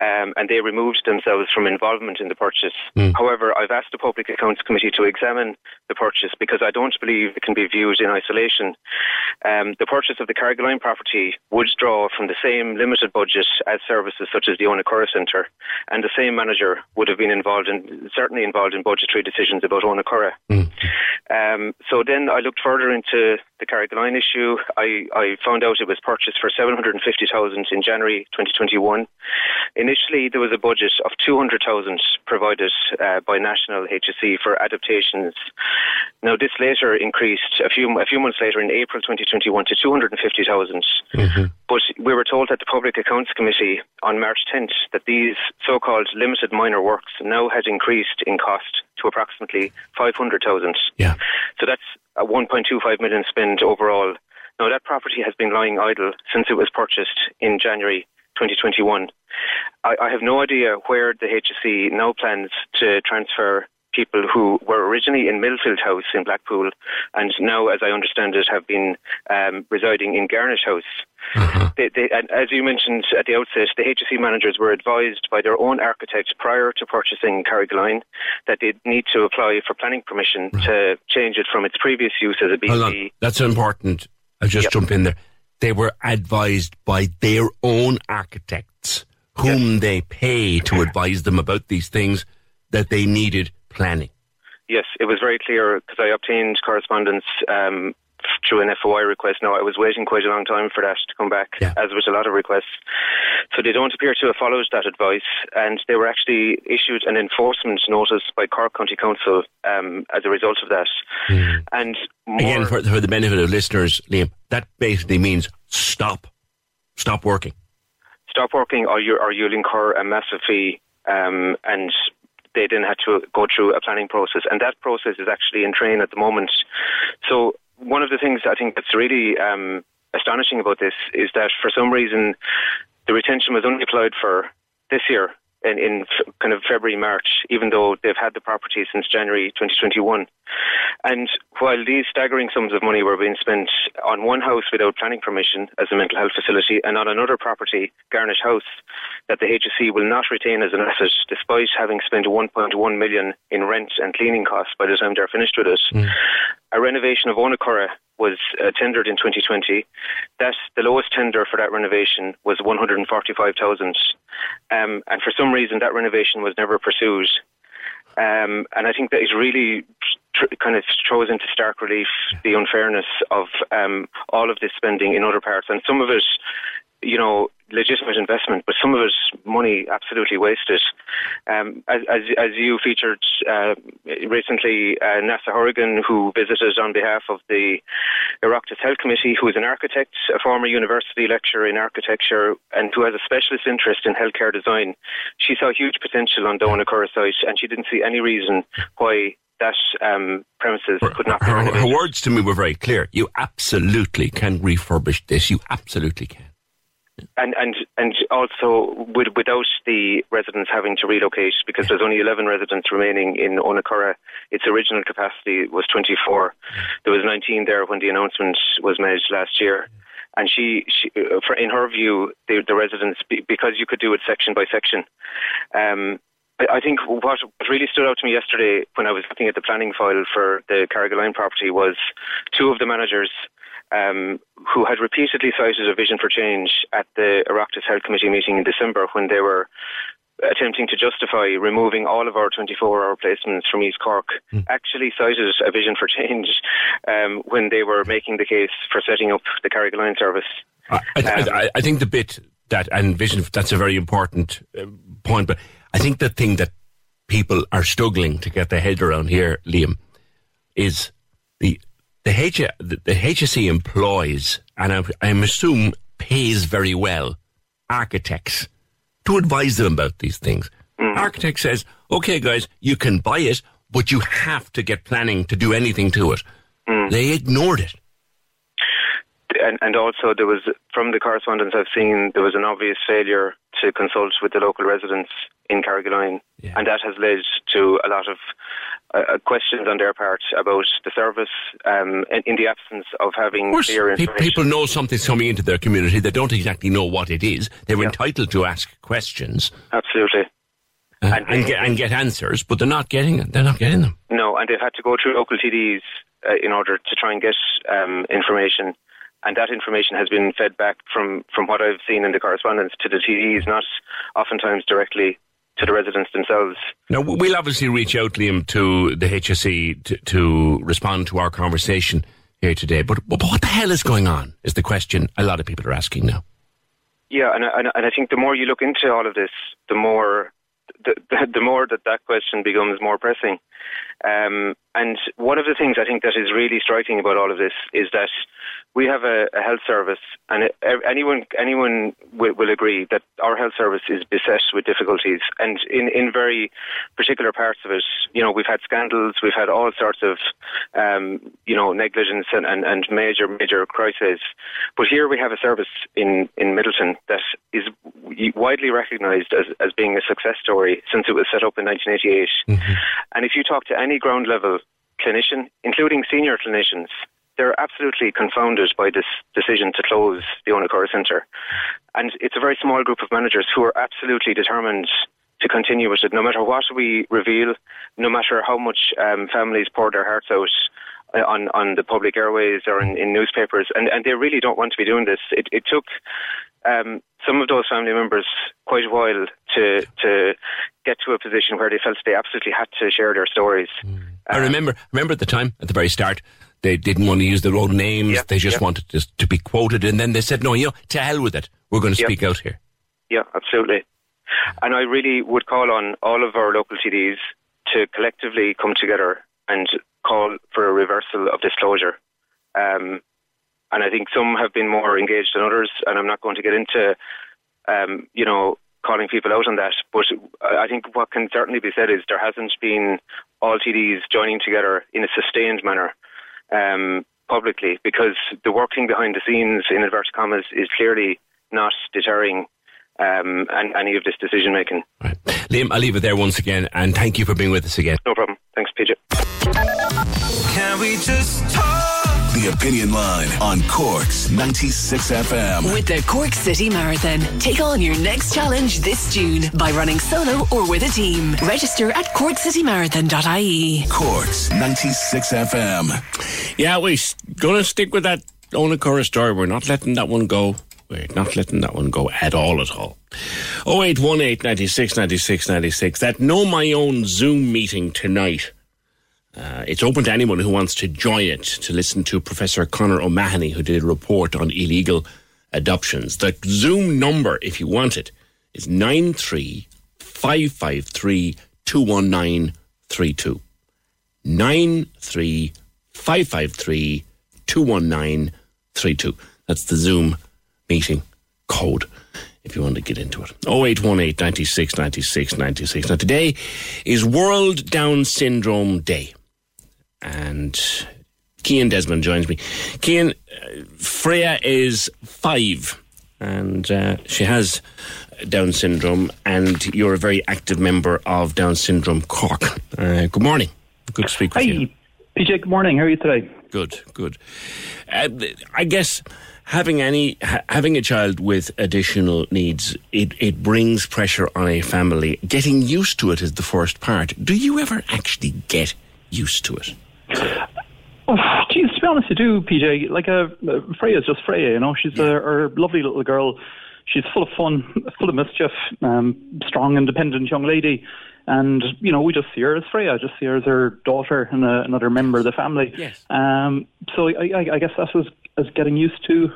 um, and they removed themselves from involvement in the purchase. However, I've asked the Public Accounts Committee to examine the purchase because I don't believe it can be viewed in isolation. Um, the purchase of the Carrigaline property would draw from the same limited budget as services such as the Owenacurra Centre, and the same manager would have been involved in, certainly involved in budgetary decisions about Owenacurra. Um, so then I looked further into the Carrigaline issue. I, I found out it was purchased for 750000 in January 2021. Initially, there was a budget of 200,000 provided uh, by National HSE for adaptations. Now, this later increased a few a few months later in April 2021 to 250,000. But we were told at the Public Accounts Committee on March 10th that these so-called limited minor works now had increased in cost to approximately 500,000. Yeah. So that's a 1.25 million spend overall. Now that property has been lying idle since it was purchased in January 2021. I, I have no idea where the HSE now plans to transfer people who were originally in Millfield House in Blackpool and now, as I understand it, have been um, residing in Garnish House. They, they, and as you mentioned at the outset, the HSE managers were advised by their own architect prior to purchasing Carrigaline that they need to apply for planning permission to change it from its previous use as a BC. That's important. I'll just jump in there. They were advised by their own architects, whom they pay to advise them about these things, that they needed planning. Yes, it was very clear because I obtained correspondence um, through an FOI request. Now, I was waiting quite a long time for that to come back, as with a lot of requests. So they don't appear to have followed that advice, and they were actually issued an enforcement notice by Cork County Council um, as a result of that. And more, Again, for, for the benefit of listeners, Liam, that basically means stop. Stop working. stop working or, you, or you'll incur a massive fee um, and they then had to go through a planning process and that process is actually in train at the moment. So one of the things I think that's really um, astonishing about this is that for some reason the retention was only applied for this year in, in kind of February, March, even though they've had the property since January 2021. And while these staggering sums of money were being spent on one house without planning permission as a mental health facility and on another property, Garnish House, that the HSE will not retain as an asset despite having spent 1.1 million in rent and cleaning costs by the time they're finished with it. Mm. A renovation of Owenacurra was uh, tendered in 2020. That the lowest tender for that renovation was 145,000, um, and for some reason that renovation was never pursued. Um, and I think that is really tr- kind of throws into stark relief the unfairness of um, all of this spending in other parts, and some of it, you know, legitimate investment, but some of it money absolutely wasted. Um, as, as, as you featured uh, recently, uh, Neasa Hourigan, who visited on behalf of the Oireachtas Health Committee, who is an architect, a former university lecturer in architecture, and who has a specialist interest in healthcare design. She saw huge potential on Donacurra site, and she didn't see any reason why that um, premises could not be her words to me were very clear. You absolutely can refurbish this. You absolutely can. And and and also with, without the residents having to relocate because there's only 11 residents remaining in Owenacurra. Its original capacity was 24. There was 19 there when the announcement was made last year. And she, she uh, for, in her view, the, the residents, because you could do it section by section, um, I think what really stood out to me yesterday when I was looking at the planning file for the Carrigaline property was two of the managers um, who had repeatedly cited a vision for change at the Oireachtas Health Committee meeting in December when they were attempting to justify removing all of our 24-hour placements from East Cork, actually cited a vision for change um, when they were making the case for setting up the Carrigaline service. I, I, I think the bit that and vision that's a very important uh, point, but I think the thing that people are struggling to get their head around here, Liam, is the the, H, the, the HSE employs and I, I assume pays very well architects to advise them about these things. Mm-hmm. Architect says, "Okay, guys, you can buy it, but you have to get planning to do anything to it." Mm. They ignored it. and, and also there was from the correspondence I've seen there was an obvious failure to consult with the local residents in Carrigaline, and that has led to a lot of uh, uh, questions on their part about the service um, in, in the absence of having Of clear information. people know something's coming into their community. They don't exactly know what it is. They're entitled to ask questions Absolutely. uh, and, get, and get answers, but they're not getting it. They're not getting them. No, and they've had to go through local TDs uh, in order to try and get um, information. And that information has been fed back from, from what I've seen in the correspondence to the TDs, not oftentimes directly to the residents themselves. Now, we'll obviously reach out, Liam, to the HSE to, to respond to our conversation here today. But, but what the hell is going on is the question a lot of people are asking now. Yeah, and, I- and, and I think the more you look into all of this, the more the, the, the more that that question becomes more pressing. Um, and one of the things I think that is really striking about all of this is that we have a, a health service, and it, anyone anyone will, will agree that our health service is beset with difficulties, and in, in very particular parts of it, you know, we've had scandals, we've had all sorts of, um, you know, negligence and, and, and major major crises. But here we have a service in, in Midleton that is widely recognised as, as being a success story since it was set up in 1988. And if you talk to any ground level clinician, including senior clinicians, they're absolutely confounded by this decision to close the Owenacurra Centre. And it's a very small group of managers who are absolutely determined to continue with it, no matter what we reveal, no matter how much um, families pour their hearts out uh, on, on the public airways or in, in newspapers. And, and they really don't want to be doing this. It, it took um, some of those family members quite a while to to get to a position where they felt they absolutely had to share their stories. I remember remember at the time, at the very start, they didn't want to use their own names. they just yeah. wanted to, to be quoted, and then they said, "No, you know, to hell with it. We're going to Yeah. speak out here." Yeah, absolutely. And I really would call on all of our local TDs to collectively come together and call for a reversal of disclosure. Um, and I think some have been more engaged than others, and I'm not going to get into, um, you know, calling people out on that. But I I think what can certainly be said is there hasn't been all TDs joining together in a sustained manner um, publicly because the working behind the scenes, in inverted commas, is clearly not deterring um, and any of this decision making. Liam, I'll leave it there once again, and thank you for being with us again. No problem. Thanks, PJ. Can we just talk? The Opinion Line on Cork's 96 FM. With the Cork City Marathon, take on your next challenge this June by running solo or with a team. Register at corkcitymarathon.ie. Cork's 96 FM. Yeah, we're going to stick with that Owenacurra story. We're not letting that one go. We're not letting that one go at all, at all. 0818 96 96 96. That Know My Own Zoom meeting tonight. Uh, it's open to anyone who wants to join it to listen to Professor Conor O'Mahony, who did a report on illegal adoptions. The Zoom number, if you want it, is 93553 21932. 93553 21932. That's the Zoom meeting code if you want to get into it. 0818 96 96 96. Now, today is World Down Syndrome Day. And Cian Desmond joins me. Uh, Freya is five and uh, she has Down syndrome, and you're a very active member of Down Syndrome Cork. Uh, good morning. Good to speak with Hi, you. PJ. Good morning. How are you today? Good, good. Uh, I guess having any ha- having a child with additional needs, it it brings pressure on a family. Getting used to it is the first part. Do you ever actually get used to it? Oh, geez, to be honest, I do, PJ. Like, uh, uh, Freya's just Freya, you know. She's a, her lovely little girl. She's full of fun, full of mischief, um, strong, independent young lady. And, you know, we just see her as Freya, I just see her as her daughter and uh, another member of the family. Yes. Um, so I, I, I guess that's as, as getting used to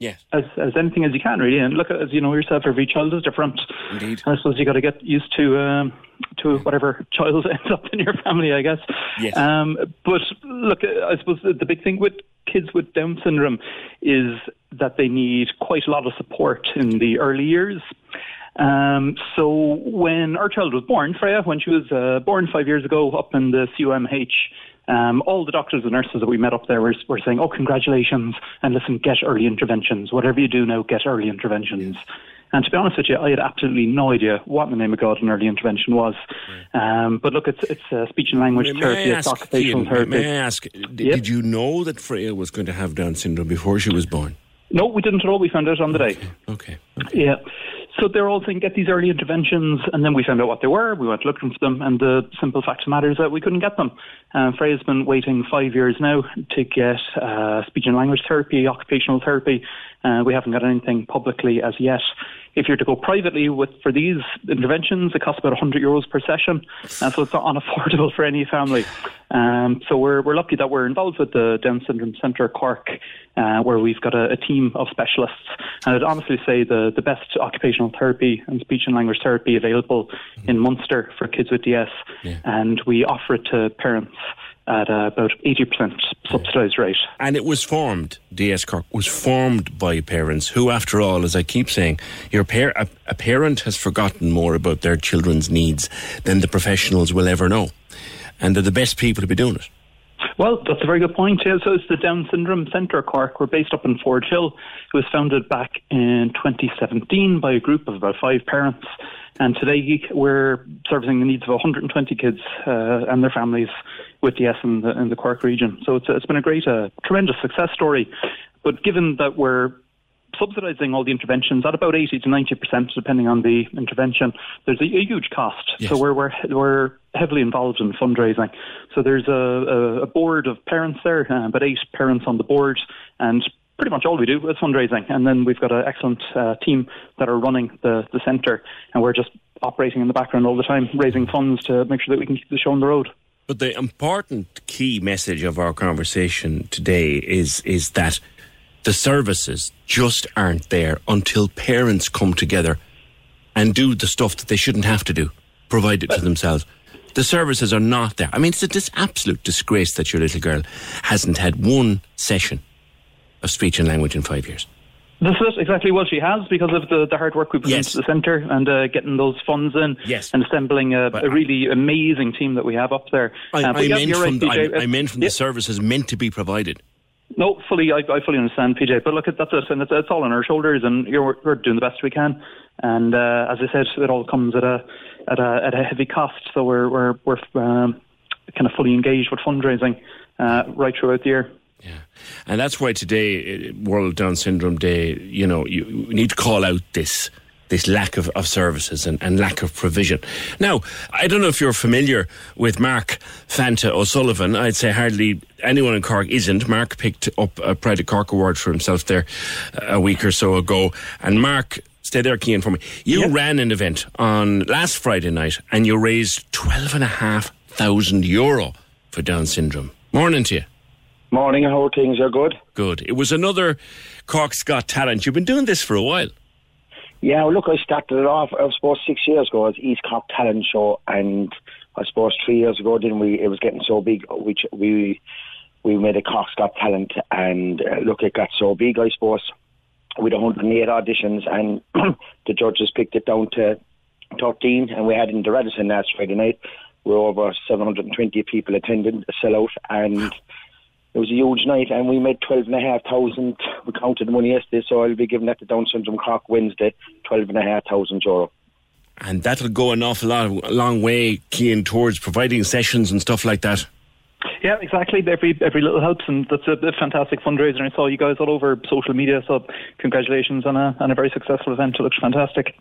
Yes. as, as anything as you can, really. And look, as you know yourself, every child is different. Indeed. I suppose you got to get used to um, to whatever *laughs* child ends up in your family, I guess. Yes. Um, but look, I suppose the the big thing with kids with Down syndrome is that they need quite a lot of support in the early years. Um, so when our child was born, Freya, when she was uh, born five years ago up in the CUMH, um, all the doctors and nurses that we met up there were, were saying, oh, congratulations, and listen, get early interventions. Whatever you do now, get early interventions. And to be honest with you, I had absolutely no idea what in the name of God an early intervention was. Um, but look, it's it's uh, speech and language May therapy, it's occupational Ian, therapy. may I ask, d- did you know that Freya was going to have Down syndrome before she was born? No, we didn't at all. We found out on the day. Okay. Yeah. So they're all saying get these early interventions, and then we found out what they were. We went looking for them, and the simple fact of the matter is that we couldn't get them. Um, Freya's been waiting five years now to get uh, speech and language therapy, occupational therapy. Uh, we haven't got anything publicly as yet. If you're to go privately with for these interventions, it costs about 100 euros per session, and so it's not unaffordable *laughs* for any family. Um, so we're we're lucky that we're involved with the Down Syndrome Centre Cork, uh, where we've got a, a team of specialists, and I'd honestly say the the best occupational therapy and speech and language therapy available in Munster for kids with DS, and we offer it to parents at uh, about 80% subsidised rate. And it was formed, DS Cork was formed by parents who, after all, as I keep saying, your par- a, a parent has forgotten more about their children's needs than the professionals will ever know. And they're the best people to be doing it. Well, that's a very good point. Yeah, so it's the Down Syndrome Centre Cork. We're based up in Ford Hill. It was founded back in 2017 by a group of about five parents. And today we're servicing the needs of 120 kids uh, and their families with DS in the, in the Cork region. So it's, it's been a great, uh, tremendous success story. But given that we're subsidising all the interventions at about 80 to 90 percent, depending on the intervention. There's a, a huge cost, so we're, we're we're heavily involved in fundraising. So there's a, a, a board of parents there, uh, about eight parents on the board, and pretty much all we do is fundraising. And then we've got an excellent uh, team that are running the the centre, and we're just operating in the background all the time, raising funds to make sure that we can keep the show on the road. But the important key message of our conversation today is is that the services just aren't there until parents come together and do the stuff that they shouldn't have to do, provide it to themselves. The services are not there. I mean, it's a dis- absolute disgrace that your little girl hasn't had one session of speech and language in five years. This is exactly what she has because of the, the hard work we put into the centre and uh, getting those funds in yes. and assembling a, a really amazing team that we have up there. I, Uh, I yeah, meant from, right, PJ. I, I meant from the services meant to be provided. No, fully. I, I fully understand, PJ. But look, that's it, and it's, it's all on our shoulders, and you know, we're, we're doing the best we can. And uh, as I said, it all comes at a at a at a heavy cost. So we're we're we're um, kind of fully engaged with fundraising uh, right throughout the year. Yeah, and that's why today, uh, World Down Syndrome Day, you know, you, need to call out this this lack of, of services and, and lack of provision. Now, I don't know if you're familiar with Mark Fanta O'Sullivan. I'd say hardly anyone in Cork isn't. Mark picked up a Pride of Cork award for himself there uh, a week or so ago. And Mark, stay there, Kean, for me. You ran an event on last Friday night and you raised twelve and a half thousand euro for Down syndrome. Morning to you. Morning, how are things? Are good? Good. It was another Cork's Got Talent. You've been doing this for a while. Yeah, well, look, I started it off, I suppose, six years ago as East Cork Talent Show, and I suppose three years ago, then we it was getting so big, which we we made a Cork's Got Talent, and uh, look, it got so big, I suppose, with 108 auditions, and *clears throat* the judges picked it down to 13, and we had in the Radisson last Friday night. We were over 720 people attended, a sellout, and it was a huge night, and we made twelve and a half thousand. We counted the money yesterday, so I'll be giving that to Down Syndrome Cork Wednesday, twelve and a half thousand euro. And that'll go an awful lot, a long way, Kean, towards providing sessions and stuff like that. Yeah, exactly. Every every little helps, and that's a, a fantastic fundraiser. I saw you guys all over social media, so congratulations on a on a very successful event. It looks fantastic.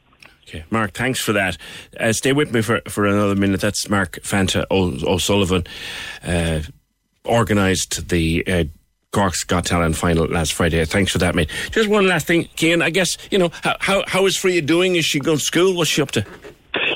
Okay, Mark, thanks for that. Uh, stay with me for, for another minute. That's Mark Fanta o- O'Sullivan, uh, organised the uh, Cork's Got Talent final last Friday. Thanks for that, mate. Just one last thing, Kean. I guess, you know, how, how, how is Freya doing? Is she going to school? What's she up to?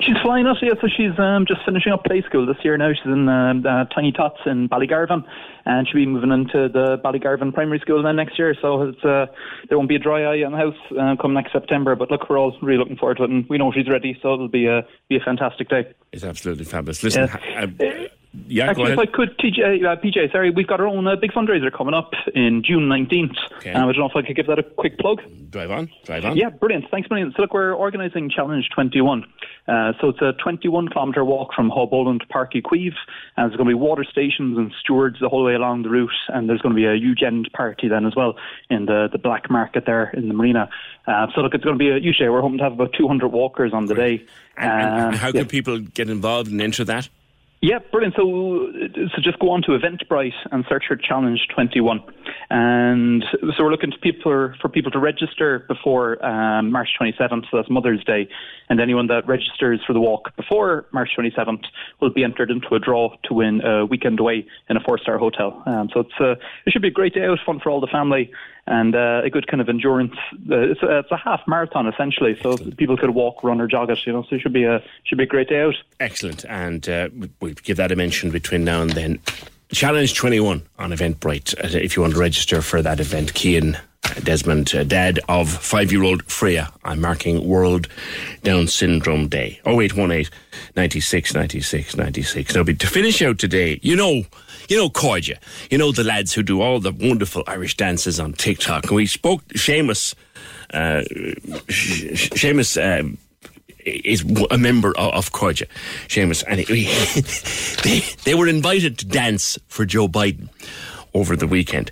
She's flying us, yeah. So she's um, just finishing up play school this year now. She's in um, uh, Tiny Tots in Ballygarvan, and she'll be moving into the Ballygarvan Primary School then next year. So it's, uh, there won't be a dry eye on the house uh, come next September. But look, we're all really looking forward to it, and we know she's ready, so it'll be a be a fantastic day. It's absolutely fabulous. Listen, Yeah. uh, yeah, go Actually, ahead. if I could, TJ, uh, PJ, sorry, we've got our own uh, big fundraiser coming up in June 19th. Okay. Um, I don't know if I could give that a quick plug. Drive on, drive on. Yeah, brilliant. Thanks, million. So, look, we're organising Challenge 21. Uh, so, it's a 21 kilometre walk from Haulbowline to Park Queeve. And there's going to be water stations and stewards the whole way along the route. And there's going to be a huge end party then as well in the, the black market there in the marina. Uh, so, look, it's going to be a huge day. We're hoping to have about 200 walkers on the day. And, and Um, how yeah. can people get involved and enter that? Yeah, brilliant. So, so just go on to Eventbrite and search for Challenge 21. And so we're looking to people for, people to register before um, March 27th, so that's Mother's Day. And anyone that registers for the walk before March 27th will be entered into a draw to win a weekend away in a four-star hotel. Um, so it's uh, it should be a great day out, fun for all the family. And uh, a good kind of endurance. Uh, it's, a, it's a half marathon essentially, so people could walk, run, or jog it. You know, so it should be a should be a great day out. Excellent, and uh, we'll give that a mention between now and then. Challenge 21 on Eventbrite. Uh, If you want to register for that event, Kian Desmond, uh, dad of five year old Freya, I'm marking World Down Syndrome Day. 0818 96 96 96. Now, to finish out today, you know, you know Cairde, you know the lads who do all the wonderful Irish dances on TikTok. And we spoke, Seamus, uh, Seamus, um, is a member of, of Cairde, Seamus, and he, *laughs* they, they were invited to dance for Joe Biden over the weekend,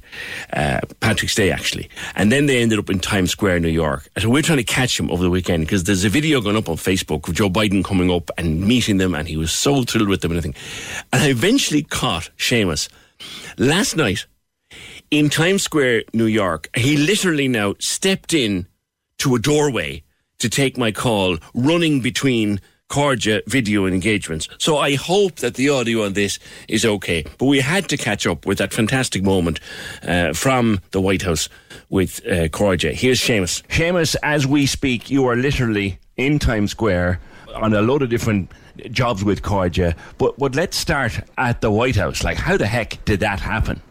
uh, Patrick's Day actually, and then they ended up in Times Square, New York. So we're trying to catch him over the weekend because there's a video going up on Facebook of Joe Biden coming up and meeting them, and he was so thrilled with them and everything. And I eventually caught Seamus last night in Times Square, New York. He literally now stepped in to a doorway to take my call, running between Cairde video engagements. So I hope that the audio on this is okay. But we had to catch up with that fantastic moment uh, from the White House with uh, Cairde. Here's Seamus. Seamus, as we speak, you are literally in Times Square on a load of different jobs with Cairde. But, but let's start at the White House. Like, how the heck did that happen?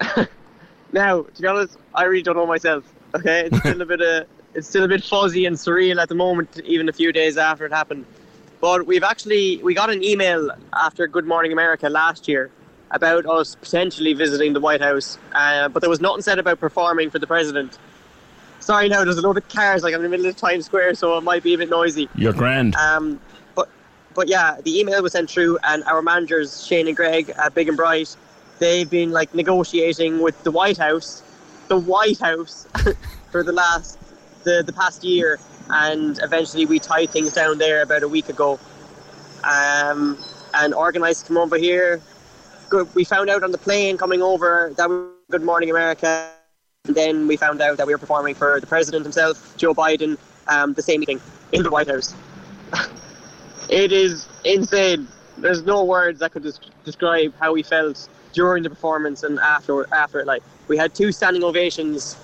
*laughs* Now, to be honest, I really don't know myself. Okay, it's still a bit uh, it's still a bit fuzzy and surreal at the moment, even a few days after it happened. But we've actually we got an email after Good Morning America last year about us potentially visiting the White House, uh, but there was nothing said about performing for the president. Sorry, now there's a load of cars like I'm in the middle of Times Square, so it might be a bit noisy. You're grand. Um, but but yeah, the email was sent through, and our managers Shane and Greg at Big and Bright, they've been like negotiating with the White House, the White House, *laughs* for the last the the past year, and eventually we tied things down there about a week ago, um, and organised to come over here. Good. We found out on the plane coming over that we were Good Morning America. And then we found out that we were performing for the president himself, Joe Biden, um, the same evening in the White House. *laughs* it is insane. There's no words that could des- describe how we felt during the performance and after after it. Like we had two standing ovations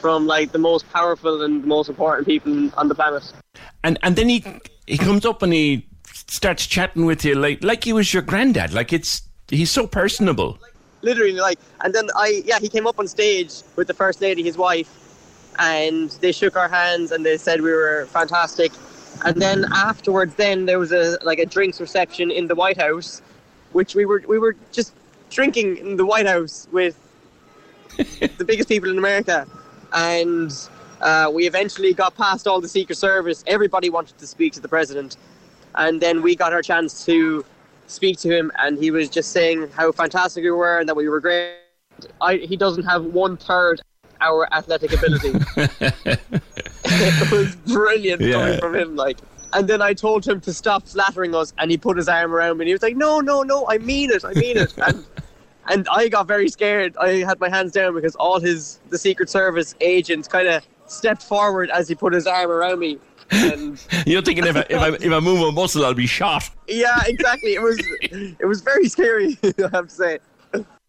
from like the most powerful and the most important people on the planet. And and then he he comes up and he starts chatting with you like like he was your granddad. Like it's he's so personable. literally like and then i yeah he came up on stage with the first lady his wife and they shook our hands and they said we were fantastic and then afterwards then there was a like a drinks reception in the white house which we were we were just drinking in the white house with *laughs* the biggest people in america and uh, we eventually got past all the secret service everybody wanted to speak to the president and then we got our chance to speak to him, and he was just saying how fantastic we were and that we were great. I, he doesn't have one third our athletic ability. *laughs* *laughs* it was brilliant Yeah. coming from him, like. And then I told him to stop flattering us, and he put his arm around me, and he was like, "No, no, no, I mean it, I mean it." *laughs* and and I got very scared. I had my hands down because all his the Secret Service agents kind of stepped forward as he put his arm around me. And *laughs* You're thinking if I, if I if I move a muscle, I'll be shot. yeah, exactly. It was it was very scary. *laughs* I have to say.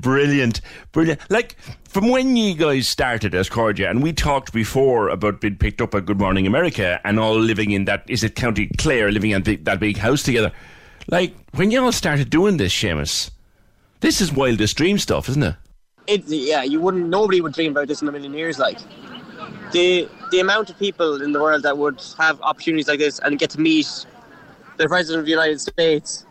Brilliant, brilliant. Like from when you guys started as Cairde, and we talked before about being picked up at Good Morning America and all living in that is it County Clare, living in big, that big house together. Like when you all started doing this, Seamus, this is wildest dream stuff, isn't it? It, yeah, you wouldn't. Nobody would dream about this in a million years. Like the the amount of people in the world that would have opportunities like this and get to meet the president of the United States,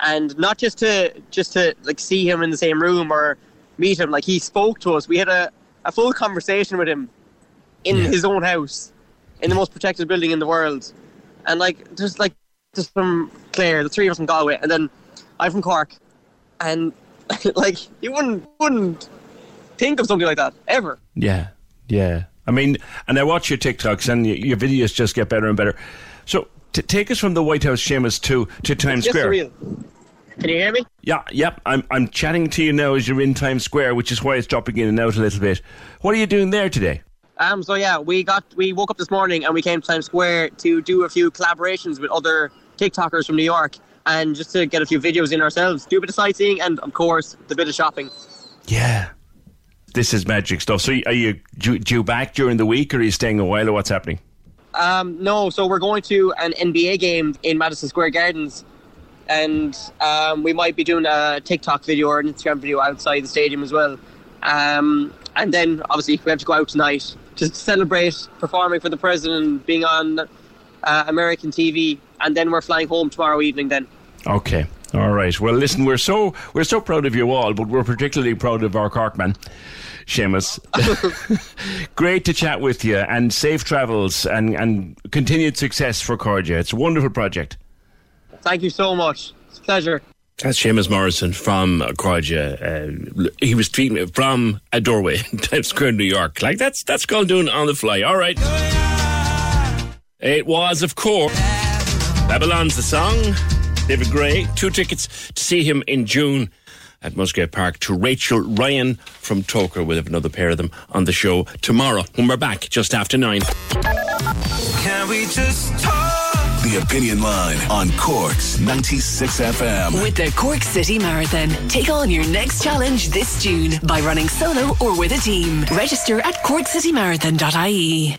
and not just to just to like see him in the same room or meet him. Like he spoke to us. We had a, a full conversation with him in his own house, in the most protected building in the world, and like there's like just from Clare, the three of us from Galway, and then I'm from Cork, and *laughs* like you wouldn't wouldn't think of something like that ever. Yeah, yeah. I mean, and I watch your TikToks and y- your videos just get better and better. So t- take us from the White House, Seamus, to to Times Just Square. surreal. Can you hear me? Yeah, yep. I'm I'm chatting to you now as you're in Times Square, which is why it's dropping in and out a little bit. What are you doing there today? Um, so yeah, we got we woke up this morning and we came to Times Square to do a few collaborations with other TikTokers from New York and just to get a few videos in ourselves, do a bit of sightseeing and of course the bit of shopping. Yeah, This is magic stuff. So, are you due, due back during the week, or are you staying a while, or what's happening? Um, no, so we're going to an NBA game in Madison Square Gardens, and um, we might be doing a TikTok video or an Instagram video outside the stadium as well. Um, and then obviously we have to go out tonight to celebrate performing for the president, being on uh, American TV, and then we're flying home tomorrow evening. Then. Okay. All right. Well, listen, we're so we're so proud of you all, but we're particularly proud of our Cork man, Seamus. *laughs* Great to chat with you, and safe travels and and continued success for Cairde. It's a wonderful project. Thank you so much. It's a pleasure. That's Seamus Morrison from Croydon. Uh, he was tweeting from a doorway *laughs* in Times Square, New York. Like that's that's called doing on the fly. All right. It was, of course, Babylon's the song. David Gray. Two tickets to see him in June at Musgrave Park to Rachel Ryan from Togher. We'll have another pair of them on the show tomorrow when we're back just after nine. Can we just talk? The Opinion Line on Cork's 96 FM. With the Cork City Marathon, take on your next challenge this June by running solo or with a team. Register at corkcitymarathon.ie.